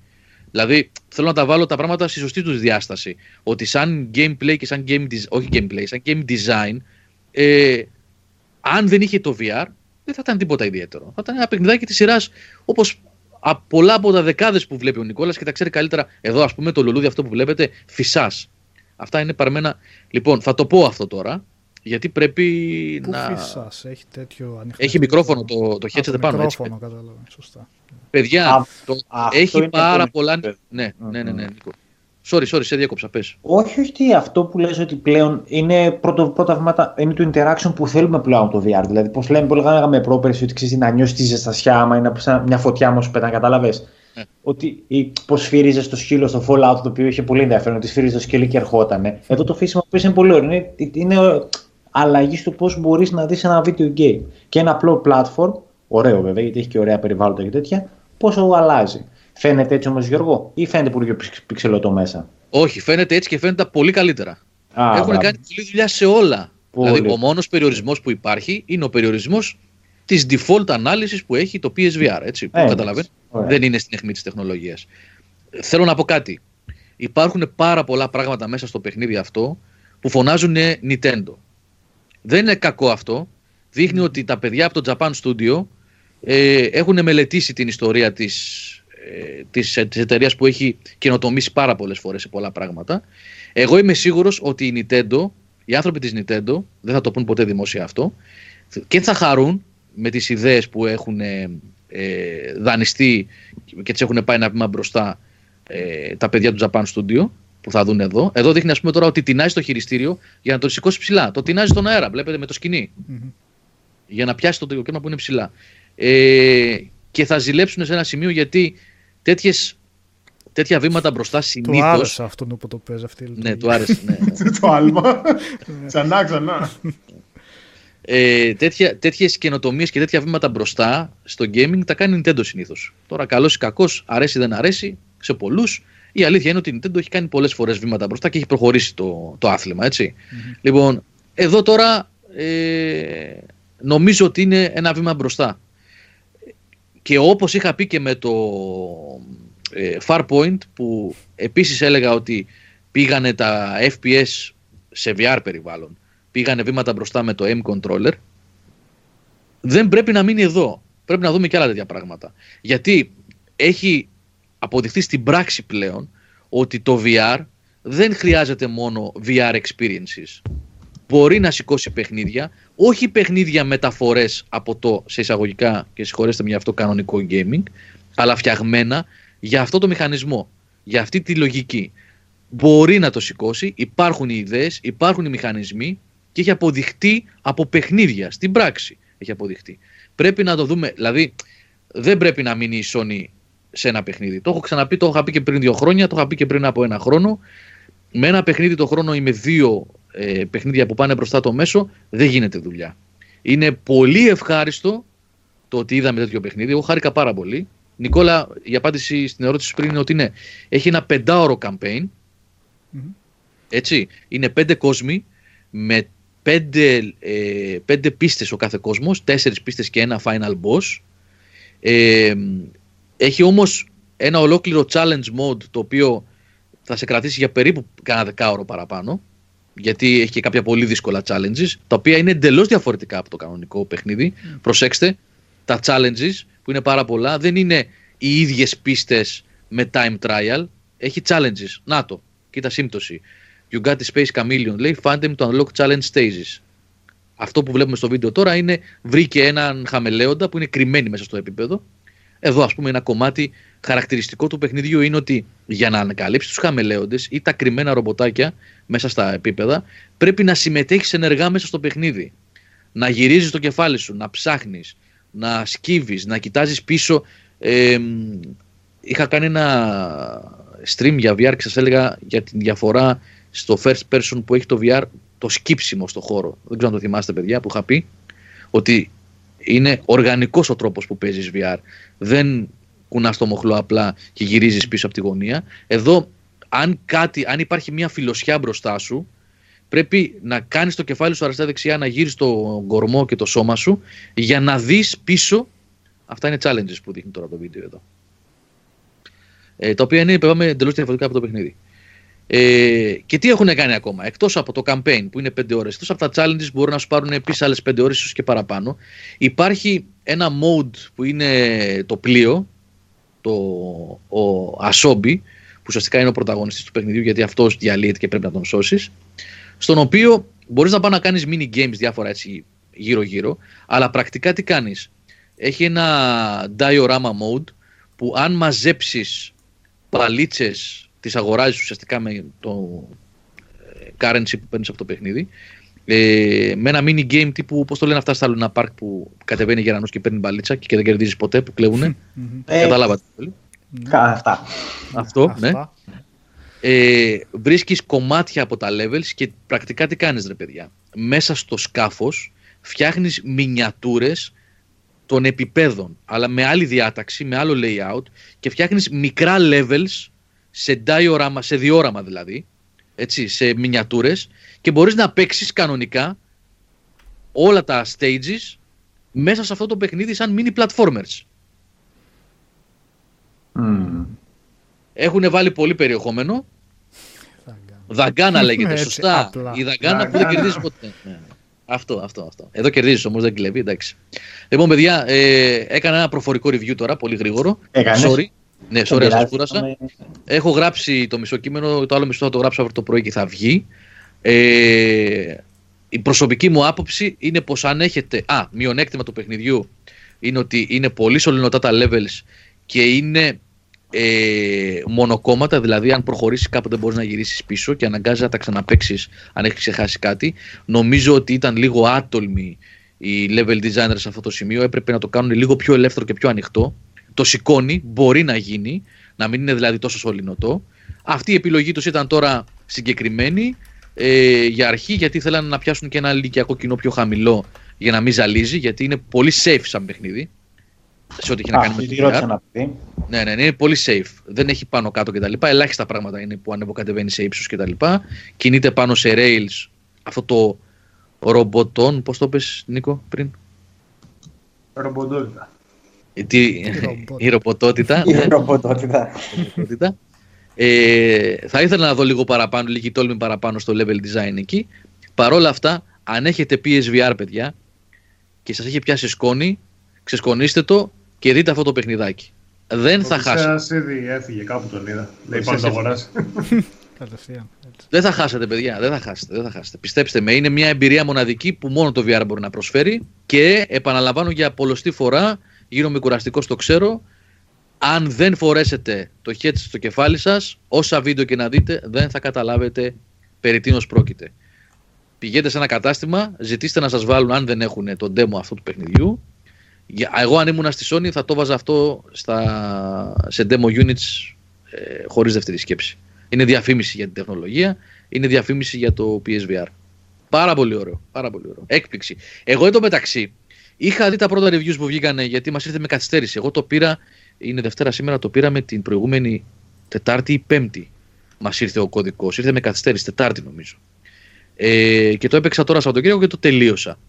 Δηλαδή, θέλω να τα βάλω τα πράγματα στη σωστή τους διάσταση. Ότι σαν gameplay και σαν game όχι gameplay, σαν game design, ε, αν δεν είχε το VR, δεν θα ήταν τίποτα ιδιαίτερο. Θα ήταν ένα παιχνιδάκι της σειράς όπως πολλά από τα δεκάδες που βλέπει ο Νικόλας και τα ξέρει καλύτερα. Εδώ, ας πούμε, το λουλούδι αυτό που βλέπετε, φυσάς. Αυτά είναι παρμένα. Λοιπόν, θα το πω αυτό τώρα, γιατί πρέπει Πού να. Φυσάς, έχει τέτοιο ανοιχτό. Έχει μικρόφωνο το, το headset πάνω. Μικρόφωνο, κατάλαβα. Σωστά. Παιδιά, το... έχει πάρα πολλά. Ναι, ναι, ναι, ναι, Νίκο. Sorry, sorry, σε διάκοψα, πες. Όχι, όχι, αυτό που λες ότι πλέον είναι πρώτο, πρώτα βήματα, είναι το interaction που θέλουμε πλέον από το VR. Δηλαδή, πώς λέμε, πολύ λέγαμε πρόπερση, ότι ξέρεις να νιώσεις τη ζεστασιά, άμα είναι μια φωτιά όμως που πετά, κατάλαβες; Ναι. Ότι πώς σφύριζες το σκύλο στο Fallout, το οποίο είχε πολύ ενδιαφέρον, ότι σφύριζες το σκύλο και ερχότανε. Εδώ το φύσιμο που είναι πολύ ωραίο. Είναι, είναι αλλαγής στο πώς μπορείς να δεις ένα video game. Και ένα απλό platform, ωραίο βέβαια, γιατί έχει και ωραία περιβάλλοντα και τέτοια, πόσο αλλάζει. Φαίνεται έτσι όμως, Γιώργο, ή φαίνεται πολύ πιο πιξελωτό μέσα; Όχι, φαίνεται έτσι και φαίνεται πολύ καλύτερα. Α, Έχουν μπράβο. κάνει πολλή δουλειά σε όλα. Πολύ. Δηλαδή, ο μόνος περιορισμός που υπάρχει είναι ο περιορισμός της default ανάλυσης που έχει το PSVR. Έτσι, που ε, Δεν είναι στην αιχμή της τεχνολογίας. Θέλω να πω κάτι. Υπάρχουν πάρα πολλά πράγματα μέσα στο παιχνίδι αυτό που φωνάζουν Nintendo. Δεν είναι κακό αυτό. Δείχνει ότι τα παιδιά από το Japan Studio ε, έχουν μελετήσει την ιστορία της ε, της, της εταιρείας που έχει καινοτομήσει πάρα πολλές φορές σε πολλά πράγματα. Εγώ είμαι σίγουρος ότι η Nintendo, οι άνθρωποι της Nintendo, δεν θα το πούν ποτέ δημόσια αυτό, και θα χαρούν με τις ιδέες που έχουν ε, ε δανειστεί και τις έχουν πάει ένα βήμα μπροστά ε, τα παιδιά του Japan Studio που θα δουν εδώ. Εδώ δείχνει ας πούμε τώρα ότι τεινάζει το χειριστήριο για να το σηκώσει ψηλά. Το τεινάζει στον αέρα, βλέπετε με το σκηνη Για να πιάσει το κρέμα που είναι ψηλά. Ε, και θα ζηλέψουν σε ένα σημείο γιατί τέτοιες, τέτοια βήματα μπροστά συνήθως. Του άρεσε αυτό που το παίζει αυτή η Ναι, του άρεσε. Ναι, ναι. το άλμα. ξανά, ξανά. Ε, τέτοια, τέτοιες καινοτομίες και τέτοια βήματα μπροστά στο gaming τα κάνει Nintendo συνήθως. Τώρα καλός ή κακός, αρέσει ή δεν αρέσει, σε πολλούς. Η αλήθεια είναι ότι η Nintendo έχει κάνει πολλές φορές βήματα μπροστά και έχει προχωρήσει το, το άθλημα, Λοιπόν, εδώ τώρα ε, νομίζω ότι είναι ένα βήμα μπροστά. Και όπως είχα πει και με το ε, Farpoint που επίσης έλεγα ότι πήγανε τα FPS σε VR περιβάλλον, πήγανε βήματα μπροστά με το M-Controller, δεν πρέπει να μείνει εδώ. Πρέπει να δούμε και άλλα τέτοια πράγματα. Γιατί έχει αποδειχθεί στην πράξη πλέον ότι το VR δεν χρειάζεται μόνο VR experiences. Μπορεί να σηκώσει παιχνίδια, όχι παιχνίδια μεταφορές από το σε εισαγωγικά και συγχωρέστε με για αυτό κανονικό gaming, αλλά φτιαγμένα για αυτό το μηχανισμό, για αυτή τη λογική. Μπορεί να το σηκώσει, υπάρχουν οι ιδέες, υπάρχουν οι μηχανισμοί και έχει αποδειχτεί από παιχνίδια στην πράξη. Έχει αποδειχτεί. Πρέπει να το δούμε, δηλαδή δεν πρέπει να μείνει η Sony σε ένα παιχνίδι. Το έχω ξαναπεί, το έχω πει και πριν δύο χρόνια, το είχα πει και πριν από ένα χρόνο. Με ένα παιχνίδι το χρόνο ή με δύο ε, παιχνίδια που πάνε μπροστά το μέσο, δεν γίνεται δουλειά. Είναι πολύ ευχάριστο το ότι είδαμε τέτοιο παιχνίδι. Εγώ χάρηκα πάρα πολύ. Νικόλα, η απάντηση στην ερώτηση σου πριν είναι ότι είναι, έχει ένα πεντάωρο campaign. Έτσι. Είναι πέντε κόσμοι με πέντε, ε, πέντε πίστες ο κάθε κόσμος, τέσσερις πίστες και ένα final boss. Ε, έχει όμως ένα ολόκληρο challenge mode το οποίο θα σε κρατήσει για περίπου κάνα δεκάωρο παραπάνω γιατί έχει και κάποια πολύ δύσκολα challenges, τα οποία είναι εντελώς διαφορετικά από το κανονικό παιχνίδι. Mm. Προσέξτε, τα challenges που είναι πάρα πολλά δεν είναι οι ίδιες πίστες με time trial. Έχει challenges. Να το, κοίτα σύμπτωση. You got the space chameleon, λέει, find them to unlock challenge stages. Αυτό που βλέπουμε στο βίντεο τώρα είναι βρήκε έναν χαμελέοντα που είναι κρυμμένη μέσα στο επίπεδο. Εδώ, ας πούμε, ένα κομμάτι χαρακτηριστικό του παιχνιδιού είναι ότι για να ανακαλύψει τους χαμελέοντες ή τα κρυμμένα ρομποτάκια μέσα στα επίπεδα, πρέπει να συμμετέχεις ενεργά μέσα στο παιχνίδι. Να γυρίζεις το κεφάλι σου, να ψάχνεις, να σκύβεις, να κοιτάζεις πίσω. Ε, είχα κάνει ένα stream για VR και σας έλεγα για τη διαφορά στο first person που έχει το VR το σκύψιμο στο χώρο. Δεν ξέρω αν το θυμάστε, παιδιά, που είχα πει ότι είναι οργανικός ο τρόπος που παίζεις VR. Δεν κουνάς το μοχλό απλά και γυρίζεις πίσω από τη γωνία. Εδώ, αν, κάτι, αν υπάρχει μια φιλοσιά μπροστά σου, Πρέπει να κάνεις το κεφάλι σου αριστερά-δεξιά, να γύρει το κορμό και το σώμα σου για να δεις πίσω. Αυτά είναι challenges που δείχνει τώρα το βίντεο εδώ. Ε, τα οποία είναι, είπαμε, εντελώς διαφορετικά από το παιχνίδι. Ε, και τι έχουν κάνει ακόμα, εκτός από το campaign που είναι 5 ώρες, εκτός από τα challenges που μπορούν να σου πάρουν επίσης άλλες 5 ώρες, ίσως και παραπάνω, υπάρχει ένα mode που είναι το πλοίο, το ο Asobi, που ουσιαστικά είναι ο πρωταγωνιστής του παιχνιδιού γιατί αυτός διαλύεται και πρέπει να τον σώσεις. Στον οποίο μπορείς να πάει να κάνεις mini games διάφορα έτσι γύρω-γύρω, αλλά πρακτικά τι κάνεις; Έχει ένα diorama mode που αν μαζέψεις παλίτσες τις αγοράζεις ουσιαστικά με το ε, currency που παίρνεις από το παιχνίδι ε, με ένα mini game τύπου, πώς το λένε αυτά στα Luna Park που κατεβαίνει γερανός και παίρνει μπαλίτσα και δεν κερδίζεις ποτέ, που κλέβουνε. Ε, Καταλάβατε. Αυτά. Αυτό, ναι. Ε, βρίσκεις κομμάτια από τα levels και πρακτικά τι κάνεις ρε παιδιά. Μέσα στο σκάφος φτιάχνεις μινιατούρες των επιπέδων, αλλά με άλλη διάταξη, με άλλο layout και φτιάχνεις μικρά levels σε diorama, σε διόραμα δηλαδή, έτσι, σε μινιατούρες και μπορείς να παίξεις κανονικά όλα τα stages μέσα σε αυτό το παιχνίδι σαν mini platformers. Mm. Έχουν βάλει πολύ περιεχόμενο. Δαγκάνα λέγεται, σωστά. Η δαγκάνα που δεν κερδίζει ποτέ. Ναι. Αυτό, αυτό, αυτό. Εδώ κερδίζεις όμως, δεν κλέβει, εντάξει. Λοιπόν, παιδιά, ε, έκανα ένα προφορικό review τώρα, πολύ γρήγορο. Έκανες. Sorry. Ναι, sorry, σα κούρασα. Έχω γράψει το μισό κείμενο, το άλλο μισό θα το γράψω αύριο το πρωί και θα βγει. Ε, η προσωπική μου άποψη είναι πως αν έχετε... Α, μειονέκτημα του παιχνιδιού είναι ότι είναι πολύ σωληνωτά τα levels και είναι ε, μονοκόμματα, δηλαδή αν προχωρήσεις κάπου δεν μπορείς να γυρίσεις πίσω και αναγκάζει να τα ξαναπέξει αν έχεις ξεχάσει κάτι. Νομίζω ότι ήταν λίγο άτολμοι οι level designers σε αυτό το σημείο. Έπρεπε να το κάνουν λίγο πιο ελεύθερο και πιο ανοιχτό. Το σηκώνει, μπορεί να γίνει, να μην είναι δηλαδή τόσο σωληνωτό. Αυτή η επιλογή τους ήταν τώρα συγκεκριμένη ε, για αρχή γιατί θέλανε να πιάσουν και ένα ηλικιακό κοινό πιο χαμηλό για να μην ζαλίζει γιατί είναι πολύ safe σαν παιχνίδι σε ό,τι έχει να κάνει με το VR. Ναι, ναι, ναι, είναι πολύ safe. Δεν έχει πάνω κάτω κτλ. Ελάχιστα πράγματα είναι που ανεβοκατεβαίνει σε ύψος κτλ. Κινείται πάνω σε rails αυτό το ρομποτόν, πώς το πες Νίκο πριν; Ρομποτότητα. Τι, η ρομποτότητα. Η ρομποτότητα. Ε, θα ήθελα να δω λίγο παραπάνω, λίγη τόλμη παραπάνω στο level design εκεί. Παρόλα αυτά, αν έχετε PSVR, παιδιά, και σας έχει πιάσει σκόνη, ξεσκονίστε το και δείτε αυτό το παιχνιδάκι. Δεν θα χάσετε. ήδη έφυγε, κάπου τον είδα. Λέει πάνω το αγοράσει. δεν θα χάσετε, παιδιά. Δεν θα χάσετε, δεν θα χάσετε. Πιστέψτε με, είναι μια εμπειρία μοναδική που μόνο το VR μπορεί να προσφέρει και επαναλαμβάνω για πολλωστή φορά, γίνομαι κουραστικό, το ξέρω, αν δεν φορέσετε το headset στο κεφάλι σας, όσα βίντεο και να δείτε, δεν θα καταλάβετε περί τίνος πρόκειται. Πηγαίνετε σε ένα κατάστημα, ζητήστε να σας βάλουν αν δεν έχουν το demo αυτού του παιχνιδιού. Εγώ αν ήμουν στη Sony θα το βάζα αυτό στα, σε demo units ε, χωρίς δεύτερη σκέψη. Είναι διαφήμιση για την τεχνολογία, είναι διαφήμιση για το PSVR. Πάρα πολύ ωραίο, πάρα πολύ ωραίο. Έκπληξη. Εγώ εδώ μεταξύ είχα δει τα πρώτα reviews που βγήκαν γιατί μας ήρθε με καθυστέρηση. Εγώ το πήρα είναι Δευτέρα σήμερα, το πήραμε την προηγούμενη Τετάρτη ή Πέμπτη. Μας ήρθε ο κωδικός. Ήρθε με καθυστέρηση, Τετάρτη νομίζω. Ε, και το έπαιξα τώρα Σαββατοκύριακο και το τελείωσα.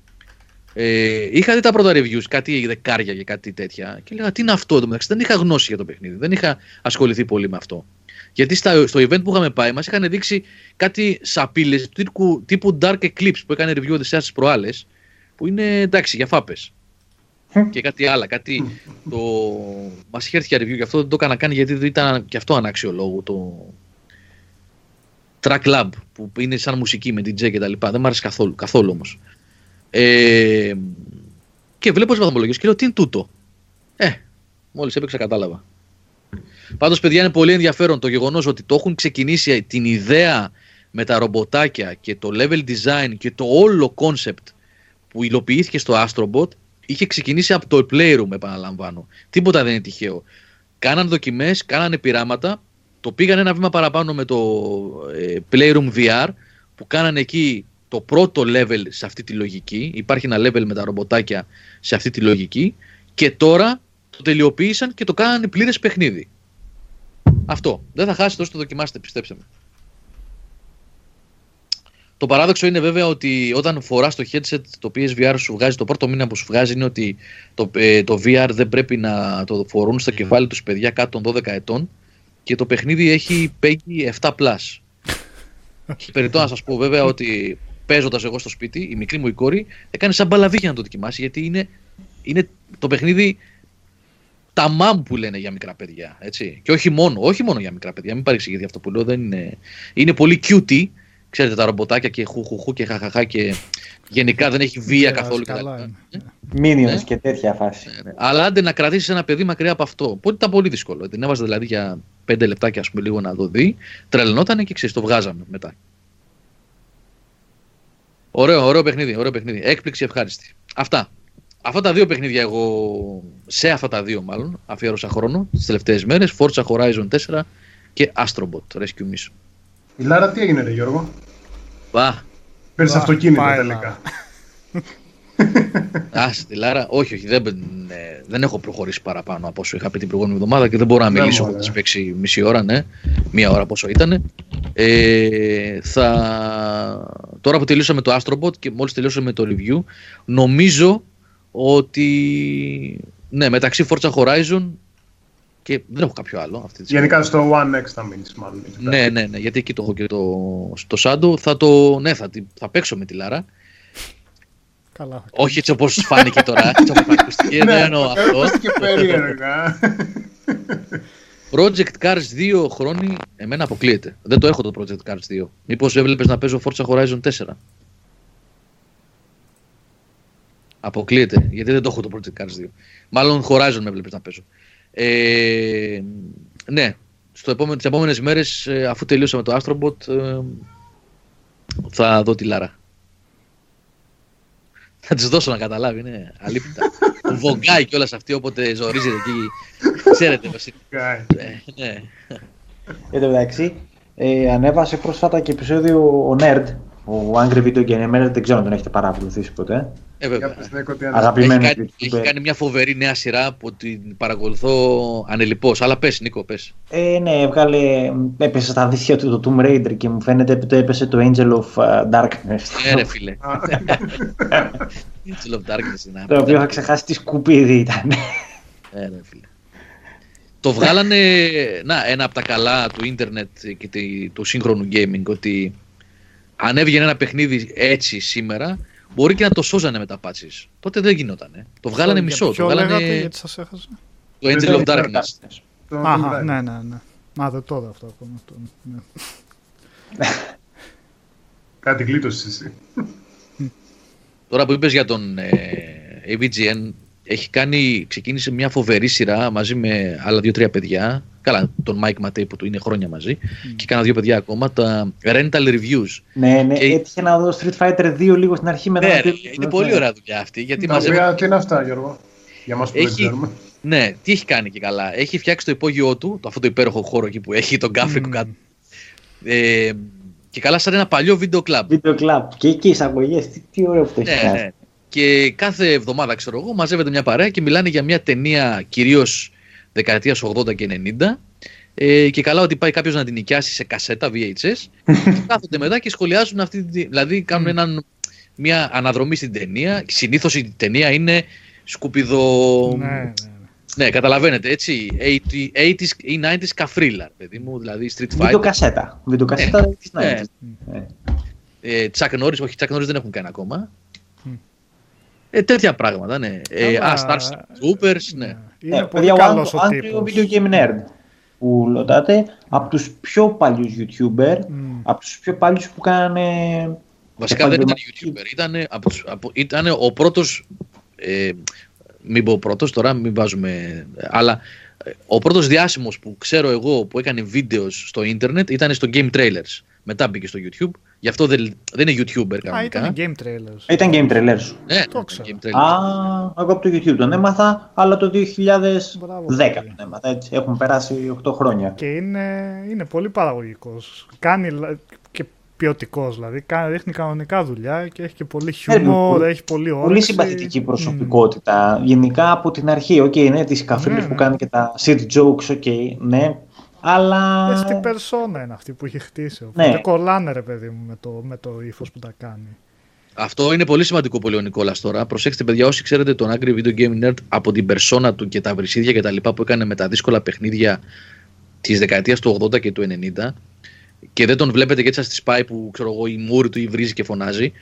Ε, είχα δει τα πρώτα reviews, κάτι δεκάρια και κάτι τέτοια. Και έλεγα τι είναι αυτό εδώ μεταξύ. Δεν είχα γνώση για το παιχνίδι. Δεν είχα ασχοληθεί πολύ με αυτό. Γιατί στα, στο event που είχαμε πάει, μας είχαν δείξει κάτι σαπίλες τύπου, τύπου Dark Eclipse που έκανε review Οδυσσέα τι προάλλες. Που είναι εντάξει για φάπες και κάτι άλλο. Κάτι το... Μας είχε έρθει για review, γι' αυτό δεν το έκανα καν γιατί δεν ήταν και αυτό ανάξιο λόγο. Το Track Lab που είναι σαν μουσική με DJ και τα λοιπά. Δεν μου άρεσε καθόλου, καθόλου όμως. Ε, και βλέπω τι βαθμολογίες και λέω τι είναι τούτο; Ε, μόλις έπαιξα κατάλαβα. Πάντως, παιδιά, είναι πολύ ενδιαφέρον το γεγονός ότι το έχουν ξεκινήσει την ιδέα με τα ρομποτάκια και το level design και το όλο concept που υλοποιήθηκε στο Astrobot είχε ξεκινήσει από το Playroom, επαναλαμβάνω. Τίποτα δεν είναι τυχαίο. Κάναν δοκιμές, κάνανε πειράματα, το πήγαν ένα βήμα παραπάνω με το ε, Playroom VR, που κάνανε εκεί το πρώτο level σε αυτή τη λογική. Υπάρχει ένα level με τα ρομποτάκια σε αυτή τη λογική. Και τώρα το τελειοποίησαν και το κάνανε πλήρες παιχνίδι. Αυτό. Δεν θα χάσετε όσο το δοκιμάσετε, πιστέψτε με. Το παράδοξο είναι βέβαια ότι όταν φοράς το headset το PSVR σου βγάζει, το πρώτο μήνα που σου βγάζει είναι ότι το, ε, το VR δεν πρέπει να το φορούν στο κεφάλι τους παιδιά κάτω των 12 ετών και το παιχνίδι έχει PEGI 7+. Περιτώ να σας πω βέβαια ότι παίζοντας εγώ στο σπίτι, η μικρή μου η κόρη έκανε σαν μπαλαβή για να το δοκιμάσει γιατί είναι, είναι το παιχνίδι τα μάμ που λένε για μικρά παιδιά. Έτσι. Και όχι μόνο, όχι μόνο για μικρά παιδιά, μην παρεξηγείτε αυτό που λέω. Δεν είναι, είναι πολύ cutie ξέρετε τα ρομποτάκια και χουχουχού και χαχαχά και γενικά δεν έχει βία καθόλου. Μίνιονες ναι. και τέτοια φάση. Ναι, ναι. Αλλά άντε να κρατήσεις ένα παιδί μακριά από αυτό. Οπότε ήταν πολύ δύσκολο. Την έβαζε δηλαδή για πέντε λεπτάκια ας πούμε λίγο να το δει. Τρελνότανε και ξέρεις, το βγάζαμε μετά. Ωραίο, ωραίο παιχνίδι, ωραίο παιχνίδι. Έκπληξη ευχάριστη. Αυτά. Αυτά τα δύο παιχνίδια εγώ, σε αυτά τα δύο μάλλον, αφιέρωσα χρόνο τι τελευταίες μέρες. Forza Horizon 4 και Astrobot Rescue Mission. Η Λάρα τι έγινε, ρε Γιώργο; Πα. Πέρυσι αυτοκίνητο τελικά. Α, τη Λάρα, όχι, όχι, δεν, ε, δεν έχω προχωρήσει παραπάνω από όσο είχα πει την προηγούμενη εβδομάδα και δεν μπορώ να μιλήσω που τη παίξει μισή ώρα, ναι, μία ώρα πόσο ήταν. Ε, θα... Τώρα που τελείωσαμε το Astrobot και μόλις τελειώσαμε το review, νομίζω ότι ναι, μεταξύ Forza Horizon και δεν έχω κάποιο άλλο αυτή τη Γενικά στο One X θα μείνεις, μάλλον. Ναι, ναι, ναι, γιατί εκεί το έχω και το, στο Σάντο. Θα το, ναι, θα, θα παίξω με τη Λάρα. Καλά. Όχι έτσι όπως φάνηκε τώρα, έτσι όπως ακούστηκε, δεν εννοώ αυτό. και περίεργα. Project Cars 2 χρόνοι, εμένα αποκλείεται. Δεν το έχω το Project Cars 2. Μήπως έβλεπες να παίζω Forza Horizon 4. Αποκλείεται, γιατί δεν το έχω το Project Cars 2. Μάλλον Horizon με έβλεπες να παίζω. Ε, ναι, στο επόμενο, τις επόμενες μέρες ε, αφού τελείωσαμε το Astrobot ε, θα δω τη Λάρα. Θα της δώσω να καταλάβει, ναι, αλήθεια. Ο Βογκάι και όλα αυτή όποτε ζορίζεται εκεί. Ξέρετε βασίλη. ε, ναι. Εν τω μεταξύ, ε, ανέβασε πρόσφατα και επεισόδιο ο Nerd, ο Angry Video Gamer, δεν ξέρω αν τον έχετε παρακολουθήσει ποτέ. Ε, Αγαπημένο. Έχει, κάνει, έχει κάνει μια φοβερή νέα σειρά που την παρακολουθώ ανελειπώς. Αλλά πες Νίκο, πες. Ε, ναι, έβγαλε, έπεσε στα δίχτυα του το Tomb Raider και μου φαίνεται ότι έπεσε το Angel of uh, Darkness. Ναι ρε φίλε. Angel of Darkness είναι. Το οποίο είχα ξεχάσει τι σκουπίδι ήταν. Ναι ρε φίλε. Το βγάλανε, να, ένα από τα καλά του ίντερνετ και του σύγχρονου gaming, ότι αν έβγαινε ένα παιχνίδι έτσι σήμερα, μπορεί και να το σώζανε με τα πάτσει. Τότε δεν γινόταν. Το βγάλανε μισό. το βγάλανε... γιατί σας έχασα. Το Angel of Darkness. Αχα, ναι, ναι, ναι. Μα δεν το αυτό ακόμα. Ναι. Κάτι γλίτωσες εσύ. Τώρα που είπες για τον ε, AVGN, έχει κάνει, ξεκίνησε μια φοβερή σειρά μαζί με άλλα δύο-τρία παιδιά. Καλά, τον Mike Matei που του είναι χρόνια μαζί. Mm. Και κάνα δύο παιδιά ακόμα. Τα Rental Reviews. Ναι, ναι, και... έτυχε να δω Street Fighter 2 λίγο στην αρχή μετά. Ναι, είναι ναι. πολύ ωραία δουλειά αυτή. Γιατί μαζεύει... Τι είναι αυτά, Γιώργο; Για μας που έχει... δεν ξέρουμε. Ναι, τι έχει κάνει και καλά. Έχει φτιάξει το υπόγειό του, το, αυτό το υπέροχο χώρο εκεί που έχει, τον κάφρικο mm. κάτω. Ε, και καλά σαν ένα παλιό βίντεο κλαμπ. Βίντεο κλαμπ. Και εκεί εισαγωγές, τι, τι ωραίο που το έχει ναι, κάνει. Ναι. Και κάθε εβδομάδα, ξέρω εγώ, μαζεύεται μια παρέα και μιλάνε για μια ταινία κυρίως δεκαετίας 80 και 90. Ε, και καλά ότι πάει κάποιος να την νοικιάσει σε κασέτα VHS. και κάθονται μετά και σχολιάζουν αυτή τη. Δηλαδή κάνουν έναν, μια αναδρομή στην ταινία. Συνήθως η ταινία είναι σκουπιδο. Ναι, ναι. Ναι, καταλαβαίνετε έτσι. 80s ή 90s καφρίλα, παιδί μου, δηλαδή Street Fighter. Βιντεοκασέτα. Βιντεοκασέτα ναι. ναι. ναι. Ε, Chuck Norris, όχι, Chuck Norris δεν έχουν κάνει ακόμα. Ε, τέτοια πράγματα, ναι. Ε, α, Star Troopers, ναι. Είναι ε, πολύ καλός ο τύπος. Video Game Nerd που ρωτάτε, από τους πιο παλιούς YouTuber, mm. από τους πιο παλιούς που κάνανε... Βασικά δεν ήταν YouTuber, ήταν, από, από, ήταν ο πρώτος, ε, μην πω πρώτος, τώρα μην βάζουμε, αλλά ε, ο πρώτος διάσημος που ξέρω εγώ που έκανε βίντεος στο ίντερνετ ήταν στο Game Trailers. Μετά μπήκε στο YouTube Γι' αυτό δεν, δεν είναι YouTuber κανονικά. Α, ήταν game trailers. Ήταν game trailers. Ναι, το ξέρω. Game trailers. Α, εγώ από το YouTube τον έμαθα, αλλά το 2010 τον έμαθα. Έτσι. Έχουν περάσει 8 χρόνια. Και είναι, είναι πολύ παραγωγικός. Κάνει και ποιοτικός δηλαδή. Ρίχνει κανονικά δουλειά και έχει και πολύ χιούμορ, έχει πολύ όρεξη. Πολύ συμπαθητική προσωπικότητα. Mm. Γενικά από την αρχή, okay, ναι, τις καφρίλε ναι, που ναι. κάνει και τα seed jokes, okay, ναι. Αλλά... Ε, στην περσόνα είναι αυτή που έχει χτίσει. Οπότε ναι. κολλάνε ρε παιδί μου με το, με το ύφος που τα κάνει. Αυτό είναι πολύ σημαντικό που λέει ο Νικόλας τώρα. Προσέξτε, παιδιά, όσοι ξέρετε τον Angry Video Game Nerd από την περσόνα του και τα βρυσίδια και τα λοιπά που έκανε με τα δύσκολα παιχνίδια της δεκαετίας του 80 και του 90 και δεν τον βλέπετε και έτσι σας τη πάει που ξέρω εγώ η μούρη του ή βρίζει και φωνάζει.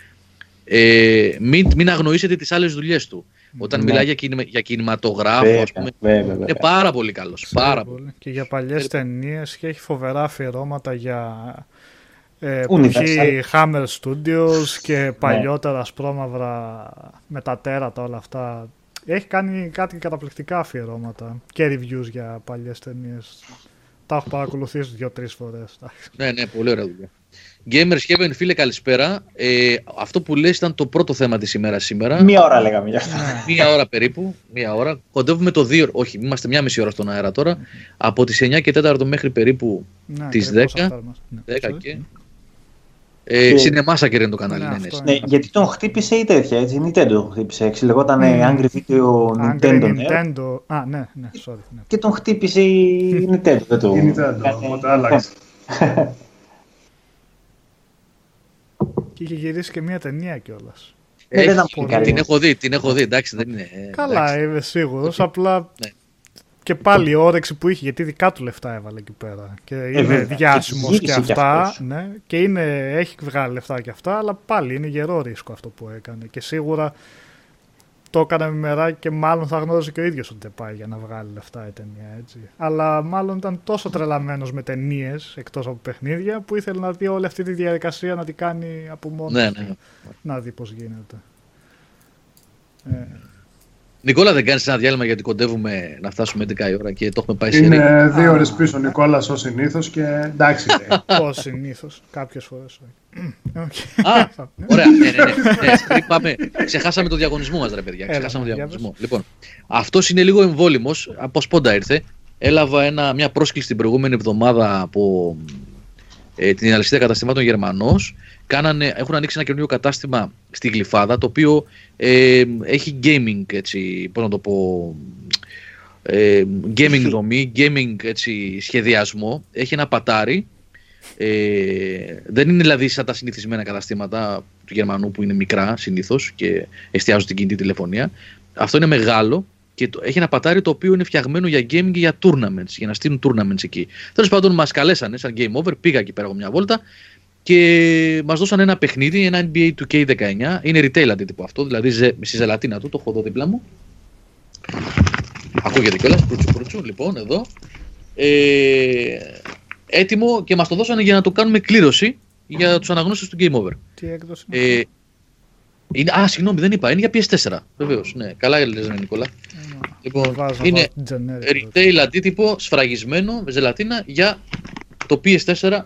Ε, μην, μην αγνοήσετε τις άλλες δουλειές του. Όταν ναι. μιλάει για, κινημα, για κινηματογράφο, βέβαια, πούμε, βέβαια, βέβαια. είναι πάρα πολύ καλός. Πάρα πολύ. Και για παλιές ε, ταινίες και έχει φοβερά αφιερώματα για ε, που έχει Hammer Studios και ναι. παλιότερα ασπρόμαυρα με τα τέρατα όλα αυτά. Έχει κάνει κάτι καταπληκτικά αφιερώματα και reviews για παλιές ταινίες. Τα έχω παρακολουθήσει δύο-τρεις φορές. Ναι, ναι, πολύ ωραία δουλειά. Gamers Heaven, φίλε, καλησπέρα. Ε, αυτό που λες ήταν το πρώτο θέμα της ημέρας σήμερα. Μία ώρα λέγαμε για αυτό. Ναι. Μία ώρα περίπου. Μία ώρα. Κοντεύουμε το δύο. Όχι, είμαστε μία μισή ώρα στον αέρα τώρα. Από τις 9 και 4 μέχρι περίπου ναι, τις 10. 10 ναι. και. Ε, και... Cinemassaker είναι το κανάλι. Ναι, ναι, ναι, γιατί τον χτύπησε η τέτοια, έτσι, η Nintendo τον χτύπησε, έτσι, λεγόταν mm. Angry Video Nintendo. Angry Nintendo, α, ναι, ναι, sorry. Ναι. Και τον χτύπησε η Nintendo. Δεν το... Η Nintendo, οπότε άλλαξε. και είχε γυρίσει και μια ταινία κιόλας. Ε, δεν ήταν Την έχω δει, την έχω δει, εντάξει, δεν είναι. Καλά, είμαι σίγουρος. Απλά ναι και πάλι η όρεξη που είχε, γιατί δικά του λεφτά έβαλε εκεί πέρα. Και ε, είναι ε, διάσημος και, και αυτά. ναι, και είναι, έχει βγάλει λεφτά και αυτά, αλλά πάλι είναι γερό ρίσκο αυτό που έκανε. Και σίγουρα το έκανε με μεράκι και μάλλον θα γνώριζε και ο ίδιος ότι δεν πάει για να βγάλει λεφτά η ταινία. Έτσι. Αλλά μάλλον ήταν τόσο τρελαμένος με ταινίες εκτός από παιχνίδια που ήθελε να δει όλη αυτή τη διαδικασία να την κάνει από μόνος ναι, ναι. Να δει πώς γίνεται. Ε, Νικόλα, δεν κάνεις ένα διάλειμμα γιατί κοντεύουμε να φτάσουμε 11 η ώρα και το έχουμε πάει σε Είναι δύο ώρες πίσω ο Νικόλας ως συνήθως και εντάξει. Ω συνήθως, κάποιες φορές. Α, ωραία. Ναι, ναι, ναι. ναι πάμε. Ξεχάσαμε το διαγωνισμό μας, ρε παιδιά. Ξεχάσαμε το διαγωνισμό. Λοιπόν, αυτός είναι λίγο εμβόλυμος. Από σπόντα ήρθε. Έλαβα ένα, μια πρόσκληση την προηγούμενη εβδομάδα από ε, την αλυσίδα καταστημάτων Γερμανός κάνανε, έχουν ανοίξει ένα καινούριο κατάστημα στη Γλυφάδα το οποίο ε, έχει gaming έτσι, πώς να το πω, ε, gaming δομή, gaming έτσι, σχεδιασμό, έχει ένα πατάρι ε, δεν είναι δηλαδή σαν τα συνηθισμένα καταστήματα του Γερμανού που είναι μικρά συνήθως και εστιάζουν στην κινητή τηλεφωνία. Αυτό είναι μεγάλο και το, έχει ένα πατάρι το οποίο είναι φτιαγμένο για gaming και για tournaments, για να στείλουν tournaments εκεί. Τέλος πάντων, μας καλέσανε σαν game over, πήγα εκεί πέρα από μια βόλτα και μας δώσαν ένα παιχνίδι, ένα NBA 2K19. Είναι retail αντίτυπο αυτό, δηλαδή στη ζελατίνα του, το έχω εδώ δίπλα μου. Ακούγεται κιόλας, προύτσου προύτσου, λοιπόν, εδώ. Ε, έτοιμο και μας το δώσανε για να το κάνουμε κλήρωση για τους αναγνώστες του Game Over. Τι έκδοση είναι. Ε, είναι, α, συγγνώμη, δεν είπα. Είναι για PS4. Βεβαίως. Ναι, καλά έλεγε, Νικόλα. λοιπόν, είναι retail αντίτυπο σφραγισμένο με ζελατίνα για το PS4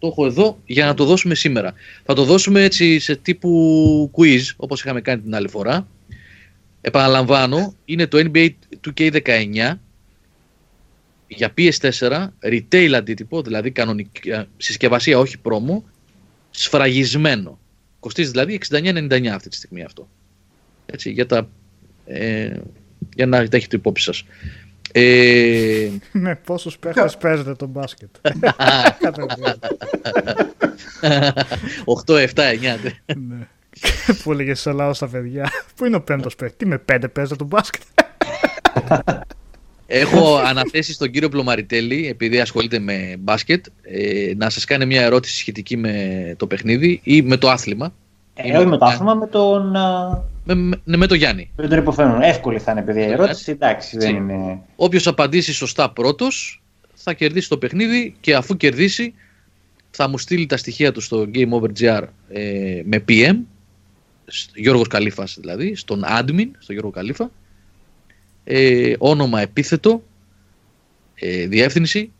το έχω εδώ για να το δώσουμε σήμερα. Θα το δώσουμε έτσι σε τύπου quiz, όπως είχαμε κάνει την άλλη φορά. Επαναλαμβάνω, είναι το NBA 2K19 για PS4, retail αντίτυπο, δηλαδή κανονική συσκευασία, όχι πρόμο, σφραγισμένο. Κοστίζει δηλαδή 69,99 αυτή τη στιγμή αυτό. Έτσι, για, τα, ε, για να τα έχετε υπόψη σας. Ε... Με πόσους παίχτες παίζετε το μπάσκετ; 8, 7, 9. Που έλεγε σε Ελλάδα στα παιδιά. Πού είναι ο πέμπτος παίχτης; Τι με πέντε παίζετε το μπάσκετ; Έχω αναθέσει στον κύριο Πλωμαριτέλη, επειδή ασχολείται με μπάσκετ, ε, να σας κάνει μια ερώτηση σχετική με το παιχνίδι ή με το άθλημα. Ε, όχι με το άθλημα, με τον με, με, με τον Γιάννη. Με τον υποφαίνον. Εύκολη θα είναι παιδιά η ερώτηση. Εντάξει, δεν είναι. Όποιος απαντήσει σωστά πρώτος θα κερδίσει το παιχνίδι και αφού κερδίσει θα μου στείλει τα στοιχεία του στο Game Over GR ε, με PM. Γιώργος Καλήφας δηλαδή, στον admin, στον Γιώργο Καλήφα. Ε, όνομα επίθετο, ε, διεύθυνση,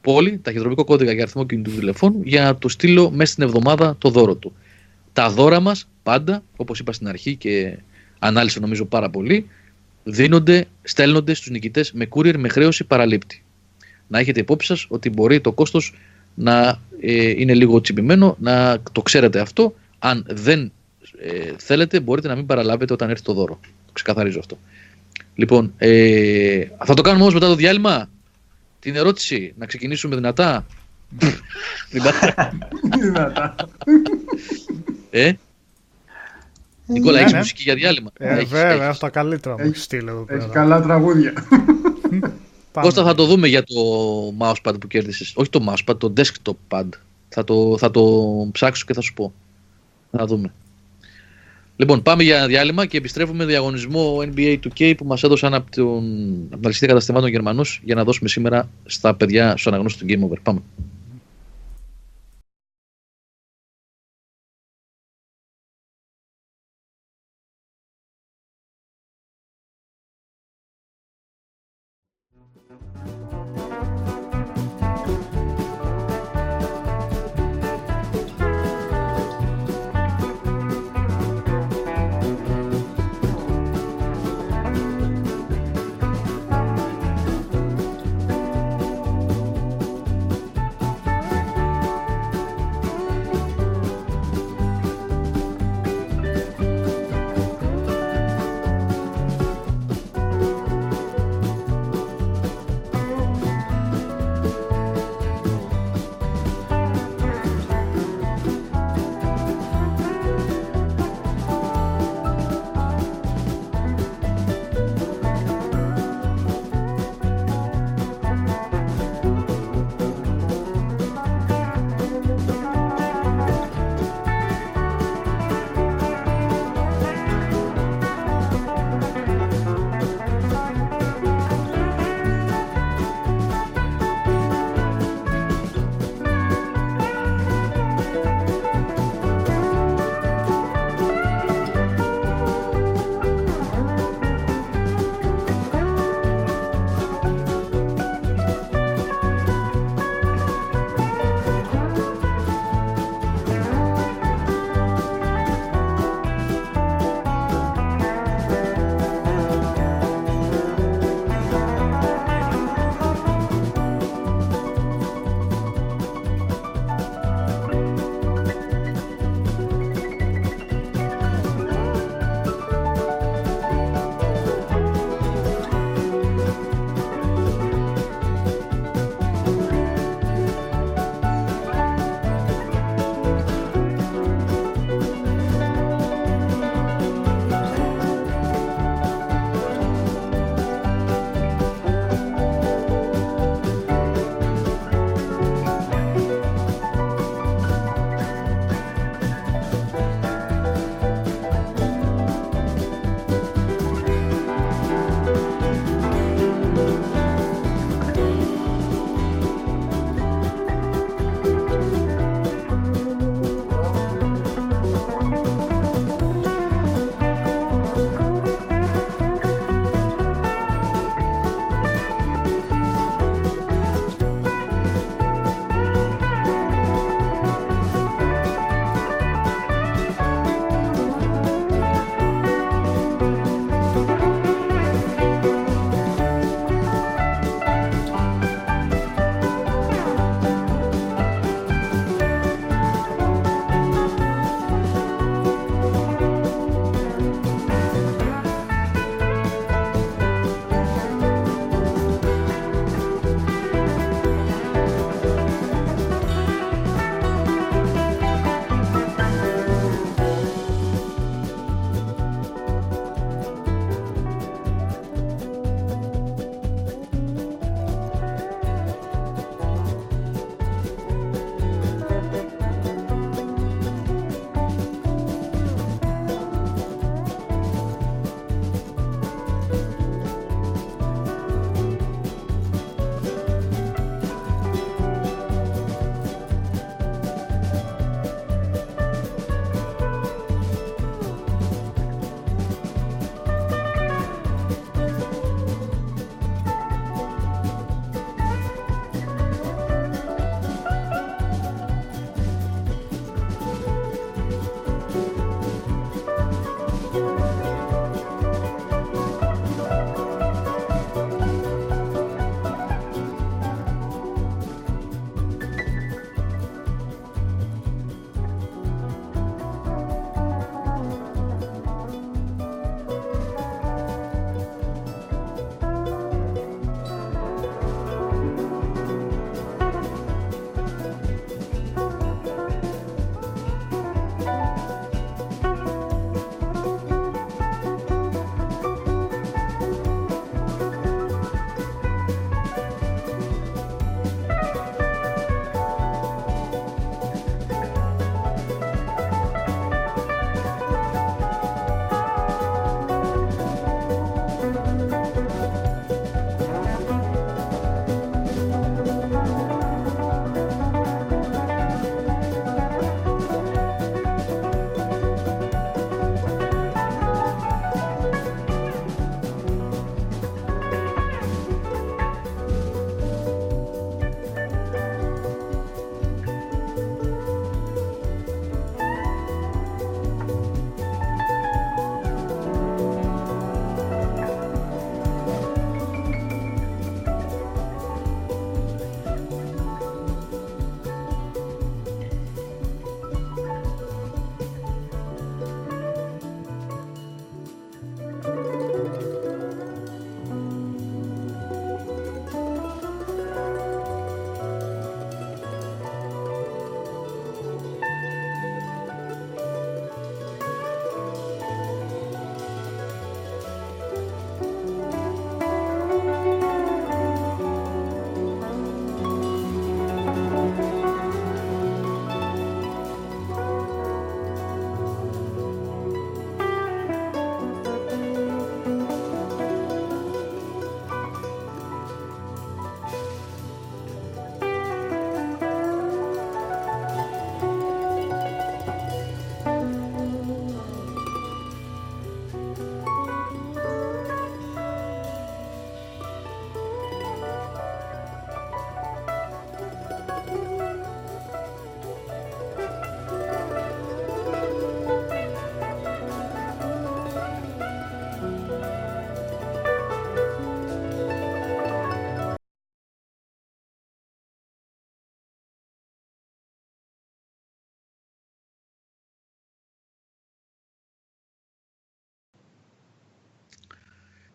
πόλη, ταχυδρομικό κώδικα για αριθμό κινητού τηλεφώνου για να το στείλω μέσα στην εβδομάδα το δώρο του. Τα δώρα μας πάντα, όπως είπα στην αρχή και ανάλυσε νομίζω πάρα πολύ, δίνονται, στέλνονται στους νικητές με courier με χρέωση παραλήπτη. Να έχετε υπόψη σας ότι μπορεί το κόστος να ε, είναι λίγο τσιμπημένο, να το ξέρετε αυτό. Αν δεν ε, θέλετε μπορείτε να μην παραλάβετε όταν έρθει το δώρο. Το ξεκαθαρίζω αυτό. Λοιπόν, ε, θα το κάνουμε όμως μετά το διάλειμμα. την ερώτηση, να ξεκινήσουμε δυνατά. Δυνατά. ε, Νικόλα, Ναι, έχεις ναι. μουσική για διάλειμμα; Ε, Έχεις, βέβαια, έχεις. έχω τα καλύτερα μου έχει στείλει εδώ πέρα. Έχει καλά τραγούδια. Πάμε. Κώστα θα το δούμε για το mousepad που κέρδισες. Όχι το mousepad, το desktop pad. Θα το, θα το ψάξω και θα σου πω. Θα δούμε. Λοιπόν, πάμε για διάλειμμα και επιστρέφουμε διαγωνισμό NBA 2K που μας έδωσαν από, τον, από την αλυσίδα καταστημάτων Γερμανούς για να δώσουμε σήμερα στα παιδιά στους αναγνώστες του Game Over. Πάμε.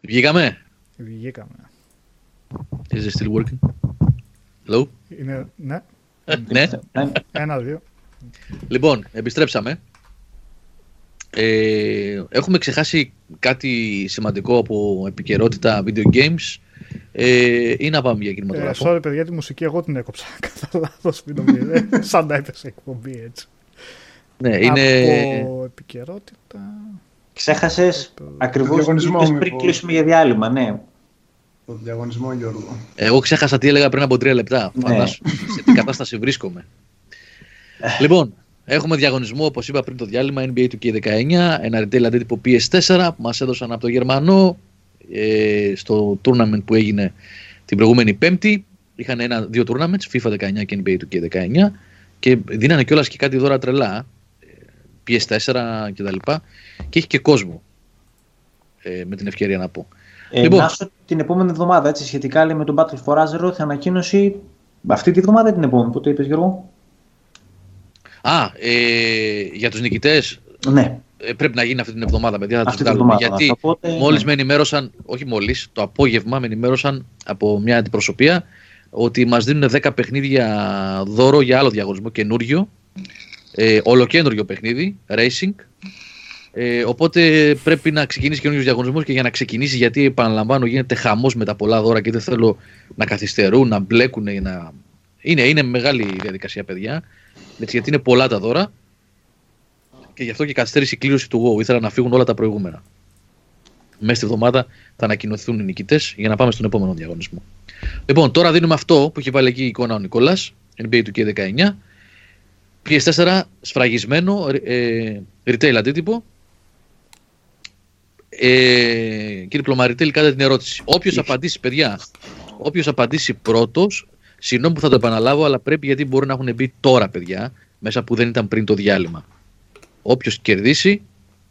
Βγήκαμε; Βγήκαμε. Is it still working? Hello? Είναι, ναι. ναι. Ένα, δύο. Λοιπόν, επιστρέψαμε. Ε, έχουμε ξεχάσει κάτι σημαντικό από επικαιρότητα video games ε, ή να πάμε για κινηματογράφο; Ε, sorry παιδιά, τη μουσική εγώ την έκοψα κατά λάθος, μην νομίζετε. Σαν να έπεσε εκπομπή έτσι. Ναι, είναι... Από επικαιρότητα... Ξέχασες ακριβώς πριν κλείσουμε για διάλειμμα, ναι. Το διαγωνισμό, Γιώργο. Εγώ ξέχασα τι έλεγα πριν από τρία λεπτά. Ναι. Φαντάσου σε τι κατάσταση βρίσκομαι. λοιπόν, έχουμε διαγωνισμό, όπως είπα πριν το διάλειμμα, NBA 2K19, ένα retail αντίτυπο PS4 που μας έδωσαν από το Γερμανό ε, στο tournament που έγινε την προηγούμενη Πέμπτη. Είχαν ένα, δύο tournaments, FIFA 19 και NBA 2K19 και δίνανε κιόλας και κάτι δώρα τρελά, PS4 κτλ. Και, και έχει και κόσμο. Ε, με την ευκαιρία να πω. Ε, λοιπόν. Να την επόμενη εβδομάδα, έτσι, σχετικά λέει, με τον Battle for Azeroth, θα ανακοίνωση αυτή τη εβδομάδα την επόμενη. Πότε είπες Γιώργο; Α, ε, για τους νικητές; Ναι. Ε, πρέπει να γίνει αυτή την εβδομάδα, παιδιά, θα τους βγάλουμε. Γιατί οπότε, μόλις ναι. με ενημέρωσαν, όχι μόλις, το απόγευμα με ενημέρωσαν από μια αντιπροσωπεία ότι μας δίνουν 10 παιχνίδια δώρο για άλλο διαγωνισμό καινούριο. Ε, ολοκένουργιο παιχνίδι, racing, ε, οπότε πρέπει να ξεκινήσει καινούριο διαγωνισμός και για να ξεκινήσει, γιατί επαναλαμβάνω, γίνεται χαμός με τα πολλά δώρα και δεν θέλω να καθυστερούν, να μπλέκουν. Να... Είναι, είναι μεγάλη διαδικασία, παιδιά. Έτσι, γιατί είναι πολλά τα δώρα και γι' αυτό και καθυστέρησε η κλήρωση του WoW. Ήθελα να φύγουν όλα τα προηγούμενα. Μέσα στη εβδομάδα θα ανακοινωθούν οι νικητές για να πάμε στον επόμενο διαγωνισμό. Λοιπόν, τώρα δίνουμε αυτό που έχει βάλει εκεί η εικόνα ο Νικόλας, NBA του K19. PS4 σφραγισμένο, ε, retail αντίτυπο, ε, κύριε Πλωμαριτέλη, κάντε την ερώτηση. Όποιο απαντήσει, παιδιά, όποιο απαντήσει πρώτο, συγγνώμη που θα το επαναλάβω, αλλά πρέπει γιατί μπορεί να έχουν μπει τώρα, παιδιά, μέσα που δεν ήταν πριν το διάλειμμα. Όποιο κερδίσει,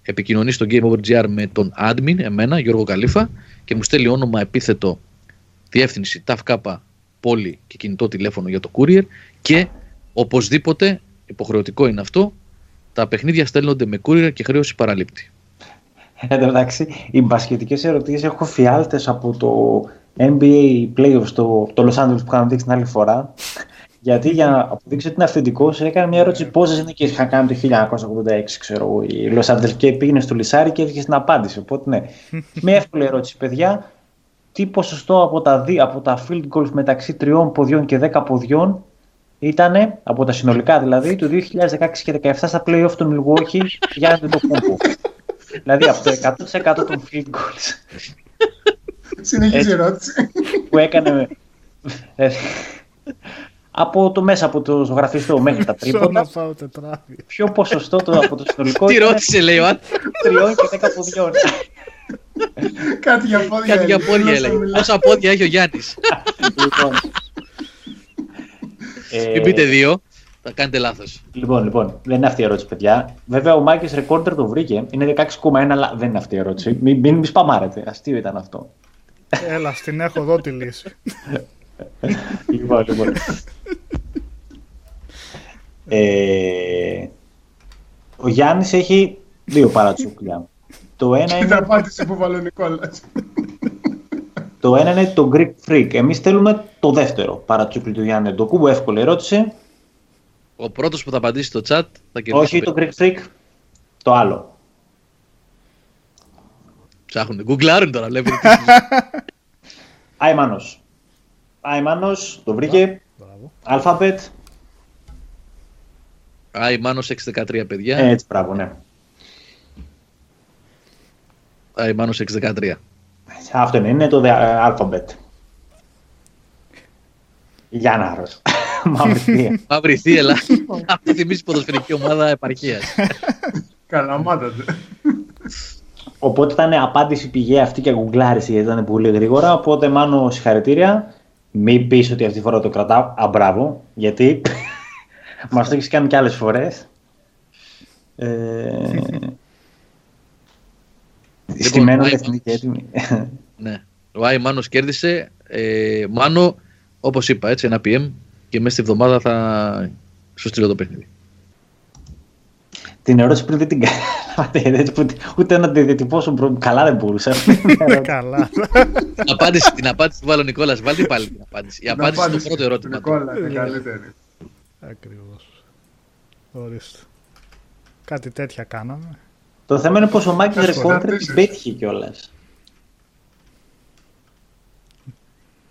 επικοινωνεί στο Game Over GR με τον admin, εμένα, Γιώργο Καλήφα, και μου στέλνει όνομα, επίθετο, διεύθυνση, ταφκάπα, πόλη και κινητό τηλέφωνο για το courier και οπωσδήποτε, υποχρεωτικό είναι αυτό, τα παιχνίδια στέλνονται με courier και χρέωση παραλήπτη. Εν τω μεταξύ, οι μπασχετικές ερωτήσεις έχω φιάλτες από το NBA Playoffs στο το Los Angeles που είχαμε δείξει την άλλη φορά. Γιατί για να αποδείξω ότι είναι αυθεντικό, έκανε μια ερώτηση πόσες νίκε είχαν κάνει το 1986, ξέρω εγώ, οι Los Angeles και πήγαινε στο Λισάρι και έφυγε στην απάντηση. Οπότε ναι. μια εύκολη ερώτηση, παιδιά. Τι ποσοστό από τα, δι, από τα field goals μεταξύ τριών ποδιών και 10 ποδιών ήταν, από τα συνολικά δηλαδή, του 2016 και 2017 στα playoff του Milwaukee για το κούμπο δηλαδή από το 100% των field goals. Συνεχίζει η ερώτηση. Που έκανε. Ε, από το μέσα από το ζωγραφιστό μέχρι τα τρίποτα. Ποιο ποσοστό το, από το συνολικό. Τι ρώτησε, λέει ο Τριών και δέκα ποδιών. Κάτι για πόδια. Κάτι για πόδια έλεγε. Πόσα πόδια έχει ο Γιάννης. Λοιπόν. Μην πείτε δύο. Θα κάνετε λάθος. Λοιπόν, λοιπόν, δεν είναι αυτή η ερώτηση, παιδιά. Βέβαια, ο Μάκης Ρεκόρτερ το βρήκε. Είναι 16,1, αλλά δεν είναι αυτή η ερώτηση. Μην, μην, μην σπαμάρετε. Αστείο ήταν αυτό. Έλα, στην έχω εδώ τη λύση. λοιπόν, λοιπόν. ε, ο Γιάννης έχει δύο παρατσούκλια. Το ένα είναι... απάντηση που βάλω Νικόλας. Το ένα είναι το Greek Freak. Εμείς θέλουμε το δεύτερο παρατσούκλι τους Γιάννη Ντοκούμπο. Εύκολη ερώτηση. Ο πρώτος που θα απαντήσει στο chat θα κερδίσει. Όχι το Greek Freak, το άλλο. Ψάχνουν. Γκουγκλάρουν τώρα, βλέπετε. Αϊμάνο. Αϊμάνο, το βρήκε. Αλφαμπετ. Αϊμάνο 613, παιδιά. Ε, έτσι, μπράβο, ναι. Αϊμάνο 613. Αυτό είναι, είναι το αλφαμπετ. Γιάνναρος. Μαύρη θύελα. Αυτό θυμίζει ποδοσφαιρική ομάδα επαρχίας. ομάδα. Οπότε ήταν απάντηση πηγαία αυτή και γκουγκλάριση γιατί ήταν πολύ γρήγορα. Οπότε μάλλον συγχαρητήρια. Μην πεις ότι αυτή τη φορά το κρατάω. Αμπράβο. Γιατί μας το έχεις κάνει και άλλες φορές. Ε... Λοιπόν, Στημένο εθνική έτοιμη. ναι. Ο Άι Μάνος κέρδισε. Ε, Μάνο, όπως είπα, έτσι, ένα PM και μέσα στη βδομάδα θα σου στείλω το παιχνίδι. Την ερώτηση πριν δεν την Ούτε να τη διατυπώσω καλά δεν μπορούσα. καλά. απάντηση, την απάντηση του βάλω Νικόλας. Βάλτε πάλι την απάντηση. Η απάντηση στο πρώτο ερώτημα. Νικόλα είναι καλύτερη. Ακριβώς. Ορίστε. Κάτι τέτοια κάναμε. Το θέμα είναι πως ο Μάκης Ρεκόντρε την πέτυχε κιόλας.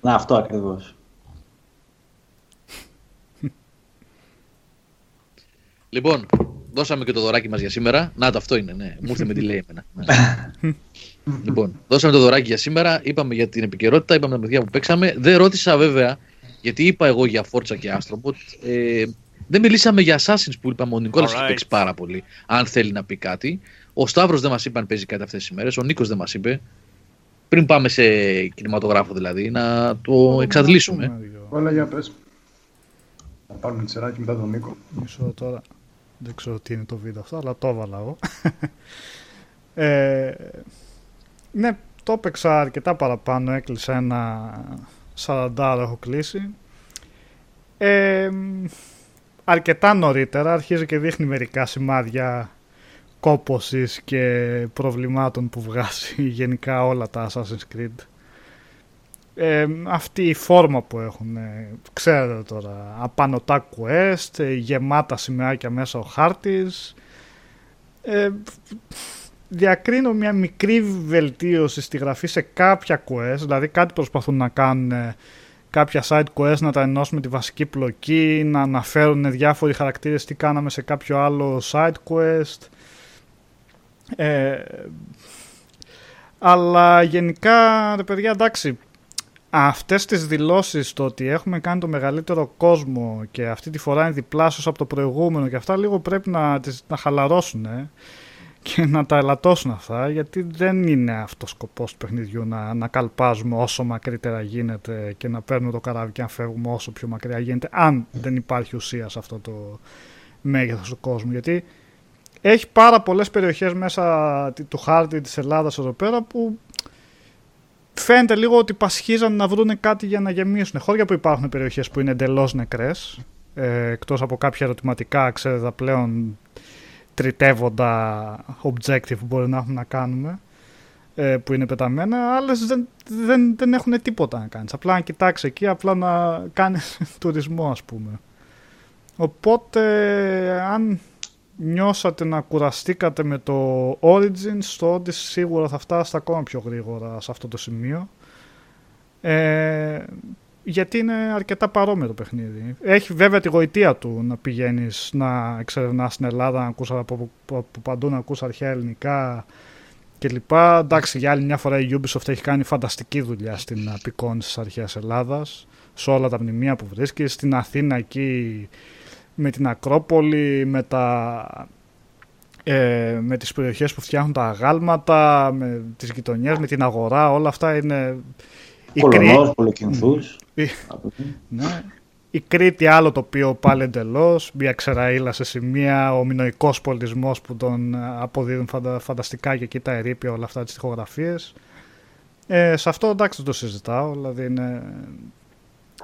Να, αυτό ακριβώς. Λοιπόν, δώσαμε και το δωράκι μας για σήμερα. Να, το αυτό είναι, ναι. Μου ήρθε με τη λέει εμένα. Ναι. λοιπόν, δώσαμε το δωράκι για σήμερα. Είπαμε για την επικαιρότητα, είπαμε τα παιδιά που παίξαμε. Δεν ρώτησα βέβαια, γιατί είπα εγώ για Φόρτσα και Άστρομποτ. Ε, δεν μιλήσαμε για Assassins που είπαμε. Ο Νικόλας right. έχει παίξει πάρα πολύ. Αν θέλει να πει κάτι. Ο Σταύρος δεν μας είπε αν παίζει κάτι αυτές τις μέρες. Ο Νίκος δεν μας είπε. Πριν πάμε σε κινηματογράφο δηλαδή, να το εξαντλήσουμε. Όλα για πες. Να πάρουμε τη σειρά μετά τον Νίκο. Μισό τώρα. Δεν ξέρω τι είναι το βίντεο αυτό, αλλά το έβαλα εγώ. ε, ναι, το έπαιξα αρκετά παραπάνω. Έκλεισα ένα 40 έχω κλείσει. Ε, αρκετά νωρίτερα αρχίζει και δείχνει μερικά σημάδια κόπωσης και προβλημάτων που βγάζει γενικά όλα τα Assassin's Creed. Ε, αυτή η φόρμα που έχουν, ξέρετε τώρα, απανοτά quest, γεμάτα σημαίακια μέσα ο χάρτης. Ε, διακρίνω μια μικρή βελτίωση στη γραφή σε κάποια quest, δηλαδή κάτι προσπαθούν να κάνουν κάποια side quest να τα ενώσουν με τη βασική πλοκή, να αναφέρουν διάφοροι χαρακτήρες τι κάναμε σε κάποιο άλλο side quest. Ε, αλλά γενικά, ρε παιδιά, εντάξει, αυτές τις δηλώσεις το ότι έχουμε κάνει το μεγαλύτερο κόσμο και αυτή τη φορά είναι διπλάσιος από το προηγούμενο και αυτά λίγο πρέπει να, τις, να χαλαρώσουν και να τα ελαττώσουν αυτά γιατί δεν είναι αυτός ο σκοπός του παιχνιδιού να, να καλπάζουμε όσο μακρύτερα γίνεται και να παίρνουμε το καράβι και να φεύγουμε όσο πιο μακριά γίνεται αν δεν υπάρχει ουσία σε αυτό το μέγεθος του κόσμου. Γιατί έχει πάρα πολλές περιοχές μέσα του χάρτη της Ελλάδας εδώ πέρα που φαίνεται λίγο ότι πασχίζαν να βρουν κάτι για να γεμίσουν. Χώρια που υπάρχουν περιοχές που είναι εντελώς νεκρές, ε, εκτός από κάποια ερωτηματικά, ξέρετε, πλέον τριτεύοντα objective που μπορεί να έχουμε να κάνουμε, ε, που είναι πεταμένα, άλλες δεν, δεν, δεν έχουν τίποτα να κάνεις. Απλά να κοιτάξεις εκεί, απλά να κάνεις τουρισμό ας πούμε. Οπότε, αν νιώσατε να κουραστήκατε με το Origins, στο Odyssey σίγουρα θα φτάσετε ακόμα πιο γρήγορα σε αυτό το σημείο. Ε, γιατί είναι αρκετά παρόμοιο το παιχνίδι. Έχει βέβαια τη γοητεία του να πηγαίνεις να εξερευνάς στην Ελλάδα, να ακούς από, από παντού να ακούς αρχαία ελληνικά κλπ. Εντάξει, για άλλη μια φορά η Ubisoft έχει κάνει φανταστική δουλειά στην απεικόνηση της αρχαίας Ελλάδας, σε όλα τα μνημεία που βρίσκεις, στην Αθήνα εκεί με την Ακρόπολη, με, τα, ε, με τις περιοχές που φτιάχνουν τα αγάλματα, με τις γειτονιές, με την αγορά, όλα αυτά είναι... Πολωνός, Πολοκυνθούς. ναι. Η Κρήτη άλλο τοπίο πάλι εντελώς, μια ξεραίλα σε σημεία, ο μινοϊκός πολιτισμός που τον αποδίδουν φανταστικά και εκεί τα ερήπια όλα αυτά τις τυχογραφίες. Ε, σε αυτό εντάξει δεν το συζητάω, δηλαδή είναι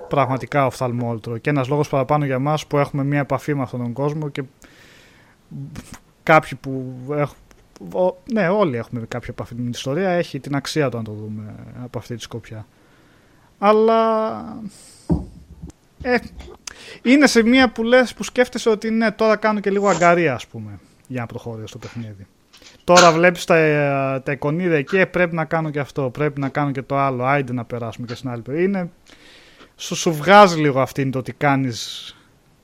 πραγματικά οφθαλμόλτρο και ένας λόγος παραπάνω για μας που έχουμε μια επαφή με αυτόν τον κόσμο και κάποιοι που έχουν ναι, όλοι έχουμε κάποια επαφή με την ιστορία. Έχει την αξία του να το δούμε από αυτή τη σκοπιά. Αλλά ε, είναι σε μία που λες που σκέφτεσαι ότι ναι, τώρα κάνω και λίγο αγκαρία ας πούμε για να προχωρήσω στο παιχνίδι. Τώρα βλέπεις τα, τα εικονίδια εκεί, ε, πρέπει να κάνω και αυτό, πρέπει να κάνω και το άλλο, άιντε να περάσουμε και στην άλλη Είναι σου, σου βγάζει λίγο αυτήν το ότι κάνεις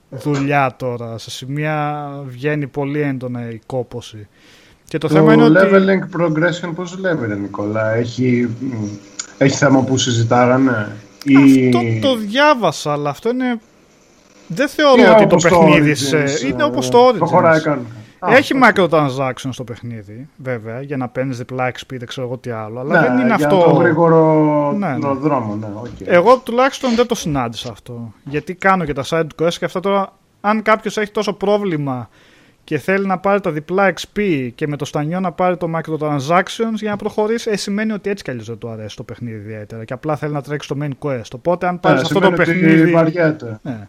δουλειά τώρα. Σε σημεία βγαίνει πολύ έντονα η κόποση. Και το, θέμα είναι ότι... leveling progression πώς λέμε ρε Νικόλα, έχει, έχει θέμα που συζητάγανε. Ή... Αυτό το διάβασα, αλλά αυτό είναι... Δεν θεωρώ ότι το παιχνίδι σε... είναι όπως το Origins. Το χωράει έχει microtransactions στο παιχνίδι, βέβαια, για να παίρνεις διπλά XP, δεν ξέρω εγώ τι άλλο. Αλλά ναι, δεν είναι για αυτό. το γρήγορο ναι, ναι. δρόμο, ναι. Okay. Εγώ τουλάχιστον δεν το συνάντησα αυτό. Γιατί κάνω και τα side quests και αυτά τώρα, αν κάποιος έχει τόσο πρόβλημα και θέλει να πάρει τα διπλά XP και με το στανιό να πάρει το microtransactions για να προχωρήσει, ε, σημαίνει ότι έτσι κι αλλιώς δεν του αρέσει το παιχνίδι ιδιαίτερα και απλά θέλει να τρέξει το main quest. Οπότε αν πάρεις ε, αυτό το παιχνίδι. Ναι. Ναι.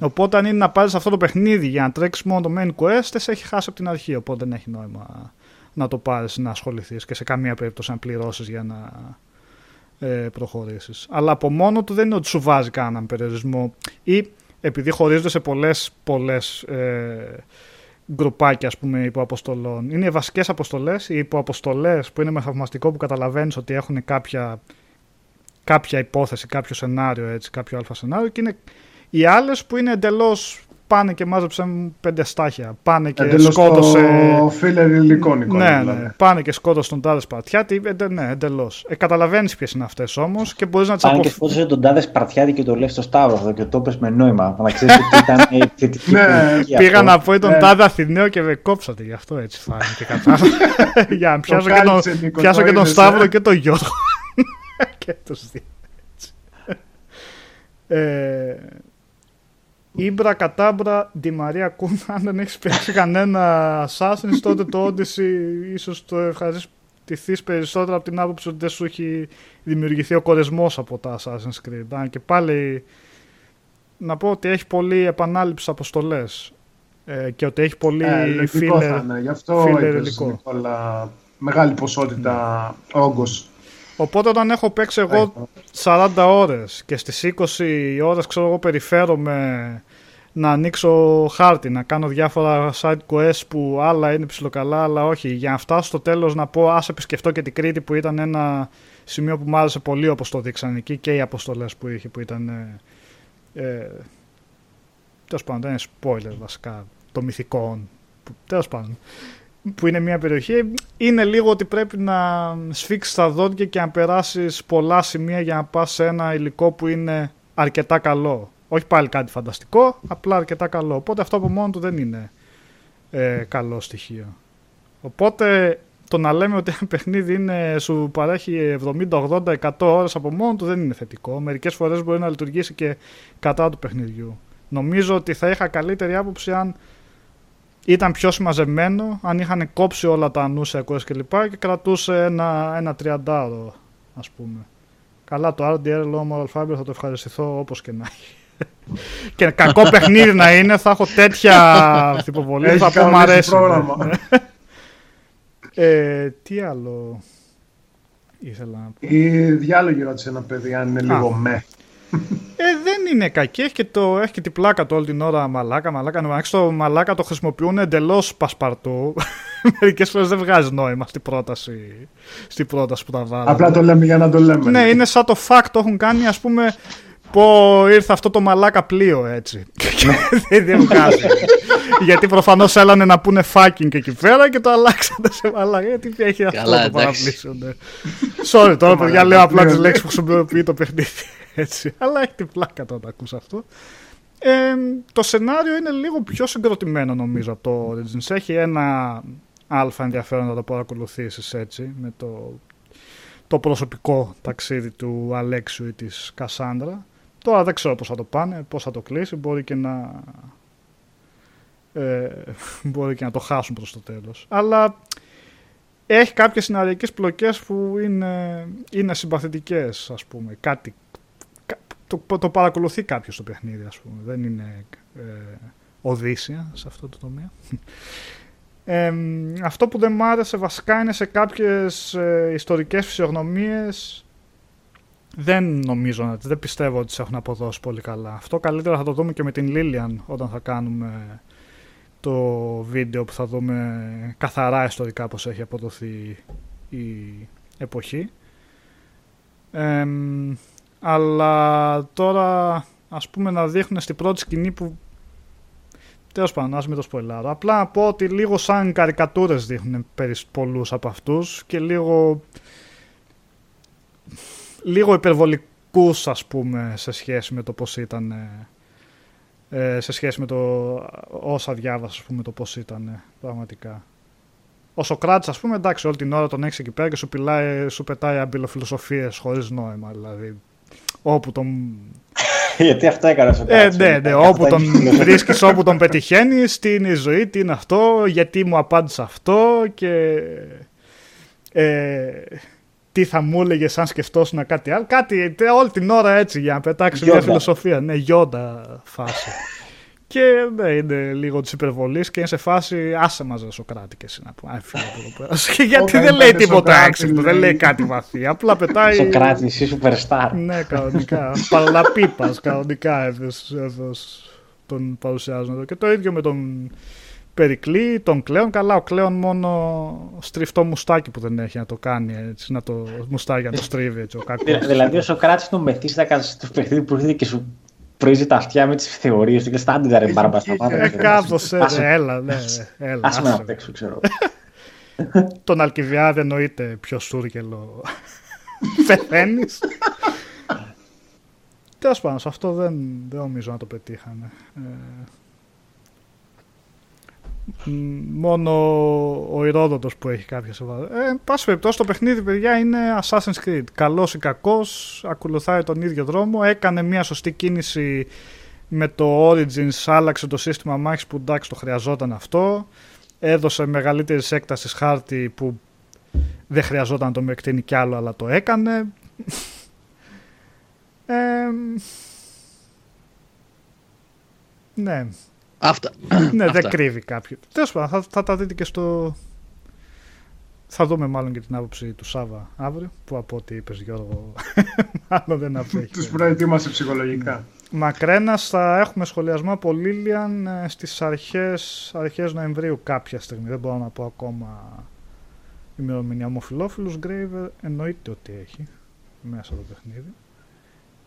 Οπότε αν είναι να πάρεις αυτό το παιχνίδι για να τρέξεις μόνο το main quest, σε έχει χάσει από την αρχή. Οπότε δεν έχει νόημα να το πάρεις να ασχοληθείς και σε καμία περίπτωση να πληρώσεις για να ε, προχωρήσεις. Αλλά από μόνο του δεν είναι ότι σου βάζει κανέναν περιορισμό ή επειδή χωρίζονται σε πολλές, πολλές ε, γκρουπάκια ας πούμε υποαποστολών. Είναι οι βασικές αποστολές, οι υποαποστολές που είναι με θαυμαστικό που καταλαβαίνεις ότι έχουν κάποια, κάποια υπόθεση, κάποιο σενάριο έτσι, κάποιο αλφα σενάριο και είναι οι άλλες που είναι εντελώς πάνε και μάζεψαν πέντε στάχια. Πάνε και Εντελώς σκότωσε. Το φίλερ υλικό, Ναι, ναι, δηλαδή. πάνε και σκότωσε τον τάδες Σπαρτιάτη. Ε, ναι, εντελώς. Ε, Καταλαβαίνεις ποιες είναι αυτές όμως και μπορείς να τις Πάνε και σκότωσε τον τάδες Σπαρτιάτη και το λέει στο Σταύρο και το είπε με νόημα. Να ξέρεις ότι ήταν η θετική. ναι, πήγα να πω τον ναι. τάδε Αθηναίο και με κόψατε γι' αυτό έτσι φάνηκε κατάλαβα. Για να πιάσω και τον, πιάσω και τον Σταύρο ε. και τον Γιώργο. και τους δύο. Ε, Ήμπρα, Κατάμπρα, Ντι Μαρία Κούνα. Αν δεν έχεις παίξει κανένα Assassin's, τότε το Odyssey ίσως το ευχαριστηθείς περισσότερο από την άποψη ότι δεν σου έχει δημιουργηθεί ο κορεσμός από τα Assassin's Creed. Αν και πάλι να πω ότι έχει πολύ επανάληψη αποστολές. Ε, και ότι έχει πολύ ε, φίλερ, Γι' αυτό υλικό. μεγάλη ποσότητα mm. όγκος Οπότε όταν έχω παίξει εγώ 40 ώρες και στις 20 ώρες ξέρω εγώ περιφέρομαι να ανοίξω χάρτη, να κάνω διάφορα side quests που άλλα είναι ψηλοκαλά, αλλά όχι. Για να φτάσω στο τέλος να πω ας επισκεφτώ και την Κρήτη που ήταν ένα σημείο που μου άρεσε πολύ όπως το δείξαν εκεί και οι αποστολές που είχε που ήταν... Ε, ε, τέλος πάντων, δεν είναι spoiler βασικά, το μυθικό. Τέλος πάντων που είναι μια περιοχή, είναι λίγο ότι πρέπει να σφίξεις τα δόντια και να περάσεις πολλά σημεία για να πας σε ένα υλικό που είναι αρκετά καλό. Όχι πάλι κάτι φανταστικό, απλά αρκετά καλό. Οπότε αυτό από μόνο του δεν είναι ε, καλό στοιχείο. Οπότε το να λέμε ότι ένα παιχνίδι είναι, σου παρέχει 70, 80, 100 ώρες από μόνο του δεν είναι θετικό. Μερικές φορές μπορεί να λειτουργήσει και κατά του παιχνιδιού. Νομίζω ότι θα είχα καλύτερη άποψη αν ήταν πιο συμμαζεμένο αν είχαν κόψει όλα τα ανούσια και κλπ. Και, και κρατούσε ένα, ένα τριαντάρο, ας πούμε. Καλά, το RDR Low Moral Fiber θα το ευχαριστηθώ όπως και να έχει. και κακό παιχνίδι να είναι, θα έχω τέτοια υποβολή, θα πω μ' αρέσει. ε, τι άλλο ήθελα να πω; Η διάλογη ρώτησε ένα παιδί αν είναι λίγο με. Ε, δεν είναι κακή. Έχει και, το, έχει και την πλάκα του όλη την ώρα μαλάκα. Μαλάκα, μαλάκα. Το μαλάκα το χρησιμοποιούν εντελώς πασπαρτού. Μερικές φορές δεν βγάζει νόημα στην πρόταση, στην πρόταση που τα βάλω. Απλά το λέμε για να το λέμε. Ναι, είναι σαν το fact το έχουν κάνει, ας πούμε, πω ήρθε αυτό το μαλάκα πλοίο έτσι. δεν βγάζει. Γιατί προφανώς έλανε να πούνε fucking εκεί πέρα και το αλλάξατε σε μαλάκα. Γιατί έχει αυτό το παραπλήσιο. Ναι. Sorry τώρα, παιδιά, λέω απλά τις λέξεις που χρησιμοποιεί το παιχνίδι. Έτσι. Αλλά έχει την πλάκα το ακούς αυτό. Ε, το σενάριο είναι λίγο πιο συγκροτημένο νομίζω από το Origins. Έχει ένα αλφα ενδιαφέρον να το παρακολουθήσεις έτσι με το, το προσωπικό ταξίδι του Αλέξου ή της Κασάνδρα. Τώρα δεν ξέρω πώς θα το πάνε, πώς θα το κλείσει. Μπορεί και να, ε, μπορεί και να το χάσουν προς το τέλος. Αλλά έχει κάποιες σεναριακές πλοκές που είναι, είναι συμπαθητικές, ας πούμε. Κάτι το, το παρακολουθεί κάποιος το παιχνίδι, ας πούμε. Δεν είναι ε, οδύσσια σε αυτό το τομέα. Ε, αυτό που δεν μ' άρεσε βασικά είναι σε κάποιες ε, ιστορικές φυσιογνωμίες δεν νομίζω, δεν πιστεύω ότι σε έχουν αποδώσει πολύ καλά. Αυτό καλύτερα θα το δούμε και με την Λίλιαν όταν θα κάνουμε το βίντεο που θα δούμε καθαρά ιστορικά πώς έχει αποδοθεί η εποχή. Ε, αλλά τώρα ας πούμε να δείχνουν στην πρώτη σκηνή που Τέλος πάντων, ας μην το σποιλάρω. Απλά να πω ότι λίγο σαν καρικατούρες δείχνουν πολλούς από αυτούς και λίγο. λίγο υπερβολικούς, ας πούμε, σε σχέση με το πώς ήταν. Ε, σε σχέση με το όσα διάβασα, ας πούμε, το πώς ήταν πραγματικά. Ο Σοκράτης, ας πούμε, εντάξει, όλη την ώρα τον έχεις εκεί πέρα και σου, πιλάει, σου πετάει αμπιλοφιλοσοφίε χωρίς νόημα. Δηλαδή, όπου τον... Γιατί αυτό έκανες ο ε, Ναι, ναι, όπου τον βρίσκεις, όπου τον πετυχαίνει, τι είναι η ζωή, τι είναι αυτό, γιατί μου απάντησε αυτό και ε, τι θα μου έλεγε αν σκεφτόσουν κάτι άλλο. Κάτι όλη την ώρα έτσι για να πετάξει μια φιλοσοφία. Ναι, γιόντα φάση. Και ναι, είναι λίγο της υπερβολής και είναι σε φάση άσε μαζί Σοκράτη και εσύ να πούμε. Και γιατί δεν λέει τίποτα έξυπνο, δεν λέει κάτι βαθύ. Απλά πετάει. Σοκράτης, εσύ superstar. Ναι, κανονικά. Παλαπίπα, κανονικά εδώ τον παρουσιάζουν εδώ. Και το ίδιο με τον Περικλή, τον Κλέον. Καλά, ο Κλέον μόνο στριφτό μουστάκι που δεν έχει να το κάνει έτσι, να το μουστάκι να το στρίβει έτσι ο κακός. Δηλαδή ο Σοκράτης τον μεθύσει να κάνει το παιχνίδι που έρχεται και σου βρίζει τα αυτιά με τις θεωρίες του και στάντι ρε μπάρμπα στα πάντα. Ε, κάπω, έλα, ναι, έλα. Άσε με να παίξω, ξέρω. Τον Αλκιβιάδη εννοείται πιο σούρκελο πεθαίνεις. Τέλος πάντων, σε αυτό δεν, δεν νομίζω να το πετύχανε. Ε, μόνο ο Ηρόδοτος που έχει κάποια σοβαρά. Ε, πάση περιπτώσει το παιχνίδι παιδιά είναι Assassin's Creed. Καλός ή κακός, ακολουθάει τον ίδιο δρόμο, έκανε μια σωστή κίνηση με το Origins, άλλαξε το σύστημα μάχης που εντάξει το χρειαζόταν αυτό, έδωσε μεγαλύτερη έκταση χάρτη που δεν χρειαζόταν να το με εκτείνει κι άλλο αλλά το έκανε. Ε, ναι, Αυτά. ναι, δεν κρύβει κάποιο. Τέλος πάντων, θα, θα τα δείτε και στο. Θα δούμε μάλλον και την άποψη του Σάβα αύριο, που από ό,τι είπες Γιώργο, μάλλον δεν απέχει. Τους προετοίμασε ψυχολογικά. Μακρένας θα έχουμε σχολιασμό από Λίλιαν ε, στις αρχέ αρχές Νοεμβρίου κάποια στιγμή. Δεν μπορώ να πω ακόμα ημερομηνία. Ομοφυλόφιλους Γκρέιβερ εννοείται ότι έχει μέσα το παιχνίδι.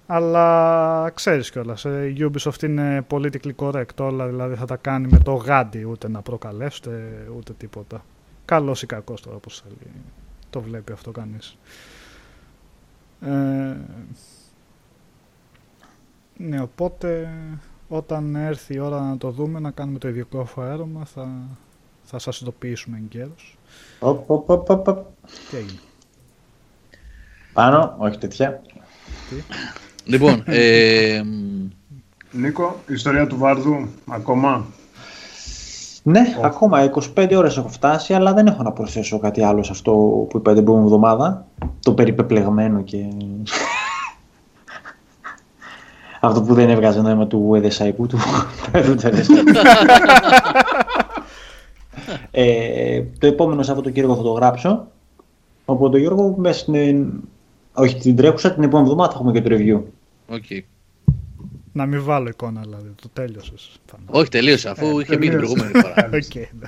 Αλλά ξέρεις κιόλας, η ε, Ubisoft είναι politically correct όλα, δηλαδή θα τα κάνει με το γάντι, ούτε να προκαλέσετε, ούτε τίποτα. Καλός ή κακός τώρα όπως το βλέπει αυτό κανείς. Ε, ναι, οπότε όταν έρθει η ώρα να το δούμε, να κάνουμε το ειδικό αφιέρωμα, θα, θα σας ειδοποιήσουμε εγκαίρως. Οπ, οπ, οπ, οπ. Τι έγινε. Πάνω, όχι τέτοια. Τι; Λοιπόν, ε, Νίκο, ιστορία του Βάρδου, ακόμα; Ναι, ακόμα 25 ώρες έχω φτάσει, αλλά δεν έχω να προσθέσω κάτι άλλο σε αυτό που είπα την προηγούμενη εβδομάδα. Το περιπεπλεγμένο και... αυτό που δεν έβγαζε νόημα του Εδεσαϊκού του ε, το επόμενο Σαββατοκύριακο θα το γράψω. Οπότε Γιώργο, μέσα στην... όχι την τρέχουσα, την επόμενη εβδομάδα θα έχουμε και το review. Okay. Να μην βάλω εικόνα, δηλαδή. Το τέλειωσες. Όχι, τελείωσε, αφού ε, είχε πει την προηγούμενη φορά. okay, ναι.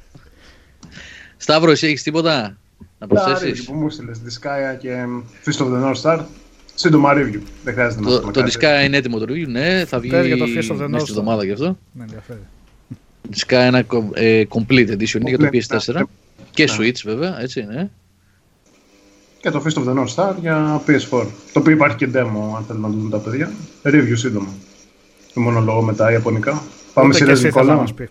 Σταύρο, εσύ έχεις τίποτα να προσθέσεις; που μου στείλες, Disgaea και Fist of the North Star. Σύντομα review. Δεν χρειάζεται να το, το Disgaea είναι έτοιμο το review, ναι. Θα βγει για το Fist of the North Star. εβδομάδα γι' αυτό. Με ενδιαφέρει. Disgaea ένα ε, complete edition για το PS4. Ναι. Και ναι. Switch βέβαια, έτσι, ναι και το Fist of the North Star για PS4. Το οποίο υπάρχει και demo, αν θέλουν να το δουν τα παιδιά. Review σύντομα. Και μόνο λόγο μετά Ιαπωνικά. Πάμε σε Νικόλα. μας πεις.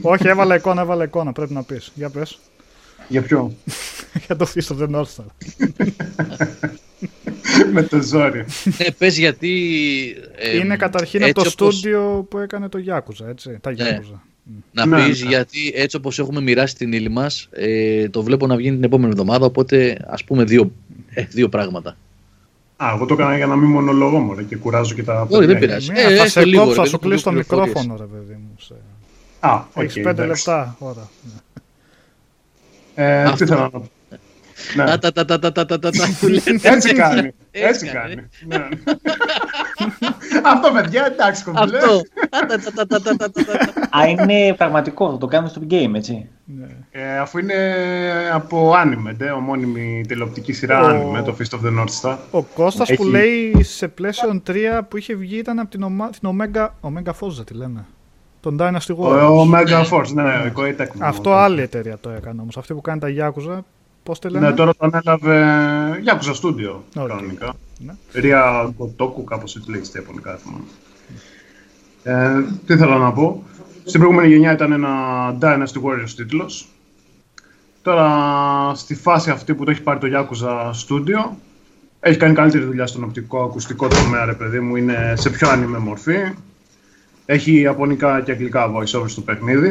Όχι, έβαλα εικόνα, έβαλα εικόνα. Πρέπει να πεις. Για πες. Για ποιο; για το Fist of the North Star. Με το ζόρι. Ναι, πες γιατί... Είναι καταρχήν από το στούντιο που έκανε το Yakuza, έτσι. Τα ναι. Yakuza. Να ναι, πεις ναι. γιατί έτσι όπως έχουμε μοιράσει την ύλη μας ε, το βλέπω να βγει την επόμενη εβδομάδα οπότε ας πούμε δύο, ε, δύο πράγματα. Α, εγώ το έκανα για να μην μονολογώ μωρέ και κουράζω και τα Όχι, δεν πειράζει. Ε, ε, θα σε λίγο, θα σου κλείσω το μικρόφωνο ρε παιδί μου. Σε... Α, okay, Έχεις πέντε λεπτά ώρα. Ε, τι θέλω να πω. Ναι. Έτσι κάνει. Έτσι κάνει. Ναι. Αυτό παιδιά, εντάξει κομπλέ. Αυτό. Α, είναι πραγματικό, θα το κάνουμε στο game, έτσι. Ναι. Ε, αφού είναι από anime, ομώνυμη τηλεοπτική σειρά anime, το Fist of the North Star. Ο Κώστας που λέει σε PlayStation 3 που είχε βγει ήταν από την, Omega, Omega Force, τη λέμε. Τον Dynasty Warriors. Ο Omega Force, ναι, ο Koei Αυτό άλλη εταιρεία το έκανε όμως. Αυτή που κάνει τα Yakuza Πώς τη λένε; Ναι, τώρα τον έλαβε Yakuza Studio okay. κανονικά. Ναι. Ρία Gotoku, κάπως έτσι λέγεται στα Ιαπωνικά. Ε, τι ήθελα να πω. Στην προηγούμενη γενιά ήταν ένα Dynasty Warriors τίτλος. Τώρα στη φάση αυτή που το έχει πάρει το Yakuza Studio έχει κάνει καλύτερη δουλειά στον οπτικό ακουστικό τομέα, ρε παιδί μου, είναι σε πιο άνιμε μορφή. Έχει ιαπωνικά και αγγλικά voice over στο παιχνίδι.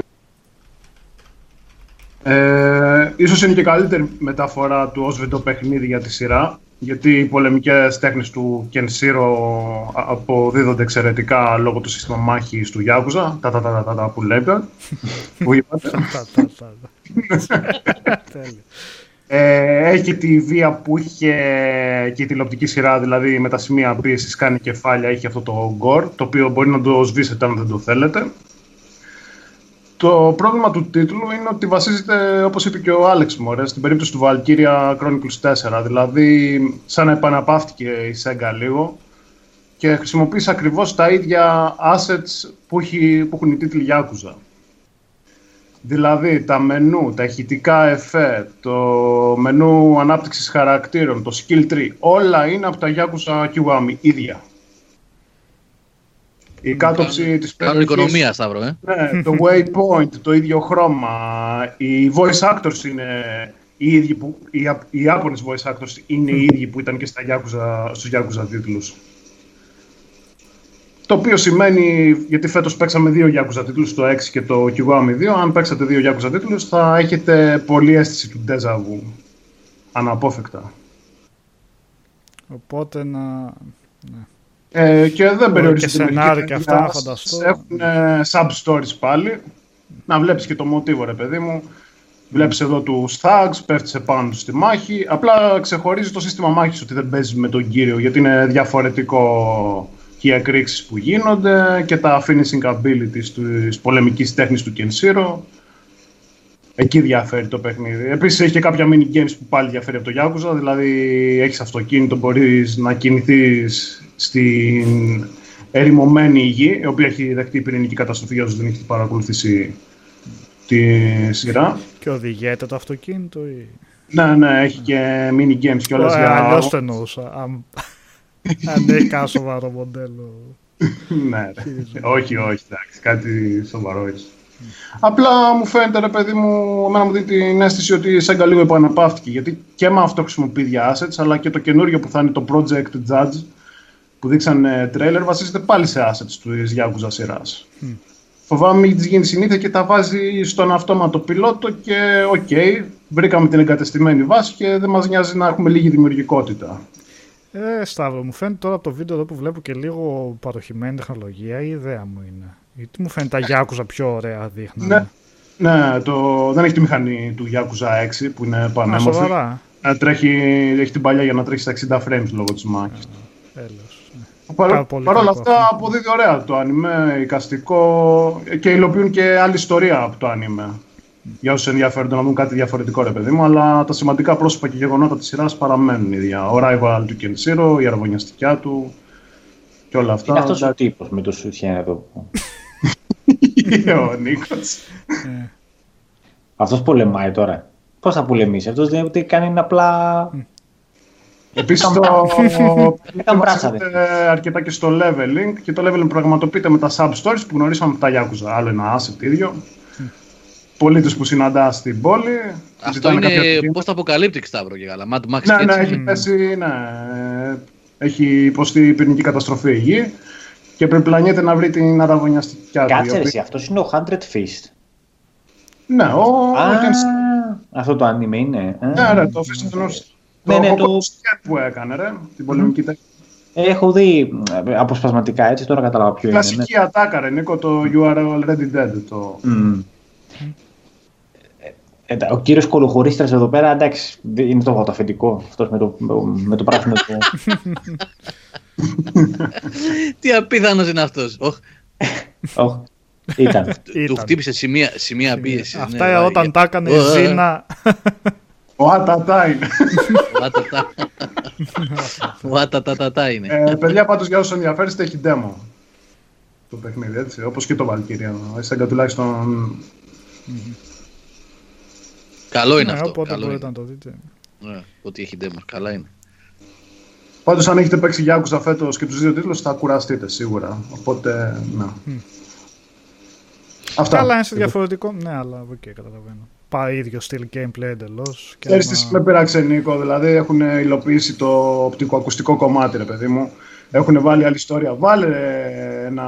Ε, η ίσως είναι και καλύτερη μεταφορά του ως βιντεοπαιχνίδι για τη σειρά, γιατί οι πολεμικές τέχνες του Κενσίρο αποδίδονται εξαιρετικά λόγω του σύστημα μάχης του Γιάκουζα, τα τα τα τα τα που λέτε. Που είπατε. Ε, έχει τη βία που είχε και η τηλεοπτική σειρά, δηλαδή με τα σημεία πίεσης κάνει κεφάλια, έχει αυτό το gore, το οποίο μπορεί να το σβήσετε αν δεν το θέλετε. Το πρόβλημα του τίτλου είναι ότι βασίζεται, όπως είπε και ο Άλεξ Μωρέ, στην περίπτωση του Valkyria Chronicles 4. Δηλαδή, σαν να επαναπαύτηκε η Sega λίγο και χρησιμοποίησε ακριβώς τα ίδια assets που, έχει, που έχουν οι τίτλοι Yakuza. Δηλαδή τα μενού, τα ηχητικά εφέ, το μενού ανάπτυξης χαρακτήρων, το skill tree, όλα είναι από τα Yakuza Kiwami, ίδια. Η κάτωψη της Κάνουν οικονομία, Σταύρο, ε. Ναι, το waypoint, το ίδιο χρώμα, οι voice actors είναι οι ίδιοι που, οι, οι Japanese voice actors είναι οι ίδιοι που ήταν και στα Yakuza, στους Yakuza τίτλους. Το οποίο σημαίνει, γιατί φέτος παίξαμε δύο Yakuza τίτλους, το 6 και το Kiwami 2. Αν παίξατε δύο Yakuza τίτλους, θα έχετε πολλή αίσθηση του Deja Vu. Αναπόφευκτα. Οπότε να. Ναι. Ε, και δεν περιορίζεται. Και σενάρια και αυτά να φανταστώ. Έχουν sub-stories πάλι. Να βλέπεις και το μοτίβο, ρε παιδί μου. Βλέπεις εδώ τους Thugs, πέφτει επάνω τους στη μάχη. Απλά ξεχωρίζει το σύστημα μάχης ότι δεν παίζει με τον κύριο, γιατί είναι διαφορετικό και οι εκρήξεις που γίνονται και τα finishing abilities της πολεμικής τέχνης του Kenshiro. Εκεί διαφέρει το παιχνίδι. Επίσης έχει και κάποια mini games που πάλι διαφέρει από το Yakuza, δηλαδή έχεις αυτοκίνητο, μπορείς να κινηθείς στην ερημωμένη γη, η οποία έχει δεχτεί πυρηνική καταστροφή για όσους δεν έχει παρακολουθήσει τη σειρά. Και οδηγείται το αυτοκίνητο ή... Ναι, ναι, έχει και mini games κιόλας για... Αλλιώς το εννοούσα. Αν έχει κανένα σοβαρό μοντέλο. ναι, όχι, όχι, εντάξει, κάτι σοβαρό έτσι. Απλά μου φαίνεται, ρε παιδί μου, εμένα μου δίνει την αίσθηση ότι σαν λίγο επαναπαύτηκε. Γιατί και με αυτό χρησιμοποιεί για assets, αλλά και το καινούριο που θα είναι το Project Judge, που δείξανε τρέιλερ, βασίζεται πάλι σε assets του Yakuza σειράς. Mm. Φοβάμαι μην της γίνει συνήθεια και τα βάζει στον αυτόματο πιλότο και OK, okay, βρήκαμε την εγκατεστημένη βάση και δεν μας νοιάζει να έχουμε λίγη δημιουργικότητα. Ε, Σταύρο, μου φαίνεται τώρα από το βίντεο εδώ που βλέπω και λίγο παροχημένη τεχνολογία, η ιδέα μου είναι. Γιατί μου φαίνεται τα Yakuza πιο ωραία δείχνουν. Ναι, ναι το, δεν έχει τη μηχανή του Yakuza 6 που είναι πανέμορφη. Σοβαρά. Ε, τρέχει, έχει την παλιά για να τρέχει στα 60 frames λόγω της μάχης. Τέλος. Παρ' όλα αυτά αποδίδει ωραία το άνιμε, εικαστικό και υλοποιούν και άλλη ιστορία από το άνιμε για όσους ενδιαφέρονται να δουν κάτι διαφορετικό, ρε παιδί μου, αλλά τα σημαντικά πρόσωπα και γεγονότα της σειράς παραμένουν ίδια. Ο Ράιβαλ του Κενσίρο, η αραβωνιαστικιά του και όλα αυτά. Είναι αυτός ο τύπος με το σουτιέν εδώ. ο Νίκος. Ε. αυτός πολεμάει τώρα. Πώς θα πολεμήσει, αυτός δεν ότι κάνει απλά. Επίσης το. αρκετά και στο leveling και το leveling πραγματοποιείται με τα sub stories που γνωρίσαμε από τα Yakuza. Άλλο ένα asset ίδιο πολίτε που συναντά στην πόλη. Αυτό είναι πώς το αποκαλύπτεις Σταύρο και καλά. Mad Max ναι, ναι, έχει πέσει, ναι. Έχει υποστεί πυρηνική καταστροφή η γη και πλανιέται να βρει την αραβωνιαστική του. Κάτσε εσύ, αυτός είναι ο Hundred Fist. Ναι, ο. Α, αυτό το anime είναι. Ναι, ναι, το Fist of the Ναι, ναι, το που έκανε, ρε, την πολεμική τέχνη. Έχω δει ε, αποσπασματικά έτσι, τώρα κατάλαβα ποιο είναι. Κλασική ναι. ατάκα, ρε Νίκο, το You are already dead. Το... Mm. Ε, ο κύριος Κολοχωρίστρας εδώ πέρα, εντάξει, είναι το αφεντικό. Αυτός με το, με το πράσινο του. Τι απίθανος είναι αυτός. Όχι. Ήταν. Του χτύπησε σημεία, σημεία πίεσης. Αυτά ναι, όταν τα έκανε η Ζήνα. Ο Ατατά είναι. Ο Ατατατατά είναι. Ε, παιδιά, πάντως για όσους ενδιαφέρεστε, έχει demo το παιχνίδι, έτσι. Όπως και το Valkyria. Εσένα τουλάχιστον Καλό είναι ναι, αυτό. Οπότε καλό μπορείτε είναι. να το δείτε. Ναι, ότι έχει demo. Καλά είναι. Πάντως, αν έχετε παίξει Yakuza φέτος και τους δύο τίτλους, θα κουραστείτε σίγουρα. Οπότε, ναι. Mm. Αυτά. Καλά, είναι σε διαφορετικό. Ναι, αλλά OK, okay, καταλαβαίνω. Πάει ίδιο στυλ gameplay εντελώς. Ξέρεις τι με πείραξε, Νίκο. Δηλαδή, έχουν υλοποιήσει το οπτικοακουστικό κομμάτι, ρε παιδί μου. Έχουν βάλει άλλη ιστορία. Βάλε ένα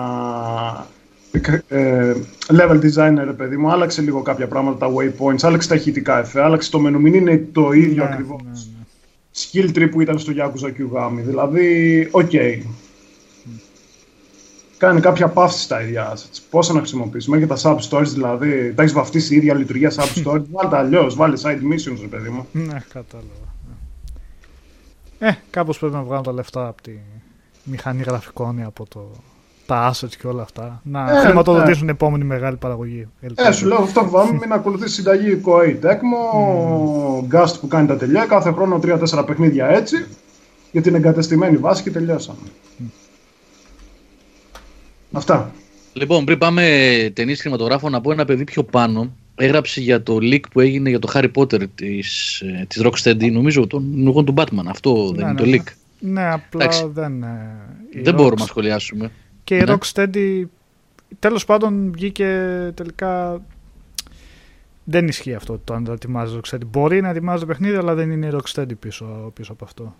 ε, level designer, ρε παιδί μου, άλλαξε λίγο κάποια πράγματα, τα waypoints, άλλαξε τα ηχητικά εφέ, άλλαξε το menu, μην είναι το ίδιο ναι, ακριβώς. Ναι, ναι. Skill tree που ήταν στο Yakuza Kiwami, δηλαδή, OK. Okay. Κάνει κάποια παύση στα ίδια assets. Πόσα να χρησιμοποιήσουμε, και τα sub stories δηλαδή. Τα έχεις βαφτίσει η ίδια λειτουργία sub stories. βάλτε αλλιώς, βάλε side missions, ρε παιδί μου. Ναι, κατάλαβα. Ε, κάπως πρέπει να βγάλουν τα λεφτά από τη μηχανή γραφικών ή από το τα assets και όλα αυτά. Να ε, χρηματοδοτήσουν ναι. επόμενη μεγάλη παραγωγή. Ε, σου λέω αυτό που μην ακολουθεί συνταγή Koei Tecmo, mm. Gast που κάνει τα τελεία, κάθε χρόνο 3-4 παιχνίδια έτσι, για την εγκατεστημένη βάση και τελειώσαμε. Mm. Αυτά. Λοιπόν, πριν πάμε ταινίες χρηματογράφων, να πω ένα παιδί πιο πάνω. Έγραψε για το leak που έγινε για το Harry Potter της, ε, της Rocksteady, νομίζω, των νugών του Batman. Αυτό δεν ναι, είναι το ναι, leak. Ναι, απλά δεν... Ε, δεν μπορούμε να σχολιάσουμε. Και η ναι. Rocksteady τέλος πάντων βγήκε τελικά δεν ισχύει αυτό το αν το ετοιμάζει Rocksteady. Μπορεί να ετοιμάζει το παιχνίδι, αλλά δεν είναι η Rocksteady πίσω, πίσω από αυτό.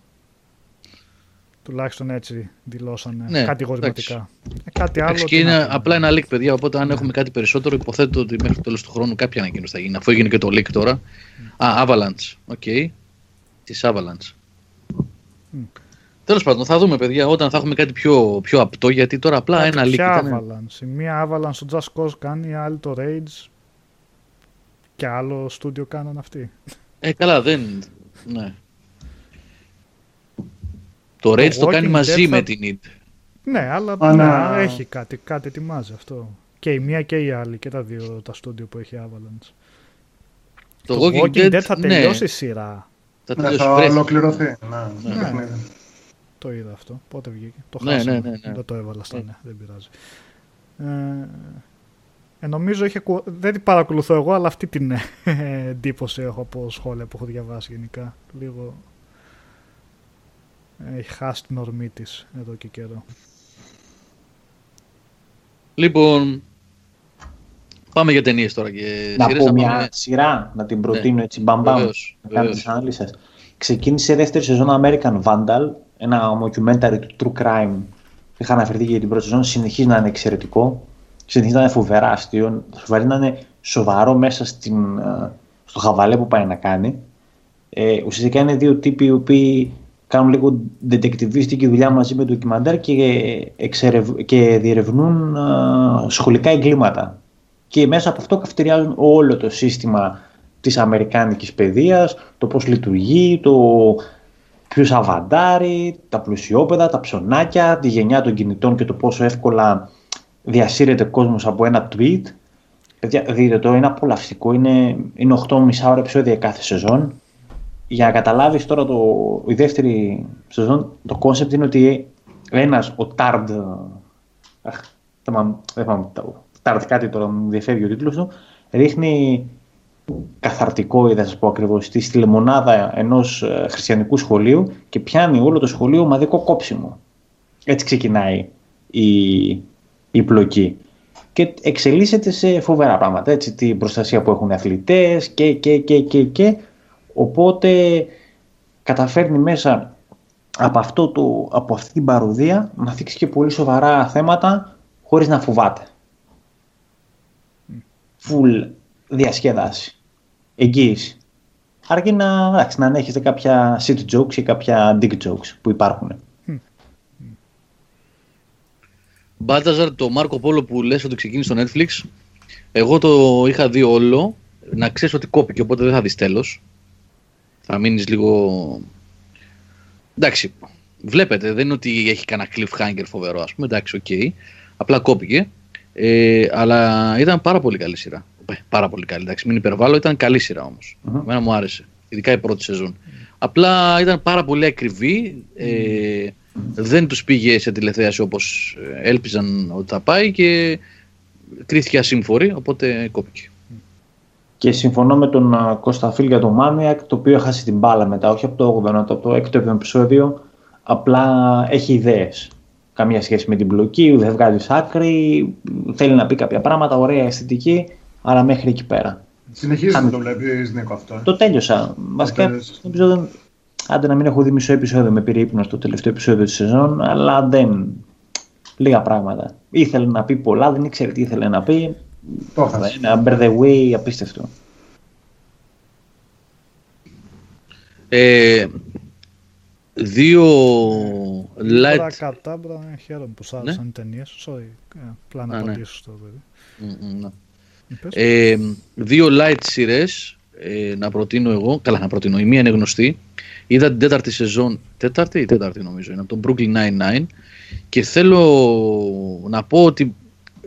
Τουλάχιστον έτσι δηλώσανε ναι, κατηγορηματικά. Ε, κάτι άλλο. Και είναι απλά ένα leak, παιδιά. Οπότε, αν ναι. έχουμε κάτι περισσότερο, υποθέτω ότι μέχρι το τέλος του χρόνου κάποια ανακοίνωση θα γίνει. Αφού έγινε και το leak τώρα. Mm. Α, Avalanche. OK. Okay. Της Avalanche. Mm. Τέλος πάντων, θα δούμε, παιδιά, όταν θα έχουμε κάτι πιο, πιο απτό, γιατί τώρα απλά ένα leak ήταν. Avalanche; Μία Avalanche στο Just Cause κάνει, άλλη το Rage. Και άλλο στούντιο κάναν αυτοί. Ε, καλά, δεν. Ναι. Το Rage το, κάνει μαζί με την id. Ναι, αλλά ναι, έχει κάτι, κάτι ετοιμάζει αυτό. Και η μία και η άλλη, και τα δύο τα στούντιο που έχει Avalanche. Το, το Walking, Dead, Dead θα ναι. τελειώσει η σειρά. Θα, ναι, θα ολοκληρωθεί. Ναι, ναι. ναι. Το είδα αυτό. Πότε βγήκε. Το ναι, χάσαμε. Ναι, ναι, ναι. Δεν το έβαλα στα ναι. Δεν πειράζει. Ε, ε, νομίζω είχε, δεν την παρακολουθώ εγώ, αλλά αυτή την ε, εντύπωση έχω από σχόλια που έχω διαβάσει γενικά. Λίγο έχει χάσει την ορμή της εδώ και καιρό. Λοιπόν, πάμε για ταινίες τώρα και Να πω μια σειρά, να την προτείνω ναι. έτσι μπαμπαμ, να κάνω τις ανάλυσεις. Ξεκίνησε δεύτερη σεζόν American Vandal, ένα documentary του True Crime είχα αναφερθεί για την πρώτη σεζόν, συνεχίζει να είναι εξαιρετικό, συνεχίζει να είναι φοβερά αστείο, θα να είναι σοβαρό μέσα στην, ε, στο χαβαλέ που πάει να κάνει. Ε, ουσιαστικά είναι δύο τύποι οι οποίοι κάνουν λίγο detectivistική δουλειά μαζί με ντοκιμαντέρ και, εξερευ... και διερευνούν ε, σχολικά εγκλήματα. Και μέσα από αυτό καυτηριάζουν όλο το σύστημα της αμερικάνικης παιδείας, το πώς λειτουργεί, το ποιο αβαντάρει, τα πλουσιόπαιδα, τα ψωνάκια, τη γενιά των κινητών και το πόσο εύκολα διασύρεται κόσμος από ένα tweet. Παιδιά, δείτε το, είναι απολαυστικό, είναι, είναι 8 μισάωρα επεισόδια κάθε σεζόν. Για να καταλάβεις τώρα το, η δεύτερη σεζόν, το κόνσεπτ είναι ότι ένας, ο Turd, αχ, δεν θυμάμαι, Τάρντ κάτι τώρα μου διαφεύγει ο τίτλος του, ρίχνει καθαρτικό, είδα σας πω ακριβώς, στη λεμονάδα ενός ε, χριστιανικού σχολείου και πιάνει όλο το σχολείο μαδικό κόψιμο. Έτσι ξεκινάει η, η πλοκή. Και εξελίσσεται σε φοβερά πράγματα. Έτσι, την προστασία που έχουν οι αθλητές και, και, και, και, και. Οπότε καταφέρνει μέσα από, αυτό το, από αυτή την παροδία να θίξει και πολύ σοβαρά θέματα χωρίς να φοβάται. Φουλ διασκέδαση εγγύηση. Αρκεί να, εντάξει, να ανέχεστε κάποια sit jokes ή κάποια dick jokes που υπάρχουν. Μπάλταζαρ, το Μάρκο Πόλο που λες ότι ξεκίνησε στο Netflix, εγώ το είχα δει όλο, να ξέρεις ότι κόπηκε, οπότε δεν θα δεις τέλος. Θα μείνεις λίγο... Εντάξει, βλέπετε, δεν είναι ότι έχει κανένα cliffhanger φοβερό, ας πούμε, εντάξει, OK. Okay. Απλά κόπηκε, ε, αλλά ήταν πάρα πολύ καλή σειρά. Ε, πάρα πολύ καλή. Εντάξει, μην υπερβάλλω, ήταν καλή σειρά όμως. Mm-hmm. Εμένα μου άρεσε. Ειδικά η πρώτη σεζόν. Απλά ήταν πάρα πολύ ακριβή. Ε, δεν τους πήγε σε τηλεθέαση όπως έλπιζαν ότι θα πάει και κρίθηκε ασύμφορη, οπότε κόπηκε. Και συμφωνώ με τον Κώστα Φίλ για το Μάνιακ, το οποίο έχασε την μπάλα μετά, όχι από το 8ο, από το 6ο επεισόδιο. Απλά έχει ιδέες. Καμία σχέση με την μπλοκή, δεν βγάζει άκρη, θέλει να πει κάποια πράγματα, ωραία αισθητική αλλά μέχρι εκεί πέρα. Συνεχίζει να το βλέπει, Νίκο, αυτό. Το τέλειωσα. Βασικά, νομίζω Άντε να μην έχω δει μισό επεισόδιο με πήρε ύπνο στο τελευταίο επεισόδιο της σεζόν, αλλά δεν. λίγα πράγματα. Ήθελε να πει πολλά, δεν ήξερε τι ήθελε να πει. Το Ένα μπερδεουί απίστευτο. Ε, δύο light... Τώρα κατά, χαίρομαι που σ' άρεσαν ναι; οι ταινίες. Sorry, ε, απλά να απαντήσω στο παιδί. Ναι. Ε, δύο light σειρές ε, να προτείνω εγώ. Καλά, να προτείνω. Η μία είναι γνωστή. Είδα την τέταρτη σεζόν. Τέταρτη ή τέταρτη νομίζω είναι από τον Brooklyn Nine-Nine. Και θέλω να πω ότι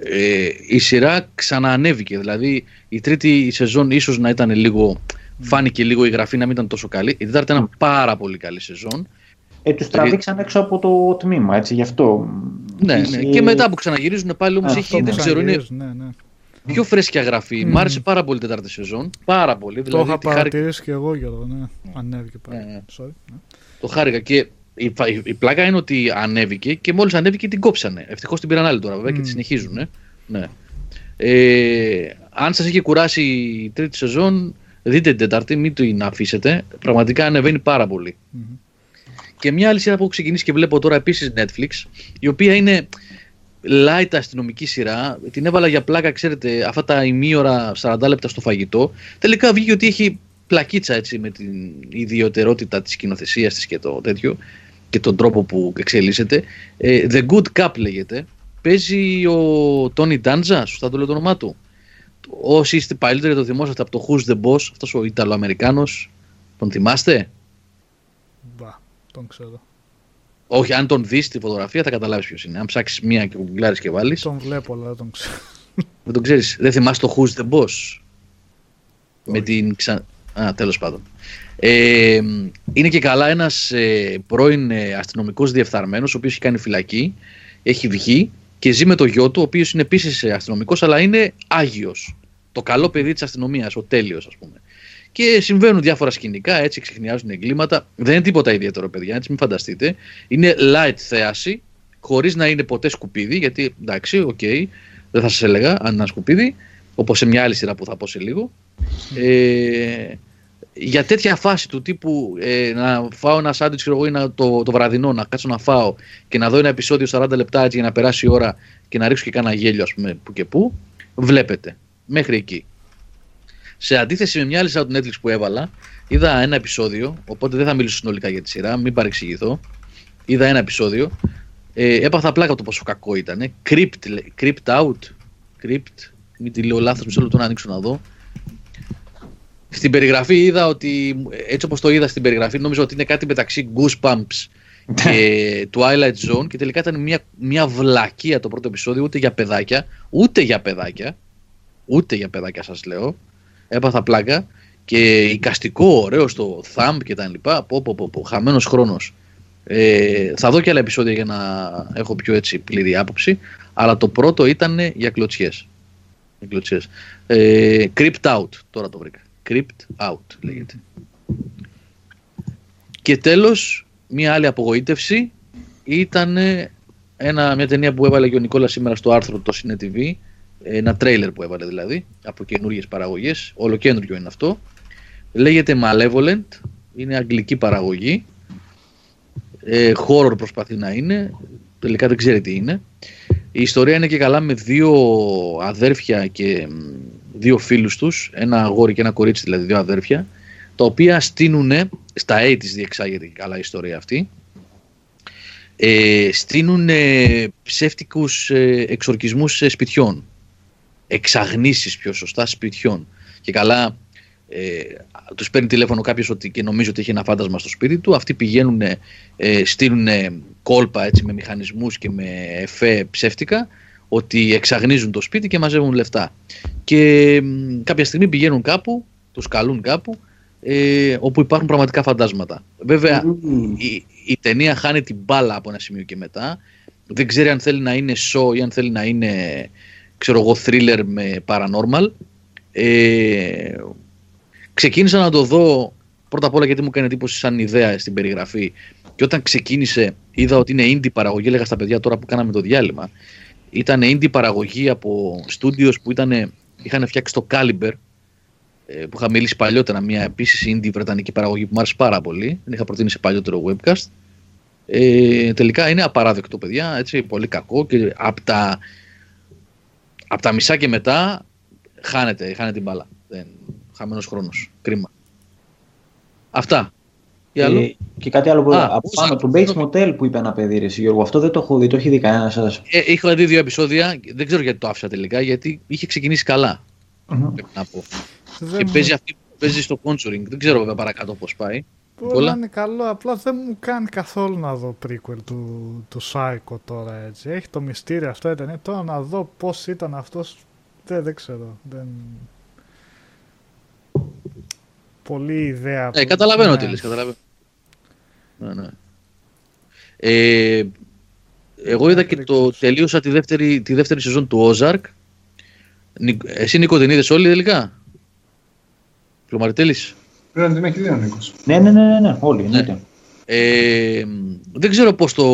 ε, η σειρά ξαναανέβηκε. Δηλαδή η τρίτη σεζόν ίσως να ήταν λίγο. Φάνηκε λίγο η γραφή να μην ήταν τόσο καλή. Η τέταρτη ήταν πάρα πολύ καλή σεζόν. Ε, τους τραβήξαν έξω από το τμήμα, έτσι γι' αυτό. Ναι, ναι. Και μετά που ξαναγυρίζουν πάλι όμως έχει. Δεν ξέρω, είναι. Ναι, ναι. Πιο φρέσκια γραφή. Mm. Μ' άρεσε πάρα πολύ η τέταρτη σεζόν. Πάρα πολύ. Το δηλαδή, είχα παρατηρήσει χάρη... και εγώ, Γιώργο. Ναι. Ανέβηκε πάλι. Ναι. ναι. Sorry, ναι. Το χάρηκα. Και η, η, η, πλάκα είναι ότι ανέβηκε και μόλις ανέβηκε την κόψανε. Ευτυχώς την πήραν άλλη τώρα βέβαια mm. και τη συνεχίζουν. Ε. Ναι. Ε, αν σας έχει κουράσει η τρίτη σεζόν, δείτε την Τετάρτη, μην την αφήσετε. Πραγματικά ανεβαίνει πάρα πολύ. Mm-hmm. Και μια άλλη σειρά που έχω ξεκινήσει και βλέπω τώρα επίσης Netflix, η οποία είναι light αστυνομική σειρά. Την έβαλα για πλάκα, ξέρετε, αυτά τα ημίωρα 40 λεπτά στο φαγητό. Τελικά βγήκε ότι έχει πλακίτσα έτσι με την ιδιωτερότητα της σκηνοθεσίας της και το τέτοιο και τον τρόπο που εξελίσσεται. Ε, The Good Cup λέγεται. Παίζει ο Τόνι Ντάντζα, σωστά το λέω το όνομά του. Όσοι είστε παλιότεροι το θυμόσαστε από το Who's the Boss, αυτός ο Ιταλοαμερικάνος, τον θυμάστε; Μπα, τον ξέρω. Όχι, αν τον δεις τη φωτογραφία θα καταλάβεις ποιος είναι. Αν ψάξεις μία και κουκλάρει και βάλεις. Τον βλέπω, αλλά δεν τον ξέρω. Δεν τον ξέρεις. Δεν θυμάσαι το Who's the Boss. Με την ξα... Α, τέλος πάντων. Ε, είναι και καλά ένας ε, πρώην ε, αστυνομικός διεφθαρμένος, ο οποίος έχει κάνει φυλακή, έχει βγει και ζει με το γιο του, ο οποίος είναι επίσης ε, αστυνομικός, αλλά είναι άγιος. Το καλό παιδί της αστυνομίας, ο τέλειος, ας πούμε. Και συμβαίνουν διάφορα σκηνικά, έτσι ξεχνιάζουν εγκλήματα. Δεν είναι τίποτα ιδιαίτερο, παιδιά, έτσι μην φανταστείτε. Είναι light θέαση, χωρίς να είναι ποτέ σκουπίδι, γιατί εντάξει, οκ, okay, δεν θα σας έλεγα αν είναι σκουπίδι, όπως σε μια άλλη σειρά που θα πω σε λίγο. Ε, για τέτοια φάση του τύπου ε, να φάω ένα σάντουιτς ή να, το, το βραδινό, να κάτσω να φάω και να δω ένα επεισόδιο 40 λεπτά έτσι για να περάσει η ώρα και να ρίξω και κάνα γέλιο, ας πούμε, που και που, βλέπετε. Μέχρι εκεί. Σε αντίθεση με μια άλλη σειρά του Netflix που έβαλα, είδα ένα επεισόδιο, οπότε δεν θα μιλήσω συνολικά για τη σειρά, μην παρεξηγηθώ. Είδα ένα επεισόδιο. Ε, έπαθα πλάκα το πόσο κακό ήταν. Crypt, crypt out. Crypt. Μην τη λέω λάθος, μισό λεπτό να ανοίξω να δω. Στην περιγραφή είδα ότι, έτσι όπως το είδα στην περιγραφή, νόμιζα ότι είναι κάτι μεταξύ Goosebumps και Twilight Zone και τελικά ήταν μια, μια βλακεία το πρώτο επεισόδιο, ούτε για παιδάκια, ούτε για παιδάκια, ούτε για παιδάκια σας λέω έπαθα πλάκα και οικαστικό, ωραίο στο thumb και τα λοιπά. Πω, πω, πω, πω χαμένος χρόνος. Ε, θα δω και άλλα επεισόδια για να έχω πιο έτσι πλήρη άποψη. Αλλά το πρώτο ήταν για κλωτσιές. κλωτσιές. Ε, creeped out, τώρα το βρήκα. Creeped out λέγεται. Και τέλος, μία άλλη απογοήτευση ήταν ένα, μια ταινία που έβαλε και ο Νικόλας σήμερα στο άρθρο το Cine TV ένα τρέιλερ που έβαλε δηλαδή από καινούριες παραγωγές. Ολοκέντριο είναι αυτό. Λέγεται Malevolent. Είναι αγγλική παραγωγή. Ε, horror προσπαθεί να είναι. Τελικά δεν ξέρει τι είναι. Η ιστορία είναι και καλά με δύο αδέρφια και δύο φίλους τους, ένα αγόρι και ένα κορίτσι δηλαδή, δύο αδέρφια, τα οποία στείνουν, στα A της διεξάγεται και καλά η ιστορία αυτή, ε, στείνουν ψεύτικους ε, εξορκισμούς σπιτιών εξαγνήσεις πιο σωστά σπιτιών. Και καλά ε, τους παίρνει τηλέφωνο κάποιος ότι, και νομίζει ότι έχει ένα φάντασμα στο σπίτι του. Αυτοί πηγαίνουν, ε, στείλουν κόλπα έτσι, με μηχανισμούς και με εφέ ψεύτικα ότι εξαγνίζουν το σπίτι και μαζεύουν λεφτά. Και κάποια στιγμή πηγαίνουν κάπου, τους καλούν κάπου, ε, όπου υπάρχουν πραγματικά φαντάσματα. Βέβαια, η, η ταινία χάνει την μπάλα από ένα σημείο και μετά. Δεν ξέρει αν θέλει να είναι show ή αν θέλει να είναι ξέρω εγώ, thriller με paranormal. Ε, ξεκίνησα να το δω πρώτα απ' όλα γιατί μου έκανε εντύπωση σαν ιδέα στην περιγραφή. Και όταν ξεκίνησε, είδα ότι είναι indie παραγωγή. Έλεγα στα παιδιά τώρα που κάναμε το διάλειμμα. Ήταν indie παραγωγή από studios που ήταν, είχαν φτιάξει το Caliber, ε, που είχα μιλήσει παλιότερα. Μια επίσης indie βρετανική παραγωγή που μου άρεσε πάρα πολύ. Την είχα προτείνει σε παλιότερο webcast. Ε, τελικά είναι απαράδεκτο, παιδιά. Έτσι, πολύ κακό και από τα, από τα μισά και μετά χάνεται, χάνεται την μπάλα. Δεν, χαμένος χρόνος. Κρίμα. Αυτά. Ε, και κάτι άλλο που Α, από πάνω, το Bates Motel που είπε ένα παιδί, ρε, Γιώργο, αυτό δεν το έχω δει, το έχει δει κανένα σας. Ε, είχα δει δύο επεισόδια, δεν ξέρω γιατί το άφησα τελικά, γιατί είχε ξεκινήσει καλά. Mm-hmm. Πρέπει να πω. και παίζει αυτή που παίζει στο Conjuring, δεν ξέρω βέβαια παρακάτω πώς πάει. Όλα είναι καλό, απλά δεν μου κάνει καθόλου να δω prequel του, του Psycho τώρα έτσι. Έχει το μυστήριο αυτό ήταν, τώρα να δω πώς ήταν αυτός. δεν, δεν ξέρω. Δεν πολύ ιδέα. Ε, καταλαβαίνω ναι. τι λες, καταλαβαίνω. Ναι, ναι. Ε, εγώ είδα και το τελείωσα τη δεύτερη, τη δεύτερη σεζόν του Ozark. Εσύ Νίκο την είδες όλοι τελικά; Πλωμαριτέλης; Πρέπει να την έχει δει ο Νίκος. Ναι, ναι, ναι, ναι, ναι όλοι. Ναι. Ε, δεν ξέρω πώς το...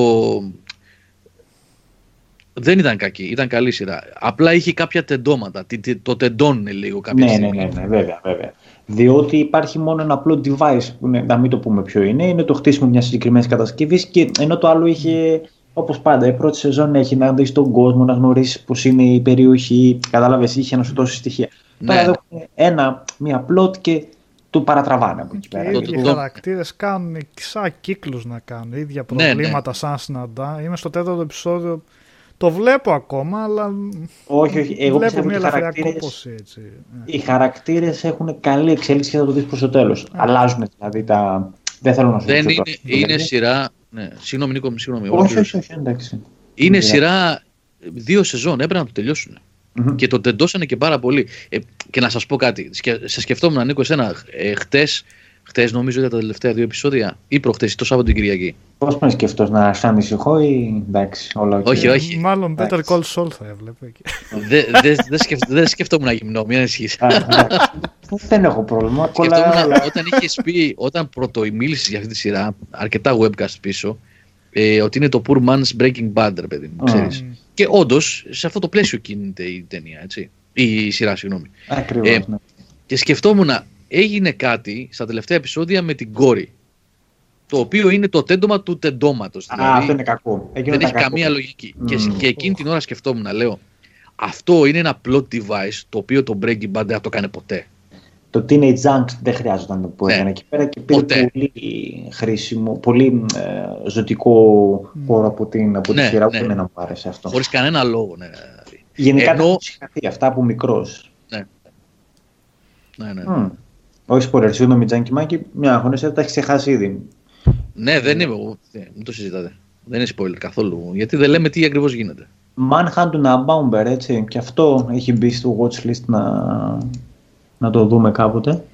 Δεν ήταν κακή, ήταν καλή σειρά. Απλά είχε κάποια τεντώματα. Το τεντώνει λίγο κάποια ναι, στιγμή. Ναι, ναι, ναι, βέβαια, βέβαια. Διότι υπάρχει μόνο ένα απλό device, που είναι, να μην το πούμε ποιο είναι, είναι το χτίσιμο μιας συγκεκριμένης κατασκευής. Και ενώ το άλλο είχε, όπως πάντα, η πρώτη σεζόν έχει να δεις τον κόσμο, να γνωρίσεις πώς είναι η περιοχή. Κατάλαβες, είχε να σου δώσει στοιχεία. Ναι. Τώρα έχουν ένα, μία plot και του παρατραβάνε από εκεί πέρα. Οι χαρακτήρες κάνουν σαν κύκλους να κάνουν, ίδια προβλήματα ναι, ναι. σαν συναντά. Είμαι στο τέταρτο επεισόδιο το βλέπω ακόμα, αλλά. Όχι, όχι. Εγώ βλέπω μια ελαφριά κόπωση. Έτσι. Οι χαρακτήρες έχουν καλή εξέλιξη και θα το δεις προς το τέλος. Yeah. Αλλάζουν δηλαδή τα. Δεν θέλω να σου Δεν είναι, είναι σειρά. Ναι, συγγνώμη, Νίκο, συγγνώμη. Όχι, όχι, όχι, εντάξει. Είναι σειρά δύο σεζόν, έπρεπε να το τελειώσουν. Mm-hmm. Και το τεντώσανε και πάρα πολύ. Ε, και να σας πω κάτι. Σε σκεφτόμουν, Νίκο, εσένα. Ε, Χτες Χθες νομίζω για τα τελευταία δύο επεισόδια ή προχτέ το Σάββατο την Κυριακή. Πώς με σκεφτό να σε ανησυχώ ή εντάξει, όλα okay. Όχι, όχι. Μάλλον Better Call Saul θα έβλεπε εκεί. Δεν σκεφτόμουν να γυμνώ, μην ανησυχεί. Δεν έχω πρόβλημα. όταν είχες πει, όταν μίλησε για αυτή τη σειρά, αρκετά webcast πίσω, ε, ότι είναι το Poor Man's Breaking Bad, ρε παιδί μου, ξέρεις. Και όντως, σε αυτό το πλαίσιο κινείται η ταινία, έτσι. Η σειρά, συγγνώμη. Ακριβώς, ε, ναι. Και σκεφτόμουν, έγινε κάτι στα τελευταία επεισόδια με την κόρη. Το οποίο είναι το τέντομα του τεντώματος. Δηλαδή, Α, αυτό είναι κακό. δεν έχει κακό. καμία λογική. Mm. Και, και εκείνη την ώρα σκεφτόμουν, λέω, αυτό είναι ένα plot device το οποίο το Breaking Bad δεν το κάνει ποτέ. Το Teenage Angst δεν χρειάζονταν να το έκανε εκεί πέρα και πήρε πολύ χρήσιμο, πολύ ε, ζωτικό χώρο από την, από τη ναι, σειρά ναι. που είναι να μου άρεσε αυτό. Χωρίς κανένα λόγο, ναι. Γενικά Ενώ... τα αυτά από μικρός. Ναι. Ναι, ναι. Mm. Όχι spoiler, συγγνώμη Τζάνκι Μάκη, μια αγωνία τα έχεις ξεχάσει ήδη. Ναι, δεν είμαι εγώ. Μην το συζητάτε. Δεν είναι spoiler καθόλου. Γιατί δεν λέμε τι ακριβώς γίνεται. Manhunt Boumber, έτσι. Και αυτό έχει μπει στο watchlist να, να το δούμε κάποτε.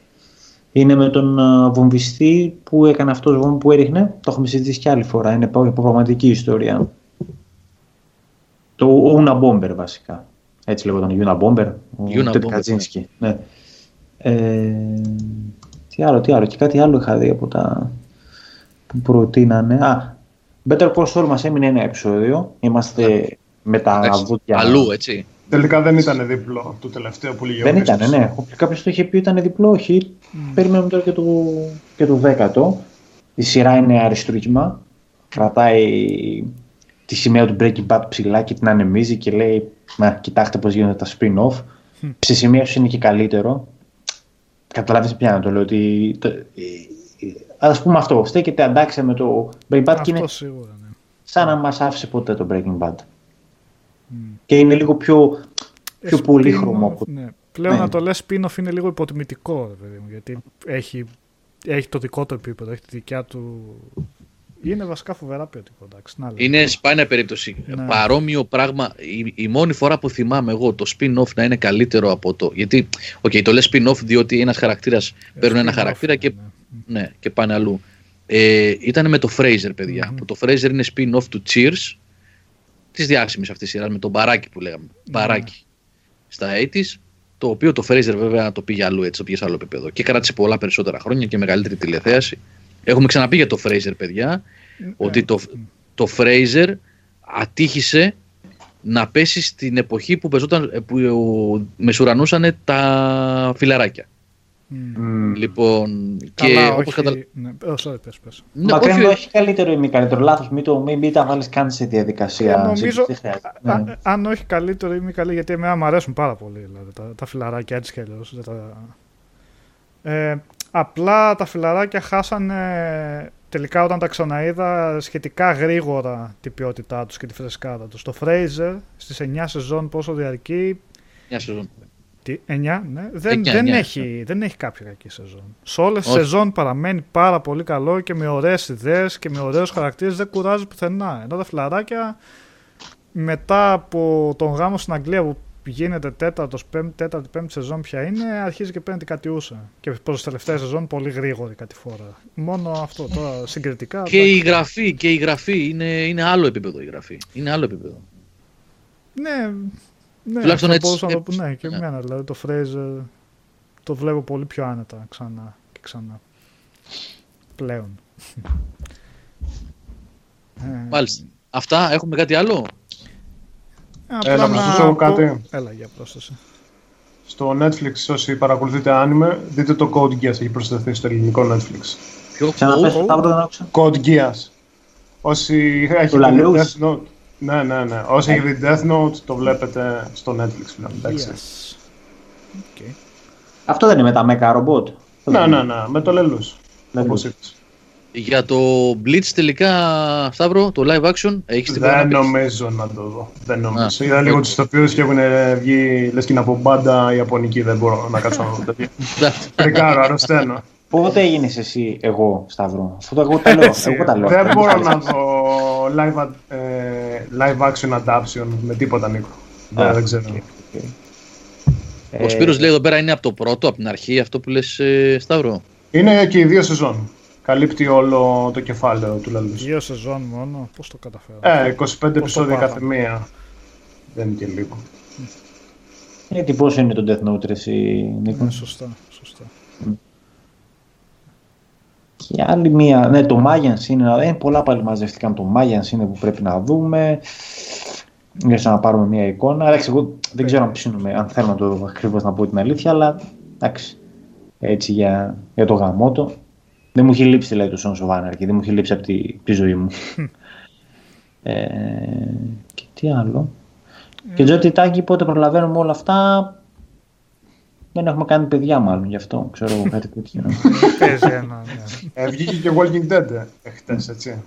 Είναι με τον βομβιστή που έκανε αυτός βόμβο που έριχνε. Το έχουμε συζητήσει κι άλλη φορά. Είναι από πραγματική ιστορία. Το Una Bomber βασικά. Έτσι λέγονταν Una Bomber. Ο Τετ Κατζίνσκι. Ναι. Ε, τι άλλο, τι άλλο. Και κάτι άλλο είχα δει από τα που προτείνανε. Α, Better Call Saul μας έμεινε ένα επεισόδιο. Είμαστε yeah. με τα βουτιά. Αλλού, έτσι. Τελικά δεν ήταν διπλό το τελευταίο που Δεν ήταν, ναι. Κάποιος το είχε πει ήταν διπλό, όχι. Mm. Περιμένουμε τώρα και το, και το δέκατο. Η σειρά είναι αριστούργημα. Κρατάει τη σημαία του Breaking Bad ψηλά και την ανεμίζει και λέει Μα κοιτάξτε πώς γίνονται τα spin-off. Mm. Σε σημεία είναι και καλύτερο. Καταλάβεις πια να το λέω ότι... Το, ας πούμε αυτό, στέκεται αντάξια με το Breaking Bad και είναι σίγουρα, ναι. σαν να μας άφησε ποτέ το Breaking Bad. Mm. Και είναι λίγο πιο, πιο πολύχρωμο. Ναι. Πλέον ναι. να το λες spin-off είναι λίγο υποτιμητικό, γιατί έχει, έχει το δικό του επίπεδο, έχει τη δικιά του είναι βασικά φοβερά ποιοτικό. Εντάξει, να είναι σπάνια περίπτωση. Ναι. Παρόμοιο πράγμα. Η, η, μόνη φορά που θυμάμαι εγώ το spin-off να είναι καλύτερο από το. Γιατί, okay, το λες spin-off διότι ένας χαρακτήρας ε, παίρνουν ένα χαρακτήρα και, ναι. ναι. και πάνε αλλού. Ε, ήταν με το Fraser, παιδιά. Mm-hmm. Που το Fraser είναι spin-off του Cheers. Της διάσημη αυτής της σειράς με τον Μπαράκι που λέγαμε. Mm-hmm. Μπαράκι. Στα 80's. Το οποίο το Fraser βέβαια το πήγε αλλού έτσι, το πήγε σε άλλο επίπεδο. Και κράτησε πολλά περισσότερα χρόνια και μεγαλύτερη τηλεθέαση. Έχουμε ξαναπεί για το Fraser, παιδιά, ότι το, το Fraser ατύχησε να πέσει στην εποχή που, πεζόταν, που μεσουρανούσαν τα φιλαράκια. Mm. Λοιπόν, και όπως κατα... Ναι, sorry, πες, πες. Ναι, Μακράν όχι καλύτερο ή μη καλύτερο, λάθος, μην, το, μην, μην τα βάλεις καν σε διαδικασία. Ε, νομίζω, α, ναι. αν όχι καλύτερο ή μη καλύτερο, γιατί εμένα μου αρέσουν πάρα πολύ δηλαδή, τα, τα φιλαράκια έτσι και αλλιώς. Τα... Ε, απλά τα φιλαράκια χάσανε τελικά όταν τα ξαναείδα σχετικά γρήγορα την ποιότητά τους και τη φρεσκάδα τους. Το Fraser στις 9 σεζόν πόσο διαρκεί... 9 σεζόν. Τι, 9, ναι. Δεν, 9, δεν, 9. Έχει, δεν έχει κάποια κακή σεζόν. Σε όλες τις σεζόν παραμένει πάρα πολύ καλό και με ωραίες ιδέες και με ωραίους χαρακτήρες δεν κουράζει πουθενά. Ενώ τα φιλαράκια μετά από τον γάμο στην Αγγλία που γίνεται τέταρτος, πέμπτη, τέταρτη, πέμπτη σεζόν πια είναι, αρχίζει και παίρνει την κατιούσα. Και προς τις τελευταίες σεζόν πολύ γρήγορη κάτι φορά. Μόνο αυτό τώρα συγκριτικά. Και η γραφή, και η γραφή είναι, είναι άλλο επίπεδο η γραφή. Είναι άλλο επίπεδο. Ναι, ναι, Τουλάχιστον έτσι. Μπορούσα να το πω, ναι, και ναι. εμένα. Δηλαδή το Fraser το βλέπω πολύ πιο άνετα ξανά και ξανά. Πλέον. Μάλιστα. Αυτά, έχουμε κάτι άλλο; Έλα, να σας πω κάτι. Έλα, για πρόσθεση. Στο Netflix, όσοι παρακολουθείτε anime, δείτε το Code Geass, έχει προσθεθεί στο ελληνικό Netflix. Ποιο Code? Code Geass. Όσοι έχετε Death Note, ναι, ναι, ναι. Όσοι έχει δει Death Note, το βλέπετε στο Netflix πλέον. Yes. Okay. Αυτό δεν είναι με τα Mecha Robot. Ναι, ναι, ναι, με το Λελούς. Όπως είπες. Για το Blitz τελικά, Σταύρο, το live action, έχεις την Δεν νομίζω να το δω. Δεν νομίζω. Είδα λίγο τους τοπίους και έχουν βγει, λες και είναι από μπάντα Ιαπωνική, δεν μπορώ να κάτσω να δω τέτοια. Τρικάρω, αρρωσταίνω. Πότε έγινε εσύ εγώ, Σταύρο, αυτό το εγώ τα λέω. εγώ τα λέω. Δεν μπορώ να δω live, ε, live action adaptation με τίποτα, Νίκο. Δεν, δεν ξέρω. Okay, okay. Ο Σπύρος λέει εδώ πέρα είναι από το πρώτο, από την αρχή, αυτό που λες ε, Σταύρο. Είναι και οι δύο σεζόν. Καλύπτει όλο το κεφάλαιο του Λαλούς. Δύο σεζόν μόνο, πώς το καταφέρω. Ε, 25 επεισόδια κάθε μία. Δεν είναι και λίγο. Γιατί πόσο είναι το Death Note, εσύ, Νίκο; Ναι, σωστά, σωστά. Και άλλη μία, ναι, το Mayans είναι, ε, πολλά πάλι μαζευτήκαν. Το Mayans είναι που πρέπει να δούμε. Για να πάρουμε μία εικόνα. Εντάξει, εγώ δεν ξέρω αν ψήνουμε, αν θέλω να το ακριβώς να πω την αλήθεια, αλλά εντάξει. Έτσι για, για το γαμότο. Δεν μου έχει λείψει δηλαδή το Sons of Anarchy, δεν μου έχει λείψει από τη, τη ζωή μου. ε, και τι άλλο. Mm. Και Τζο Τάκη, πότε προλαβαίνουμε όλα αυτά, δεν έχουμε κάνει παιδιά μάλλον γι' αυτό, ξέρω εγώ κάτι τέτοιο. Παίζει ένα, ναι. Ε, βγήκε και Walking Dead ε, χτες, έτσι.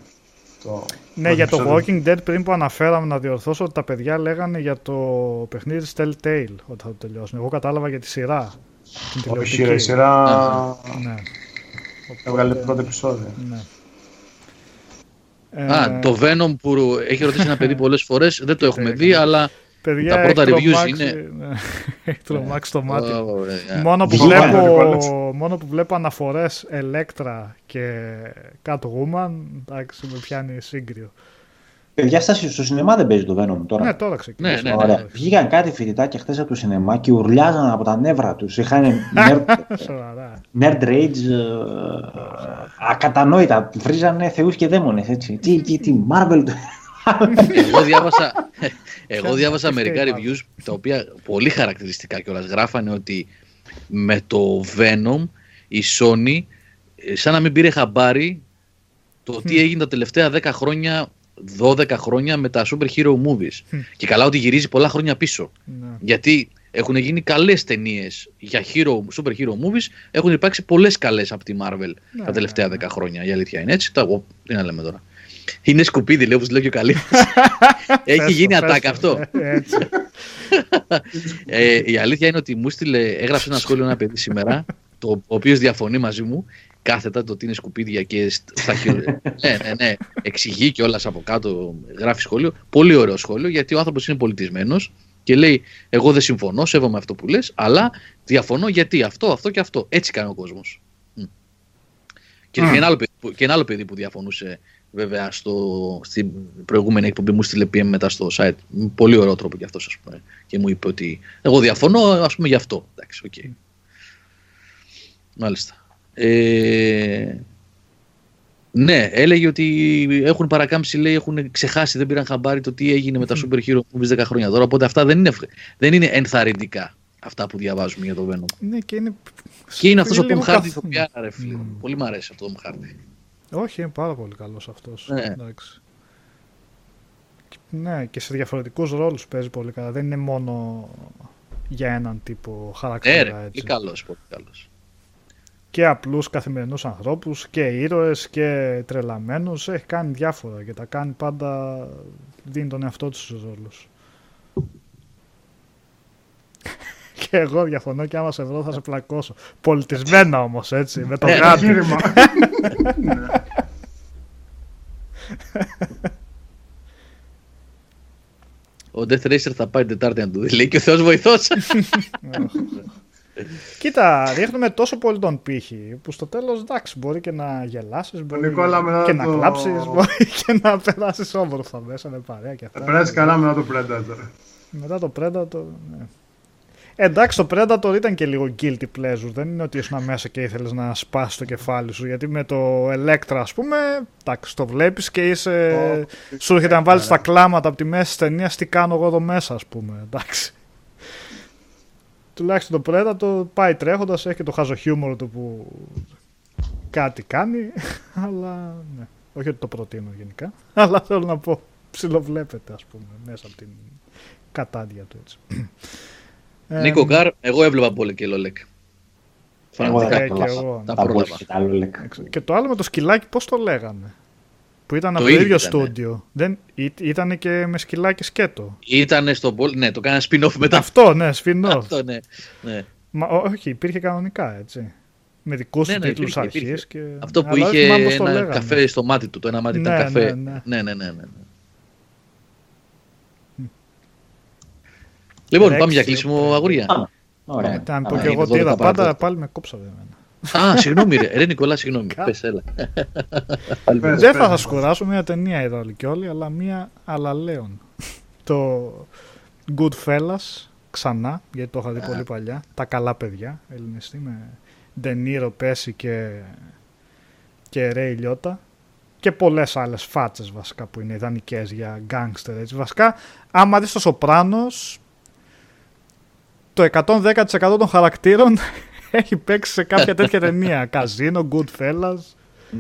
Το... Ναι, για το Walking Dead πριν που αναφέραμε να διορθώσω ότι τα παιδιά λέγανε για το παιχνίδι της Telltale όταν θα το τελειώσουν. Εγώ κατάλαβα για τη σειρά. Όχι, η σειρά... Ναι. Έβγαλε το πρώτο επεισόδιο. Ναι. Α, ε, το Venom που έχει ρωτήσει ένα παιδί πολλές φορές, δεν το έχουμε δει, αλλά Παιδιά, τα πρώτα reviews είναι... Ναι, έχει τρομάξει το μάτι. μόνο, που βλέπω, μόνο που βλέπω αναφορές Electra και Catwoman, εντάξει, με πιάνει σύγκριο. Παιδιά, στο σινεμά δεν παίζει το Venom τώρα. Ναι, τώρα ξεκινάει. Ναι, ναι, ναι, ναι. Βγήκαν κάτι φοιτητάκια χθες από το σινεμά και ουρλιάζαν από τα νεύρα τους. Είχαν nerd, nerd rage uh, ακατανόητα. Βρίζανε θεούς και δαίμονες. Τι, τι, τι, Marvel. εγώ διάβασα, εγώ διάβασα μερικά reviews τα οποία πολύ χαρακτηριστικά κιόλας γράφανε ότι με το Venom η Sony ε, σαν να μην πήρε χαμπάρι το τι έγινε τα τελευταία 10 χρόνια 12 χρόνια με τα super hero movies. Και καλά ότι γυρίζει πολλά χρόνια πίσω. Ναι. Γιατί έχουν γίνει καλές ταινίες για hero, super hero movies. Έχουν υπάρξει πολλές καλές από τη Marvel ναι, τα τελευταία 10 ναι, χρόνια. Η αλήθεια είναι έτσι. Το, τι να λέμε τώρα. Είναι σκουπίδι, λέει, όπως λέει και ο Καλή. Έχει γίνει ατάκα αυτό. ε, η αλήθεια είναι ότι μου στείλε, έγραψε ένα σχόλιο ένα παιδί σήμερα, το ο οποίος διαφωνεί μαζί μου κάθετα το ότι είναι σκουπίδια και στα ναι, ναι, ναι. Εξηγεί κιόλας από κάτω, γράφει σχόλιο. Πολύ ωραίο σχόλιο, γιατί ο άνθρωπος είναι πολιτισμένος και λέει: Εγώ δεν συμφωνώ, σέβομαι αυτό που λες, αλλά διαφωνώ γιατί αυτό, αυτό και αυτό. Έτσι κάνει ο κόσμος. Και, mm. ένα άλλο παιδί, και ένα άλλο παιδί που διαφωνούσε βέβαια στο, στην προηγούμενη εκπομπή μου στείλε PM μετά στο site. Πολύ ωραίο τρόπο κι αυτός, ας πούμε. Και μου είπε ότι εγώ διαφωνώ, ας πούμε, γι' αυτό. Εντάξει, okay. Μάλιστα. Ε, ναι, έλεγε ότι έχουν παρακάμψει, λέει, έχουν ξεχάσει, δεν πήραν χαμπάρι το τι έγινε με τα super hero movies 10 χρόνια τώρα. Οπότε αυτά δεν είναι, δεν είναι ενθαρρυντικά. αυτά που διαβάζουμε για το Venom. Ναι, και είναι. Και είναι αυτός ο Tom Hardy το οποίο ρε φίλε. Mm. Πολύ μου αρέσει αυτό ο Tom Hardy. Όχι, είναι πάρα πολύ καλός αυτός. Ναι. Εντάξει. Ναι, και σε διαφορετικούς ρόλους παίζει πολύ καλά. Δεν είναι μόνο για έναν τύπο χαρακτήρα. Ναι, ρε, πολύ καλός, πολύ καλός. Και απλούς καθημερινούς ανθρώπους και ήρωες και τρελαμένους. Έχει κάνει διάφορα και τα κάνει πάντα. Δίνει τον εαυτό τους στους ρόλου. Και εγώ διαφωνώ και άμα σε βρω θα σε πλακώσω. Πολιτισμένα όμως, έτσι, με το γάτι. Ο Death Racer θα πάει Τετάρτη να του δει. Λέει και ο Θεός βοηθός. Κοίτα, ρίχνουμε τόσο πολύ τον πύχη που στο τέλος εντάξει μπορεί και να γελάσεις, μπορεί και να το... κλάψεις, μπορεί και να περάσεις όμορφα μέσα με παρέα και αυτά. Θα περάσει καλά μετά το Predator. Μετά το Predator, ναι. Εντάξει, το Predator ήταν και λίγο guilty pleasure. Δεν είναι ότι ήσουν μέσα και ήθελες να σπάσεις το κεφάλι σου. Γιατί με το Electra, ας πούμε, εντάξει, το βλέπεις και είσαι. Oh, σου έρχεται να βάλεις τα κλάματα από τη μέση της ταινίας. Τι κάνω εγώ εδώ μέσα, ας πούμε. Εντάξει. Τουλάχιστον το Predator πάει τρέχοντας, έχει και το χάζο χιούμορ του που κάτι κάνει. Αλλά ναι. Όχι ότι το προτείνω γενικά. Αλλά θέλω να πω. Ψιλοβλέπετε, ας πούμε, μέσα από την κατάδια του έτσι. Νίκο Γκάρ, εγώ έβλεπα πολύ και Λολέκ. Φανατικά και εγώ. Τα Και το άλλο με το σκυλάκι, πώς το λέγανε; Που ήταν το από το ίδιο στούντιο. Δεν, ήταν και με σκυλάκι σκέτο. Ήταν στο ναι, το κάνα spin-off μετά. Αυτό, ναι, spin-off. Αυτό, ναι. ναι. Μα, όχι, υπήρχε κανονικά, έτσι. Με δικούς ναι, του ναι, τίτλους αρχή. Και... Αυτό που είχε ένα καφέ στο μάτι του. Το ένα μάτι ήταν ναι, καφέ. Ναι, ναι, ναι. ναι, ναι. Λοιπόν, πάμε για κλείσιμο αγουρία. Ωραία. Αν πω και εγώ τι είδα πάντα, πάλι με κόψατε εμένα. Α, συγγνώμη ρε, ρε Νικολά, συγγνώμη. Πες, έλα. Δεν θα σας κουράσω, μια ταινία είδα όλοι και όλοι, αλλά μια αλαλέον. Το Goodfellas, ξανά, γιατί το είχα δει πολύ παλιά. Τα καλά παιδιά, ελληνιστή, με Ντενίρο, Πέση και, και Ρέι Λιώτα και πολλές άλλες φάτσες βασικά που είναι ιδανικές για γκάγκστερ έτσι. Βασικά, άμα δεις το Σοπράνος, το 110% των χαρακτήρων έχει παίξει σε κάποια τέτοια ταινία. Καζίνο, Goodfellas.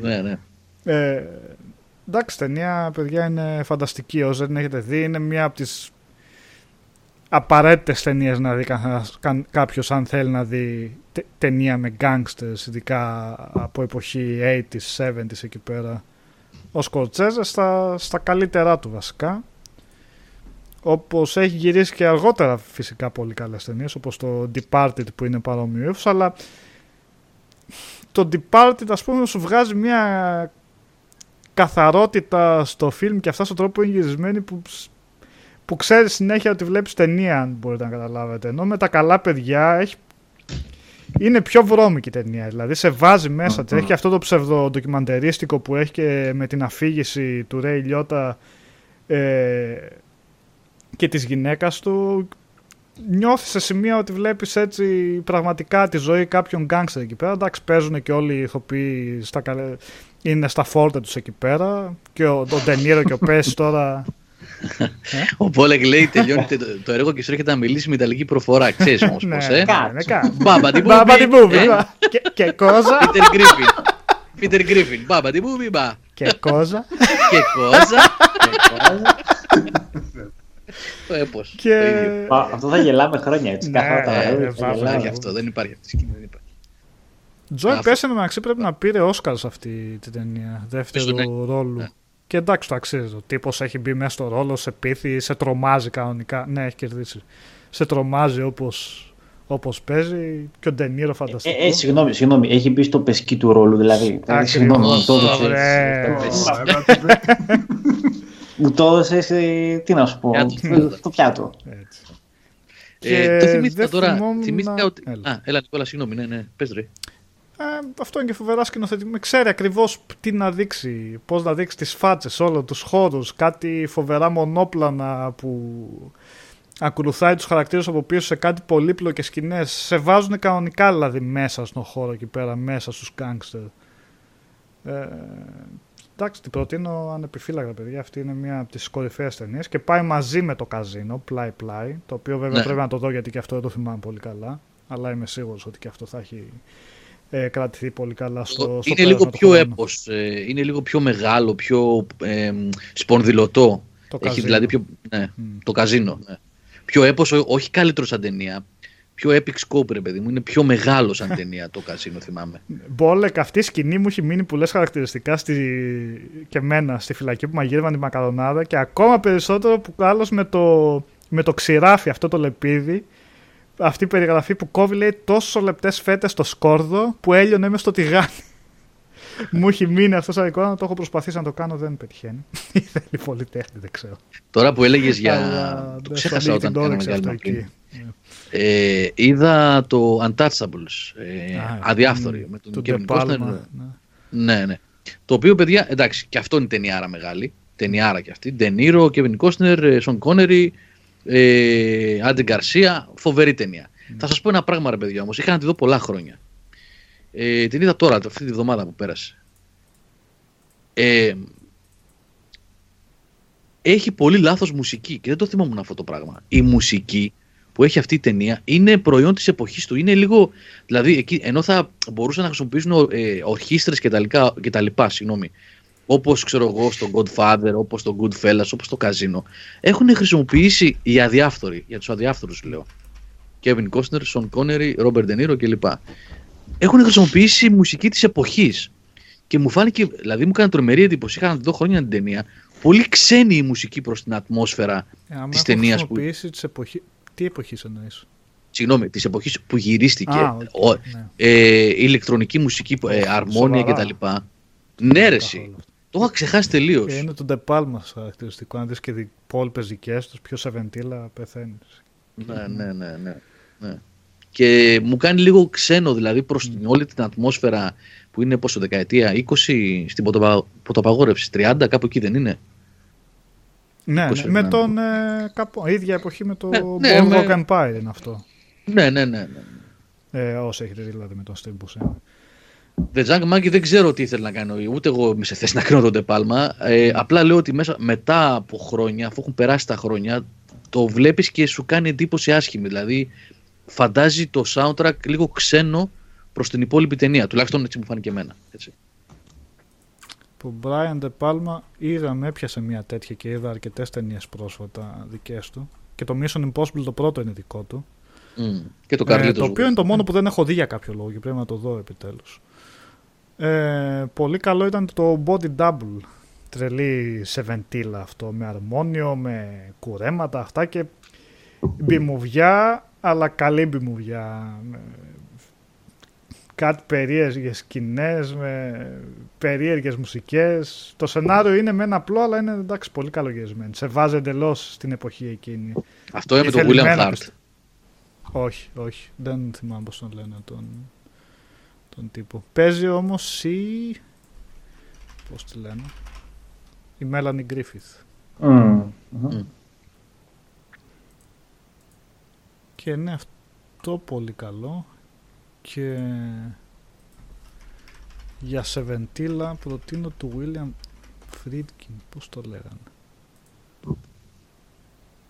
Ναι, ναι. Ε, εντάξει, ταινία, παιδιά, είναι φανταστική. Όσο δεν έχετε δει, είναι μία από τις απαραίτητες ταινίες να δει κάποιος αν θέλει να δει ταινία με gangsters, ειδικά από εποχή 80s, 70s εκεί πέρα. Ο Σκορτσέζες στα, στα καλύτερά του βασικά. Όπως έχει γυρίσει και αργότερα φυσικά πολύ καλές ταινίες, όπως το Departed που είναι παρόμοιο αλλά το Departed ας πούμε σου βγάζει μια καθαρότητα στο φιλμ και αυτά στον τρόπο είναι γυρισμένη που, που ξέρεις συνέχεια ότι βλέπεις ταινία αν μπορείτε να καταλάβετε. Ενώ με τα καλά παιδιά έχει είναι πιο βρώμικη ταινία. Δηλαδή σε βάζει μέσα. Mm-hmm. Έχει αυτό το ψευδοντοκιμαντερίστικο που έχει και με την αφήγηση του Ρέι Λιώτα ε, και της γυναίκας του νιώθεις σε σημεία ότι βλέπεις έτσι πραγματικά τη ζωή κάποιων γκάγκστερ εκεί πέρα. Εντάξει, παίζουν και όλοι οι ηθοποιοί στα είναι στα φόρτα τους εκεί πέρα και ο, ο Ντενίρο και ο Πέση τώρα... Ο Πόλεκ λέει τελειώνει το, έργο και σου έρχεται να μιλήσει με ιταλική προφορά. Ξέρεις όμως ναι, πώς, ε; Μπάμπα την μπούμπι. Και κόζα. Πίτερ Γκρίφιν. Πίτερ Γκρίφιν. Μπάμπα την μπούμπι. Και κόζα. Και κόζα. Το έπος. Και... αυτό θα γελάμε χρόνια έτσι. Ναι, δεν υπάρχει αυτό. Δεν υπάρχει αυτή η σκηνή. Τζόι Πέσεν μεταξύ πρέπει να πήρε Όσκαρ σε αυτή την ταινία. Δεύτερο ναι. ρόλο. Ναι. Και εντάξει το αξίζει. Ο τύπος έχει μπει μέσα στο ρόλο, σε πείθει, σε τρομάζει κανονικά. Ναι, έχει κερδίσει. Σε τρομάζει όπως όπως παίζει και ο Ντενίρο φανταστικό. Ε, ε, συγγνώμη, συγγνώμη, έχει μπει στο πεσκί του ρόλου, δηλαδή. δηλαδή συγγνώμη, το Μου το έδωσε, ε, τι να σου πω, στο πιάτο. Ε, το θυμήθηκα τώρα. Θυμήθηκα ότι. Έλα. Α, έλα, Νικόλα, συγγνώμη, ναι, ναι. Πες ρε. Ε, αυτό είναι και φοβερά σκηνοθετημένο. Ξέρει ακριβώς τι να δείξει, πώς να δείξει τις φάτσες, όλου τους χώρους, κάτι φοβερά μονόπλανα που ακολουθάει τους χαρακτήρες από πίσω σε κάτι πολύπλοκες σκηνές. Σε βάζουν κανονικά δηλαδή μέσα στον χώρο εκεί πέρα, μέσα στους γκάγκστερ. Ε, Εντάξει, την προτείνω ανεπιφύλακτα, παιδιά. Αυτή είναι μια από τις κορυφαίες ταινίες και πάει μαζί με το καζίνο, πλάι πλάι. Το οποίο βέβαια ναι. πρέπει να το δω γιατί και αυτό δεν το θυμάμαι πολύ καλά. Αλλά είμαι σίγουρος ότι και αυτό θα έχει ε, κρατηθεί πολύ καλά στο, στο Είναι λίγο πιο έπος, ε, είναι λίγο πιο μεγάλο, πιο ε, σπονδυλωτό. Το έχει καζίνο. δηλαδή πιο, ναι, mm. το καζίνο. Ναι. Πιο έπος, όχι καλύτερο σαν ταινία, πιο epic scope, ρε παιδί μου. Είναι πιο μεγάλο σαν ταινία το καζίνο, θυμάμαι. Μπόλεκ, αυτή η σκηνή μου έχει μείνει πολλέ χαρακτηριστικά στη... και μένα στη φυλακή που μαγείρευαν τη μακαρονάδα και ακόμα περισσότερο που άλλος με το, με το ξηράφι αυτό το λεπίδι. Αυτή η περιγραφή που κόβει λέει τόσο λεπτές φέτες στο σκόρδο που έλειωνε μες στο τηγάνι. Μου έχει μείνει αυτό σαν εικόνα, το έχω προσπαθήσει να το κάνω, δεν πετυχαίνει. Θέλει πολύ τέχνη, δεν ξέρω. Τώρα που έλεγες για. το ξέχασα όταν κάναμε ε, είδα το Untouchables, ε, αδιάφθορη, με τον Kevin Costner. Ναι. ναι, ναι. Το οποίο, παιδιά, εντάξει, και αυτό είναι ταινιάρα μεγάλη. Ταινιάρα και αυτή. Ντενίρο, Kevin Costner, Σον Κόνερι, Άντε Γκαρσία. Φοβερή ταινία. Mm. Θα σας πω ένα πράγμα, ρε παιδιά, όμως. Είχα να τη δω πολλά χρόνια. Ε, την είδα τώρα, αυτή τη βδομάδα που πέρασε. Ε, έχει πολύ λάθος μουσική και δεν το θυμόμουν αυτό το πράγμα. Η μουσική που έχει αυτή η ταινία είναι προϊόν της εποχής του. Είναι λίγο, δηλαδή εκεί, ενώ θα μπορούσαν να χρησιμοποιήσουν ε, ορχήστρες και τα, λοιπά, και τα λοιπά, συγγνώμη, όπως ξέρω εγώ στο Godfather, όπως στο Goodfellas, όπως στο Casino, έχουν χρησιμοποιήσει οι αδιάφθοροι, για τους αδιάφθορους λέω. Kevin Costner, Sean Connery, Robert De Niro κλπ. Έχουν χρησιμοποιήσει μουσική της εποχής. Και μου φάνηκε, δηλαδή μου έκανε τρομερή εντύπωση, είχα να δω χρόνια την ταινία, πολύ ξένη η μουσική προς την ατμόσφαιρα ε, της ταινίας. Που... Τις εποχή... Τι εποχής εννοείς; Συγγνώμη, της εποχής που γυρίστηκε. Α, okay, ναι. ε, ηλεκτρονική μουσική, ε, αρμόνια κτλ. Ναι, ρε, Το είχα ξεχάσει τελείως. είναι το Ντεπάλμα χαρακτηριστικό. Αν δεις και οι υπόλοιπες δικές τους, πιο σε βεντίλα πεθαίνεις. Ναι, ναι, ναι, ναι, ναι. Και μου κάνει λίγο ξένο δηλαδή προς mm. όλη την ατμόσφαιρα που είναι πόσο δεκαετία 20 στην ποτοπαγόρευση. 30 κάπου εκεί δεν είναι; Ναι, ναι με τον. Ε, κάπου, ίδια εποχή με το ναι, ναι, Boardwalk με... Empire είναι αυτό. Ναι, ναι, ναι. ναι. Ε, όσο έχετε δηλαδή με τον Steve Buscemi. The Junk Monkey δεν ξέρω τι ήθελε να κάνει. Ούτε εγώ είμαι σε θέση να κρίνω τον Τεπάλμα. Ε, απλά λέω ότι μέσα, μετά από χρόνια, αφού έχουν περάσει τα χρόνια, το βλέπεις και σου κάνει εντύπωση άσχημη. Δηλαδή, φαντάζει το soundtrack λίγο ξένο προς την υπόλοιπη ταινία. Τουλάχιστον έτσι μου φάνηκε εμένα. Έτσι που Brian De Palma είδαμε, έπιασε μια τέτοια και είδα αρκετές ταινίες πρόσφατα δικές του. Και το Mission Impossible το πρώτο είναι δικό του. Mm. Και το ε, Το οποίο είναι το μόνο που δεν έχω δει για κάποιο λόγο και πρέπει να το δω επιτέλους. Ε, πολύ καλό ήταν το Body Double. Τρελή σε βεντίλα αυτό με αρμόνιο, με κουρέματα αυτά και μπιμουβιά αλλά καλή μπιμουβιά κάτι περίεργες σκηνές, με περίεργες μουσικές. Το σενάριο είναι με ένα απλό, αλλά είναι εντάξει πολύ καλογεσμένο. Σε βάζει εντελώς στην εποχή εκείνη. Αυτό είναι με τον William Hart. Όχι, όχι. Δεν θυμάμαι πώς τον λένε τον, τον τύπο. Παίζει όμως η... Πώς τη λένε. Η Melanie Griffith. Mm. Και είναι αυτό πολύ καλό και για Σεβεντίλα προτείνω του William Friedkin πώς το λέγανε.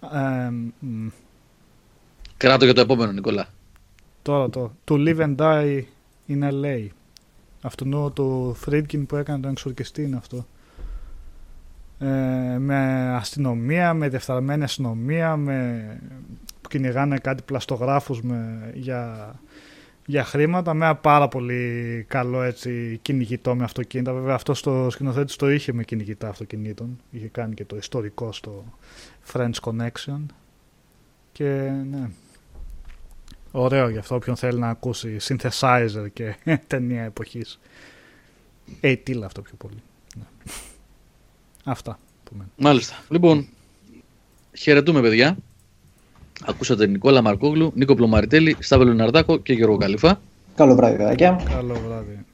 Ε, Κράτο για το επόμενο Νικόλα. Τώρα το To Live and Die in LA Αυτό το Friedkin που έκανε τον εξορκιστή είναι αυτό. Ε, με αστυνομία, με διεφθαρμένη αστυνομία με, που κυνηγάνε κάτι πλαστογράφους με, για για χρήματα με ένα πάρα πολύ καλό έτσι, κυνηγητό με αυτοκίνητα. Βέβαια αυτό στο σκηνοθέτης το είχε με κυνηγητά αυτοκινήτων. Είχε κάνει και το ιστορικό στο French Connection. Και ναι. Ωραίο γι' αυτό όποιον θέλει να ακούσει synthesizer και ταινία εποχής. Ε, τίλα αυτό πιο πολύ. Ναι. Αυτά. Μάλιστα. Λοιπόν, χαιρετούμε παιδιά. Ακούσατε Νικόλα Μαρκόγλου, Νίκο Πλωμαριτέλη, Σταύλο Ναρδάκο και Γιώργο Καλυφά. Καλό βράδυ, παιδάκια. Καλό βράδυ.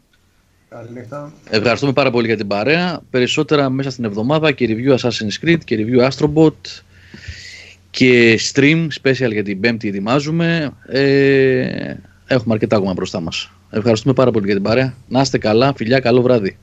Καληνύχτα. Ευχαριστούμε πάρα πολύ για την παρέα. Περισσότερα μέσα στην εβδομάδα και review Assassin's Creed και review Astrobot και stream special για την Πέμπτη ετοιμάζουμε. Ε, έχουμε αρκετά ακόμα μπροστά μας. Ευχαριστούμε πάρα πολύ για την παρέα. Να είστε καλά. Φιλιά, καλό βράδυ.